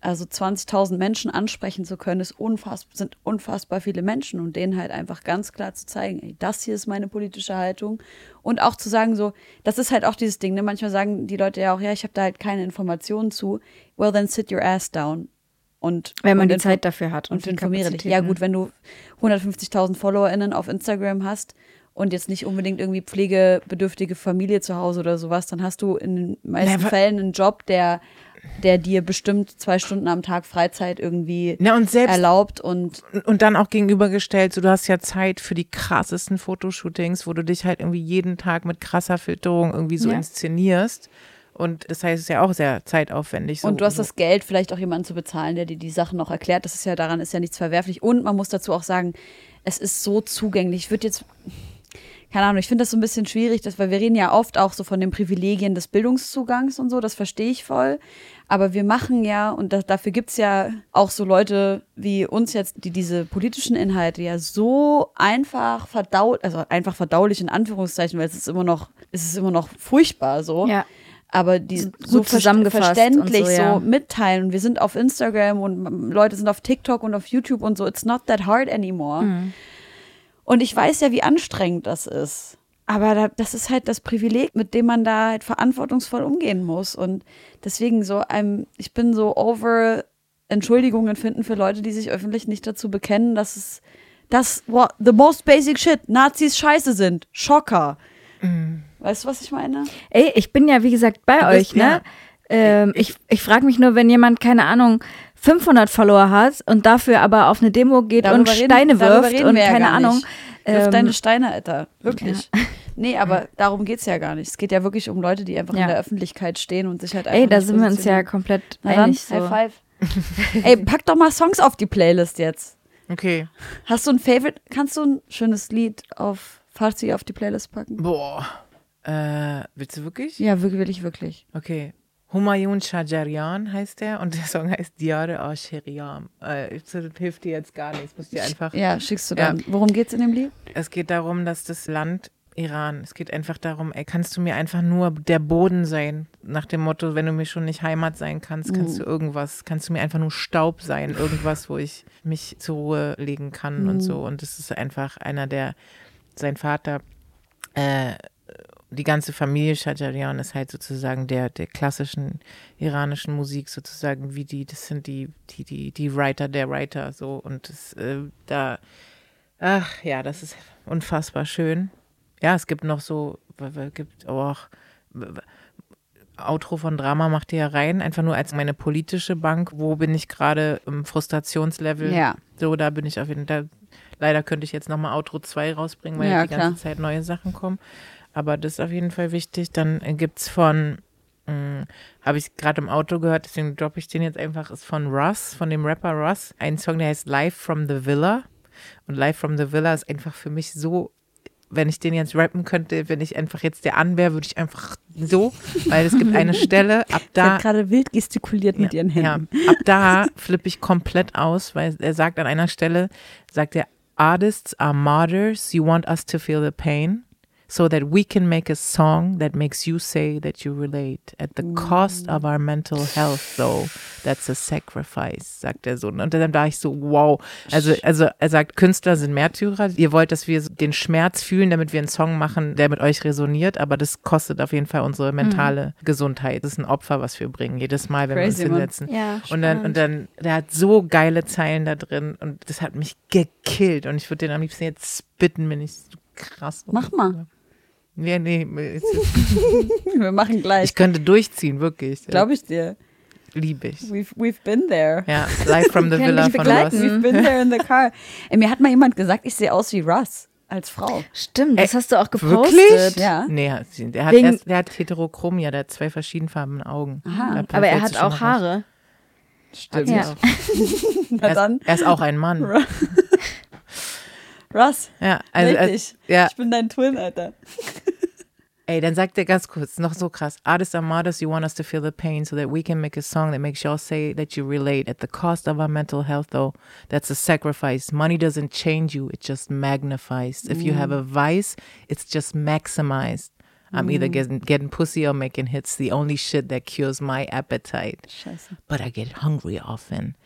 S1: Also 20.000 Menschen ansprechen zu können, ist unfass, sind unfassbar viele Menschen und denen halt einfach ganz klar zu zeigen, ey, das hier ist meine politische Haltung. Und auch zu sagen, so, das ist halt auch dieses Ding, ne? Manchmal sagen die Leute ja auch, ja, ich habe da halt keine Informationen zu. Well, then sit your ass down. Und,
S3: wenn man
S1: und
S3: die Zeit dafür hat und,
S1: und informiere dich. Ja,
S3: ne?
S1: gut, wenn du 150.000 FollowerInnen auf Instagram hast und jetzt nicht unbedingt irgendwie pflegebedürftige Familie zu Hause oder sowas, dann hast du in den meisten
S2: wa-
S1: Fällen einen Job, der, der dir bestimmt zwei Stunden am Tag Freizeit irgendwie
S2: Na und selbst
S1: erlaubt und
S2: und dann auch gegenübergestellt, so du hast ja Zeit für die krassesten Fotoshootings, wo du dich halt irgendwie jeden Tag mit krasser Filterung irgendwie so
S3: Ja.
S2: inszenierst. Und das heißt, es ist ja auch sehr zeitaufwendig. So,
S1: Und du hast
S2: so.
S1: das Geld, vielleicht auch jemanden zu bezahlen, der dir die Sachen noch erklärt. Das ist ja daran ist ja nichts verwerflich. Und man muss dazu auch sagen, es ist so zugänglich. Ich würde jetzt, keine Ahnung, ich finde das so ein bisschen schwierig, dass, weil wir reden ja oft auch so von den Privilegien des Bildungszugangs und so, das verstehe ich voll. Aber wir machen ja, und da, dafür gibt's ja auch so Leute wie uns jetzt, die diese politischen Inhalte ja so einfach verdaut, also einfach verdaulich in Anführungszeichen, weil es ist immer noch, es ist immer noch furchtbar so.
S3: Ja.
S1: Aber die
S3: Gut
S1: so
S3: zusammengefasst
S1: verständlich
S3: und so, ja.
S1: so mitteilen. Und wir sind auf Instagram und Leute sind auf TikTok und auf YouTube und so. It's not that hard anymore.
S3: Mhm.
S1: Und ich weiß ja, wie anstrengend das ist. Aber da, das ist halt das Privileg, mit dem man da halt verantwortungsvoll umgehen muss. Und deswegen so, einem, ich bin so over Entschuldigungen finden für Leute, die sich öffentlich nicht dazu bekennen, dass es das, what, the most basic shit, Nazis scheiße sind. Schocker. Weißt du, was ich meine?
S3: Ey, ich bin ja, wie gesagt, bei
S2: Du
S3: euch,
S2: bist-
S3: ne?
S2: ja.
S3: Ähm, ich ich frage mich nur, wenn jemand, keine Ahnung, 500 Follower hat und dafür aber auf eine Demo geht und Steine
S1: darüber
S3: wirft und
S1: ja
S3: keine Ahnung.
S1: Nicht. Wirf
S3: ähm,
S1: deine Steine, Alter. Wirklich. Nee, aber darum geht's ja gar nicht. Es geht ja wirklich um Leute, die einfach
S3: Ja.
S1: in der Öffentlichkeit stehen und sich halt einfach
S3: Ey, da sind wir uns ja komplett
S1: Na dann,
S3: einig. So.
S1: High five. Ey, pack doch mal Songs auf die Playlist jetzt.
S2: Okay.
S1: Hast du ein Favorite? Kannst du ein schönes Lied auf Farsi auf die Playlist packen?
S2: Boah. Äh, willst du wirklich?
S1: Ja, wirklich, will ich wirklich.
S2: Okay. Humayun Shajarian heißt der und der Song heißt Diare Asheriam. Äh, das hilft dir jetzt gar nichts. Musst dir einfach.
S1: Ja, schickst du
S2: Ja.
S1: dann. Worum geht's in dem Lied?
S2: Es geht darum, dass das Land Iran, es geht einfach darum, ey, kannst du mir einfach nur der Boden sein? Nach dem Motto, wenn du mir schon nicht Heimat sein kannst, kannst du irgendwas, kannst du mir einfach nur Staub sein, irgendwas, wo ich mich zur Ruhe legen kann und so. Und das ist einfach einer der, sein Vater, äh, die ganze Familie Shajarian ist halt sozusagen der, der klassischen iranischen Musik sozusagen, wie die, das sind die, die, die, die Writer der Writer so und das, äh, da, ach ja, das ist unfassbar schön. Ja, es gibt noch so, gibt auch Outro von Drama macht ihr ja rein, einfach nur als meine politische Bank. Wo bin ich gerade im Frustrationslevel?
S1: Ja.
S2: So, da bin ich auf jeden Fall. Leider könnte ich jetzt nochmal Outro 2 rausbringen, weil
S1: Ja,
S2: die ganze
S1: klar.
S2: Zeit neue Sachen kommen. Aber das ist auf jeden Fall wichtig. Dann äh, gibt's von, habe ich gerade im Auto gehört, deswegen droppe ich den jetzt einfach, ist von Russ, von dem Rapper Russ. Ein Song, der heißt Live from the Villa. Und Live from the Villa ist einfach für mich so, wenn ich den jetzt rappen könnte, wenn ich einfach jetzt der An wäre, würde ich einfach so, weil es gibt eine Stelle, ab
S1: Sie
S2: da.
S1: hat gerade wild gestikuliert mit ihren Händen.
S2: Ja, ab da flippe ich komplett aus, weil er sagt an einer Stelle, sagt er, Artists are martyrs, you want us to feel the pain, so that we can make a song that makes you say that you relate. At the cost of our mental health, though, that's a sacrifice, sagt er so. Und dann war ich so, wow. Also, also er sagt, Künstler sind Märtyrer. Ihr wollt, dass wir den Schmerz fühlen, damit wir einen Song machen, der mit euch resoniert, aber das kostet auf jeden Fall unsere mentale Gesundheit. Das ist ein Opfer, was wir bringen, jedes Mal, wenn
S1: Crazy,
S2: wir uns hinsetzen.
S3: Ja,
S2: Und dann, und dann, der hat so geile Zeilen da drin und das hat mich gekillt und ich würde den am liebsten jetzt spitten, wenn ich so krass.
S1: Mach mal.
S2: Nee, nee,
S1: Wir machen gleich.
S2: ich könnte durchziehen, wirklich.
S1: Glaube ich dir.
S2: Liebe ich.
S1: We've, we've been there.
S2: Ja, Live from the Villa von
S3: begleiten.
S2: Ross.
S1: We've been there in the car. Ey, mir hat mal jemand gesagt, ich sehe aus wie Russ als Frau.
S3: Stimmt, das
S2: Ey,
S3: hast du auch gepostet.
S2: Wirklich?
S1: Ja.
S2: Nee, der hat,
S3: Wegen-
S2: erst, der hat Heterochromia, der hat zwei verschiedenfarbene Augen.
S1: Aha.
S3: Aber er hat auch Haare.
S2: raus. Stimmt.
S3: Ja.
S2: auch.
S1: Na
S2: Er,
S1: dann,
S2: ist, er ist auch ein Mann.
S1: Russ,
S2: Ja, also,
S1: meld
S2: äh, ja,
S1: Ich bin dein Twin, Alter.
S2: Ey, dann sagt er ganz kurz, noch so krass. Artists are martyrs, you want us to feel the pain so that we can make a song that makes y'all say that you relate. At the cost of our mental health, though, that's a sacrifice. Money doesn't change you, it just magnifies. If you have a vice, it's just maximized. I'm either getting, getting pussy or making hits, the only shit that cures my appetite.
S1: Scheiße.
S2: But I get hungry often.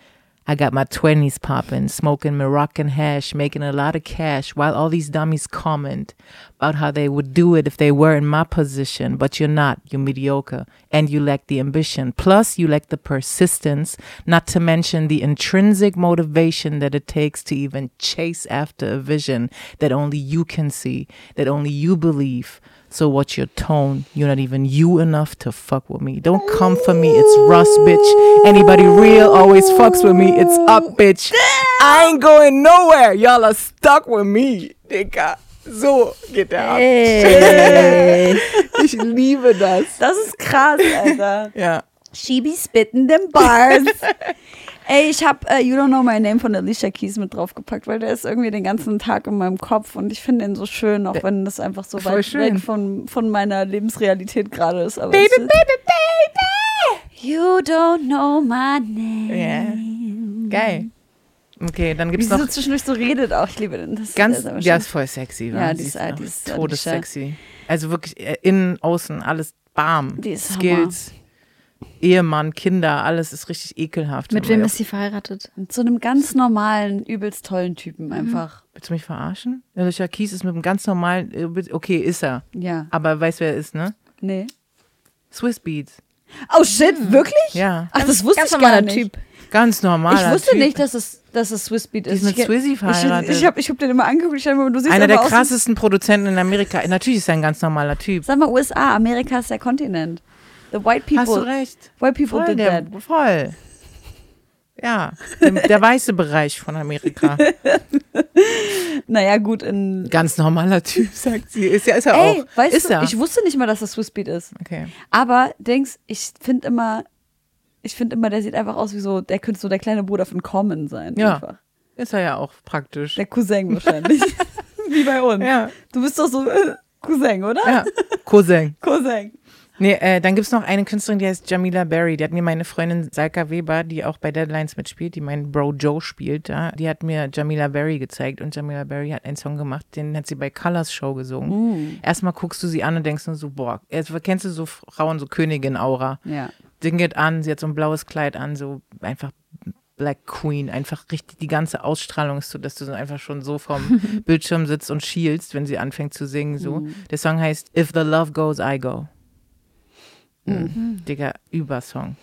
S2: I got my 20s popping, smoking Moroccan hash, making a lot of cash while all these dummies comment about how they would do it if they were in my position. But you're not. You're mediocre. And you lack the ambition. Plus, you lack the persistence, not to mention the intrinsic motivation that it takes to even chase after a vision that only you can see, that only you believe. So what's your tone? You're not even you enough to fuck with me. Don't come for me. It's Russ, bitch. Anybody real always fucks with me. It's up, bitch. I ain't going nowhere. Y'all are stuck with me, Digga. So geht der ab.
S3: Ey.
S2: Ich liebe das.
S1: Das ist krass, Alter.
S2: Ja.
S1: She be spitting them bars. Ey, ich habe äh, You Don't Know My Name von Alicia Keys mit draufgepackt, weil der ist irgendwie den ganzen Tag in meinem Kopf und ich finde ihn so schön, auch wenn das einfach so
S2: Voll
S1: weit
S2: schön.
S1: weg von, von meiner Lebensrealität gerade ist. Aber
S2: Baby, baby, baby.
S1: You don't know my name.
S2: Ja. Geil. Okay, dann
S1: Wie
S2: gibt's
S1: sie so
S2: noch
S1: zwischendurch so redet auch. Ich liebe den. Das
S2: ganz,
S1: ist
S2: ja, ist voll sexy.
S1: Ja, die ist- die ist-
S2: todessexy. Also wirklich äh, innen, außen, alles bam.
S1: Die ist
S2: Skills, Ehemann, Kinder, alles ist richtig ekelhaft.
S3: Mit wem
S2: ja,
S3: ist sie verheiratet?
S1: Mit so einem ganz normalen, übelst tollen Typen einfach.
S2: Willst du mich verarschen? Alicia Keys ist mit einem ganz normalen, äh, okay, ist er.
S1: Ja.
S2: Aber weißt wer er ist, ne?
S1: Nee.
S2: Swiss Beats.
S1: Oh shit, wirklich?
S2: Ja,
S1: Ach, das wusste
S3: Ganz
S1: ich gar nicht.
S3: Typ.
S2: ganz normal.
S1: Ich wusste nicht, dass es, dass es Swissbeat ist.
S2: ist mit
S1: Ich-
S2: Swizzy
S1: ich,
S2: verheiratet.
S1: ich habe ich hab den immer angeguckt. Ich immer, du siehst
S2: Einer der krassesten Produzenten in Amerika. Natürlich ist er ein ganz normaler Typ.
S1: Sag mal, USA, Amerika ist der Kontinent. The white people,
S2: Hast du recht.
S1: white people
S2: Voll,
S1: did
S2: der,
S1: that.
S2: voll. Ja, der, weiße Bereich von Amerika.
S1: Naja, gut, in.
S2: Ganz normaler Typ, sagt sie. Ist ja, ist er
S1: Ey,
S2: auch.
S1: weißt
S2: ist
S1: du,
S2: er.
S1: ich wusste nicht mal, dass das Swissbeat ist.
S2: okay.
S1: Aber Dings, ich finde immer, ich finde immer, der sieht einfach aus wie so, der könnte so der kleine Bruder von Common sein.
S2: Ja.
S1: Einfach.
S2: Ist er ja auch praktisch.
S1: Der Cousin wahrscheinlich. wie bei uns.
S2: Ja.
S1: Du bist doch so äh, Cousin, oder?
S2: Ja, Cousin.
S1: Cousin.
S2: Nee, äh, dann gibt's noch eine Künstlerin, die heißt Jamila Berry. Die hat mir meine Freundin Salka Weber, die auch bei Deadlines mitspielt, die meinen Bro Joe spielt, ja, die hat mir Jamila Berry gezeigt und Jamila Berry hat einen Song gemacht, den hat sie bei Colors Show gesungen. Erstmal guckst du sie an und denkst nur so, boah, jetzt kennst du so Frauen, so Königin-Aura.
S1: Ja.
S2: Ding geht an, sie hat so ein blaues Kleid an, so einfach Black Queen, einfach richtig, die ganze Ausstrahlung ist so, dass du so einfach schon so vom Bildschirm sitzt und schielst, wenn sie anfängt zu singen, so. Der Song heißt If the Love Goes, I Go. Mhm. Digga, Übersong.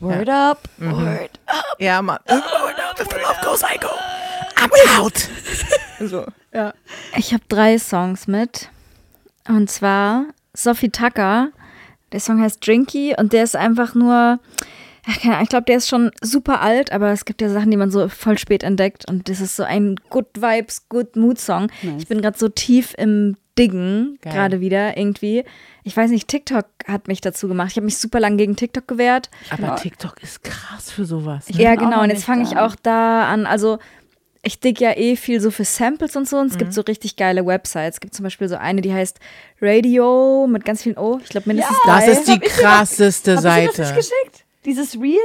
S1: Word up, word up.
S2: Ja, Mann. If the love goes, I go. I'm out. so, ja.
S3: Ich habe drei Songs mit. Und zwar Sophie Tucker. Der Song heißt Drinky und der ist einfach nur. ach, keine Ahnung, Ich glaube, der ist schon super alt, aber es gibt ja Sachen, die man so voll spät entdeckt. Und das ist so ein Good Vibes, Good Mood Song.
S1: Nice.
S3: Ich bin gerade so tief im Diggen, gerade wieder irgendwie. Ich weiß nicht, TikTok hat mich dazu gemacht. Ich habe mich super lang gegen TikTok gewehrt.
S2: Aber TikTok ist krass für sowas. Ne?
S3: Ja, genau. Und jetzt fange ich auch da an. Also, ich dig ja eh viel so für Samples und so. Und es
S1: Mhm.
S3: gibt so richtig geile Websites. Es gibt zum Beispiel so eine, die heißt Radio mit ganz vielen O. Ich glaube mindestens
S2: Das
S3: drei.
S2: ist die krasseste
S1: Hab ich dir das
S2: Seite.
S1: nicht geschickt? Dieses Reel?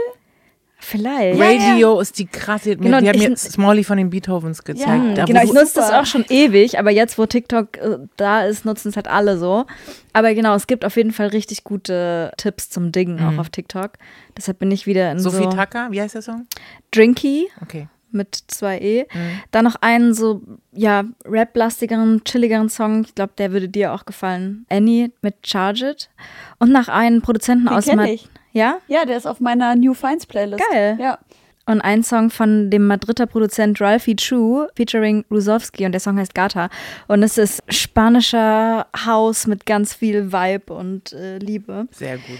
S3: Vielleicht.
S2: Radio ist die krasse.
S3: Genau,
S2: die
S3: ich-
S2: mir Smalley von den Beethovens gezeigt.
S1: Ja,
S3: Genau, ich nutze das auch schon ewig, aber jetzt, wo TikTok äh, da ist, nutzen es halt alle so. Aber genau, es gibt auf jeden Fall richtig gute Tipps zum Diggen auch auf TikTok. Deshalb bin ich wieder in
S2: Mhm. Sophie
S3: so
S2: Tucker, wie heißt der Song?
S3: Drinky
S2: Okay.
S3: mit zwei E.
S2: Mhm.
S3: Dann noch einen so, ja, rap-lastigeren, chilligeren Song. Ich glaube, der würde dir auch gefallen. Annie mit Charge It. Und nach einen Produzenten
S1: Den
S3: aus
S1: kenn ich.
S3: Ja?
S1: Ja, der ist auf meiner New Finds Playlist.
S3: Geil.
S1: Ja.
S3: Und ein Song von dem Madrider Produzent Ralphie Chu featuring Rusowski und der Song heißt Gata. Und es ist spanischer House mit ganz viel Vibe und äh, Liebe.
S2: Sehr gut.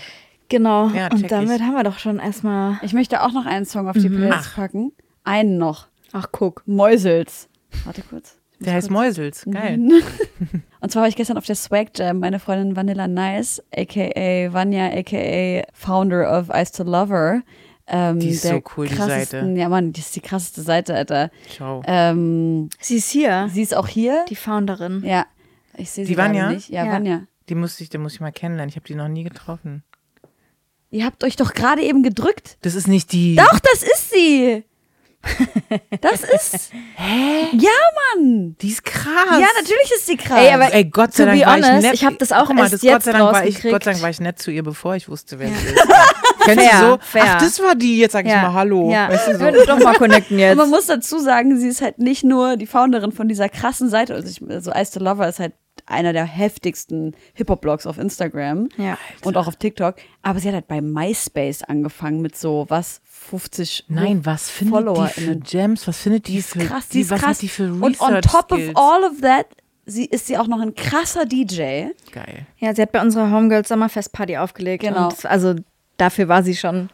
S3: Genau.
S2: Ja,
S3: und
S2: ich.
S3: damit haben wir doch schon erstmal.
S1: Ich möchte auch noch einen Song auf die Playlist packen. Einen noch.
S3: Ach, guck.
S1: Mäusels. Warte kurz.
S2: Der heißt Mäusels. Geil.
S1: Und zwar war ich gestern auf der Swag Jam. Meine Freundin Vanilla Nice, aka Vanya, aka Founder of Ice to Lover. Ähm,
S2: Die ist so cool, die Seite.
S1: Ja, Mann, die ist die krasseste Seite, Alter.
S2: Ciao.
S1: Ähm,
S3: Sie ist hier,
S1: sie ist auch hier.
S3: die Founderin.
S1: ja, ich sehe sie
S2: Die Vanya?
S1: nicht. Ja,
S3: Ja.
S1: Vanya.
S2: Die muss ich, die muss ich mal kennenlernen. Ich habe die noch nie getroffen.
S1: Ihr habt euch doch gerade eben gedrückt.
S2: Das ist nicht die.
S1: Doch, das ist sie. Das ist. Hä? Ja, Mann.
S2: Die ist krass.
S1: Ja, natürlich ist sie krass.
S3: Ey, aber
S2: Ey, Gott sei Dank war
S3: honest,
S2: ich nett.
S3: ich hab das auch
S2: mal,
S3: erst
S2: das
S3: jetzt
S2: Gott sei Dank war ich. Gott sei Dank war ich nett zu ihr, bevor ich wusste, wer sie ist. Kennst
S3: Fair,
S2: du so?
S3: fair.
S2: Ach, das war die, jetzt sag ich mal Hallo.
S3: Ja,
S2: Weißt du so?
S3: wir würden doch mal connecten jetzt.
S1: Und man muss dazu sagen, sie ist halt nicht nur die Founderin von dieser krassen Seite. Also, ich, also Ice the Lover ist halt einer der heftigsten Hip-Hop-Blogs auf Instagram
S3: Ja.
S1: und auch auf TikTok. Aber sie hat halt bei MySpace angefangen mit so, was, 50
S2: Nein, was findet die für. Gems? Was findet die,
S1: Die ist
S2: für
S1: krass, die ist
S2: was
S1: krass.
S2: hat die für
S1: und on
S2: Research
S1: top of
S2: Skills?
S1: all of that, sie ist sie auch noch ein krasser DJ.
S2: Geil.
S3: Ja, sie hat bei unserer Homegirls Sommerfestparty aufgelegt.
S1: Genau.
S3: Und also dafür war sie schon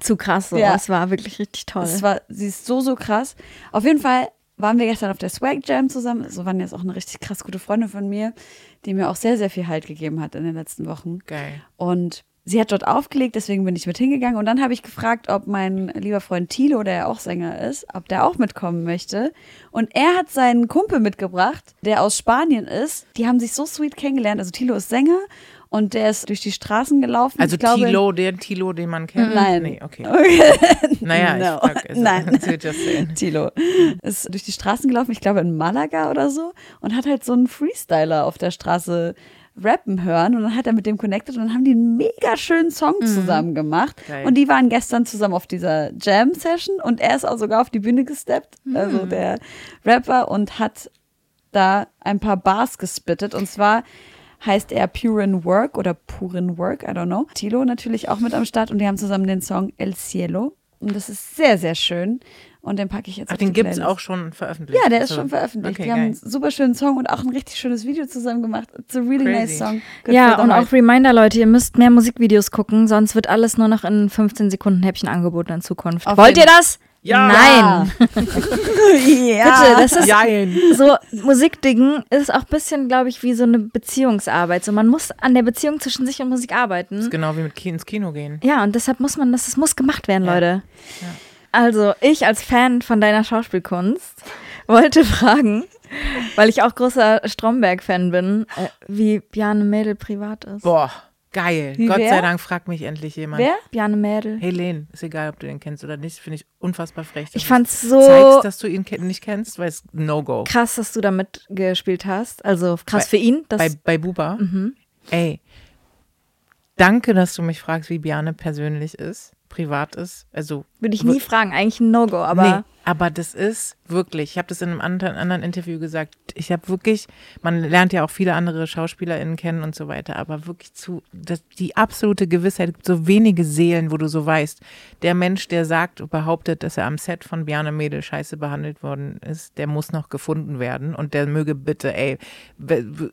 S3: zu krass. So.
S1: Ja.
S3: Es war wirklich richtig toll.
S1: Es war, sie ist so, so krass. Auf jeden Fall waren wir gestern auf der Swag Jam zusammen. So waren jetzt auch eine richtig krass gute Freundin von mir, die mir auch sehr, sehr viel Halt gegeben hat in den letzten Wochen.
S2: Geil.
S1: Und sie hat dort aufgelegt, deswegen bin ich mit hingegangen. Und dann habe ich gefragt, ob mein lieber Freund Thilo, der ja auch Sänger ist, ob der auch mitkommen möchte. Und er hat seinen Kumpel mitgebracht, der aus Spanien ist. Die haben sich so sweet kennengelernt. Also Thilo ist Sänger und der ist durch die Straßen gelaufen.
S2: Also
S1: glaube,
S2: Tilo, der Tilo, den man kennt?
S1: Nein.
S2: Nee, okay. Naja,
S1: No.
S2: ich frag, also,
S1: Nein. Tilo ist durch die Straßen gelaufen, ich glaube in Malaga oder so, und hat halt so einen Freestyler auf der Straße rappen hören und dann hat er mit dem connected und dann haben die einen mega schönen Song zusammen gemacht.
S2: Geil.
S1: und die waren gestern zusammen auf dieser Jam-Session und er ist auch sogar auf die Bühne gesteppt, also der Rapper und hat da ein paar Bars gespittet. Und zwar heißt er Purin Work oder Purin Work, I don't know. Tilo natürlich auch mit am Start und die haben zusammen den Song El Cielo. Und das ist sehr, sehr schön und den packe ich jetzt
S2: Ach,
S1: auf
S2: den gibt's
S1: Playlist.
S2: auch schon veröffentlicht?
S1: Ja, der ist
S2: Also,
S1: schon veröffentlicht.
S2: Okay,
S1: die haben einen
S2: geil.
S1: super schönen Song und auch ein richtig schönes Video zusammen gemacht. It's a really nice
S2: Crazy.
S1: song. Good
S3: Ja, und auch Reminder, Leute, ihr müsst mehr Musikvideos gucken, sonst wird alles nur noch in 15 Sekunden Häppchen angeboten in Zukunft.
S1: Auf
S3: Wollt ihr das?
S2: Ja.
S3: Nein.
S1: ja.
S3: Bitte, das ist
S2: Jein.
S3: so, Musikdingen ist auch ein bisschen, glaube ich, wie so eine Beziehungsarbeit. So, man muss an der Beziehung zwischen sich und Musik
S2: Das
S3: arbeiten.
S2: ist genau wie mit Ki- ins Kino gehen.
S3: Ja, und deshalb muss man das, das muss gemacht werden,
S2: Ja.
S3: Leute. Also, ich als Fan von deiner Schauspielkunst wollte fragen, weil ich auch großer Stromberg-Fan bin, äh, wie Bjarne Mädel privat ist.
S2: Boah, geil.
S1: Wie
S2: Gott
S1: wer?
S2: sei Dank fragt mich endlich jemand.
S1: Wer?
S3: Bjarne Mädel.
S2: Helene, ist egal, ob du den kennst oder nicht, finde ich unfassbar frech.
S3: Ich fand's so
S2: zeigst, dass du ihn nicht kennst, weil es No-Go.
S3: krass, dass du da mitgespielt hast. Also krass für ihn.
S2: Bei, bei Buba.
S3: Mhm.
S2: Ey, danke, dass du mich fragst, wie Biane persönlich ist, privat ist. Also
S3: würde ich nie fragen. Eigentlich ein No-Go, aber
S2: nee, aber das ist wirklich, ich habe das in einem anderen, anderen Interview gesagt, ich habe wirklich, man lernt ja auch viele andere SchauspielerInnen kennen und so weiter, aber wirklich zu, das, die absolute Gewissheit, es gibt so wenige Seelen, wo du so weißt, der Mensch, der sagt und behauptet, dass er am Set von Bjarne Mädel scheiße behandelt worden ist, der muss noch gefunden werden und der möge bitte, ey,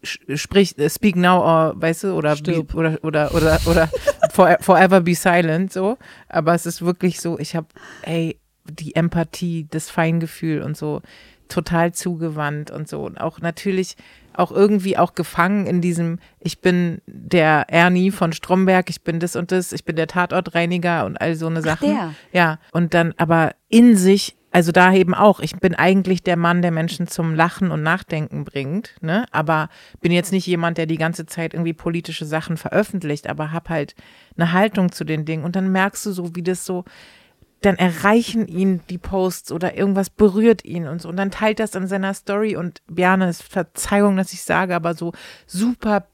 S2: sprich, äh, speak now or, weißt du, oder, be, oder, oder, oder, oder for, forever be silent, so, aber es ist wirklich so, ich habe, ey, die Empathie, das Feingefühl und so total zugewandt und so. Und auch natürlich auch irgendwie auch gefangen in diesem, ich bin der Ernie von Stromberg, ich bin das und das, ich bin der Tatortreiniger und all so eine Sachen.
S1: der.
S2: Ja, und dann aber in sich, also da eben auch, ich bin eigentlich der Mann, der Menschen zum Lachen und Nachdenken bringt, ne? Aber bin jetzt nicht jemand, der die ganze Zeit irgendwie politische Sachen veröffentlicht, aber hab halt eine Haltung zu den Dingen. Und dann merkst du so, wie das so, dann erreichen ihn die Posts oder irgendwas berührt ihn und so. Und dann teilt das in seiner Story und Bjarne, ist Verzeihung, dass ich sage, aber so super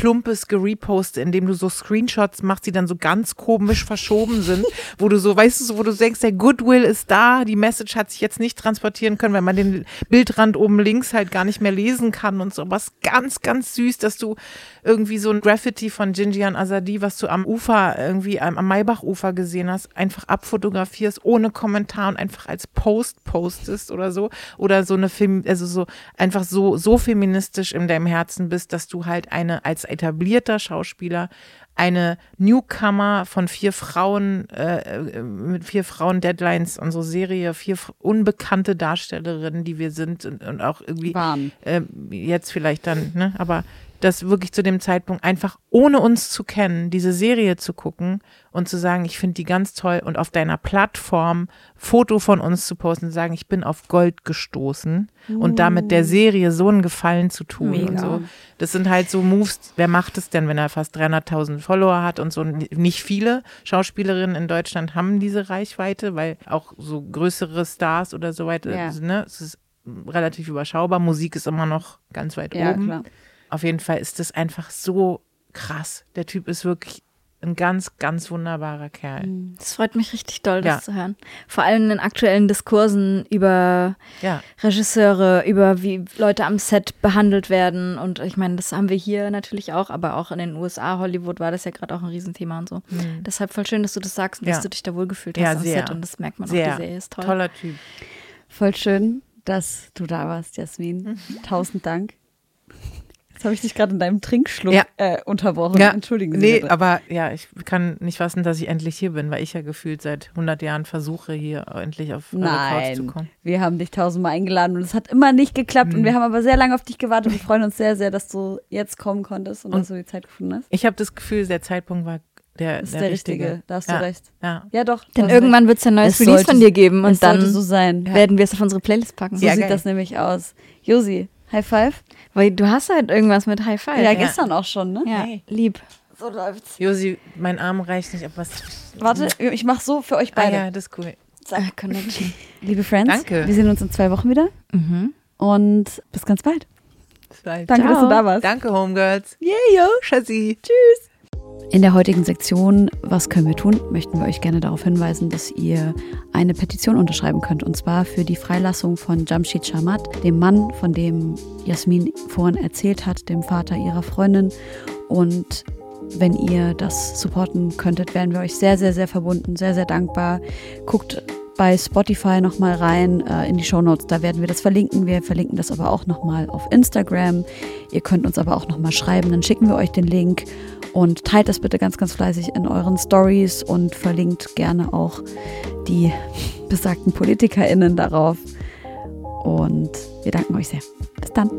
S2: plumpes Gereposte, in dem du so Screenshots machst, die dann so ganz komisch verschoben sind, wo du so, weißt du, wo du denkst, der Goodwill ist da, die Message hat sich jetzt nicht transportieren können, weil man den Bildrand oben links halt gar nicht mehr lesen kann und so. Was ganz, ganz süß, dass du irgendwie so ein Graffiti von Jinjian Azadi, was du am Ufer, irgendwie am, am Maybach-Ufer gesehen hast, einfach abfotografierst, ohne Kommentar und einfach als Post postest oder so. Oder so eine Fem also so einfach so, so feministisch in deinem Herzen bist, dass du halt eine als etablierter Schauspieler eine Newcomer von vier Frauen, äh, mit vier Frauen-Deadlines, unsere Serie, vier unbekannte Darstellerinnen, die wir sind und, und auch irgendwie äh, jetzt vielleicht dann, ne, aber das wirklich zu dem Zeitpunkt einfach ohne uns zu kennen, diese Serie zu gucken und zu sagen, ich finde die ganz toll und auf deiner Plattform Foto von uns zu posten und sagen, ich bin auf Gold gestoßen und damit der Serie so einen Gefallen zu tun und
S3: Mega.
S2: so. Das sind halt so Moves, wer macht es denn, wenn er fast 300.000 Follower hat und so. Nicht viele Schauspielerinnen in Deutschland haben diese Reichweite, weil auch so größere Stars oder so weiter,
S1: Ja.
S2: ne, es ist relativ überschaubar. Musik ist immer noch ganz weit
S1: Ja,
S2: oben.
S1: klar.
S2: Auf jeden Fall ist das einfach so krass. Der Typ ist wirklich ein ganz, ganz wunderbarer Kerl.
S3: das freut mich richtig doll, das
S2: Ja.
S3: zu hören. Vor allem in aktuellen Diskursen über
S2: Ja,
S3: Regisseure, über wie Leute am Set behandelt werden. Und ich meine, das haben wir hier natürlich auch, aber auch in den USA, Hollywood war das ja gerade auch ein Riesenthema und so. Deshalb voll schön, dass du das sagst und
S2: Ja.
S3: dass du dich da wohlgefühlt
S2: Ja,
S3: hast am. Set. Und das merkt man auch,
S2: sehr.
S3: die Serie ist toll.
S2: Toller Typ.
S1: Voll schön, dass du da warst, Jasmin.
S2: Mhm.
S1: Tausend Dank. Jetzt habe ich dich gerade in deinem Trinkschluck
S2: Ja.
S1: äh, unterbrochen.
S2: Ja,
S1: Entschuldigen Sie
S2: Nee,
S1: bitte.
S2: aber ja, ich kann nicht fassen, dass ich endlich hier bin, weil ich ja gefühlt seit 100 Jahren versuche, hier endlich auf eure Couch zu
S1: Nein,
S2: kommen.
S1: wir haben dich tausendmal eingeladen und es hat immer nicht geklappt
S2: Mhm.
S1: und wir haben aber sehr lange auf dich gewartet und freuen uns sehr, sehr, dass du jetzt kommen konntest und,
S2: Und-
S1: dass du die Zeit gefunden hast.
S2: Ich habe das Gefühl, der Zeitpunkt war der,
S1: Das ist
S2: der,
S1: der,
S2: richtige.
S1: richtige. Da hast
S2: ja.
S1: du recht.
S2: Ja.
S1: Ja, doch.
S3: Denn irgendwann wird es ein neues
S1: Es
S3: Release
S1: sollte-
S3: von dir geben und dann
S1: so sein.
S3: werden wir es auf unsere Playlist packen.
S1: So
S2: Ja,
S1: sieht
S2: geil.
S1: das nämlich aus. Josi, High Five?
S3: Weil du hast halt irgendwas mit High Five.
S1: Ja, gestern auch schon, ne?
S3: Ja,
S2: Hey.
S3: lieb.
S1: So läuft's.
S2: Josi, mein Arm reicht nicht, aber was.
S1: Warte, ich mach so für euch
S2: Ah,
S1: beide.
S2: ja, das ist cool.
S3: Ah, Connection.
S1: Liebe Friends,
S2: Danke.
S1: wir sehen uns in zwei Wochen wieder
S3: mhm.
S1: und bis ganz bald.
S2: Bis bald.
S1: Danke, dass du
S3: Ciao.
S1: da warst.
S2: Danke, Homegirls.
S1: Yeah, yo.
S2: Schatzi.
S1: In der heutigen Sektion Was können wir tun, möchten wir euch gerne darauf hinweisen, dass ihr eine Petition unterschreiben könnt. Und zwar für die Freilassung von Jamshid Shamat, dem Mann, von dem Jasmin vorhin erzählt hat, dem Vater ihrer Freundin. Und wenn ihr das supporten könntet, wären wir euch sehr, sehr, sehr verbunden, sehr, sehr dankbar. Guckt bei Spotify nochmal rein äh, in die Shownotes, da werden wir das verlinken. Wir verlinken das aber auch nochmal auf Instagram. Ihr könnt uns aber auch nochmal schreiben, dann schicken wir euch den Link und teilt das bitte ganz, ganz fleißig in euren Stories und verlinkt gerne auch die besagten PolitikerInnen darauf. Und wir danken euch sehr. Bis dann.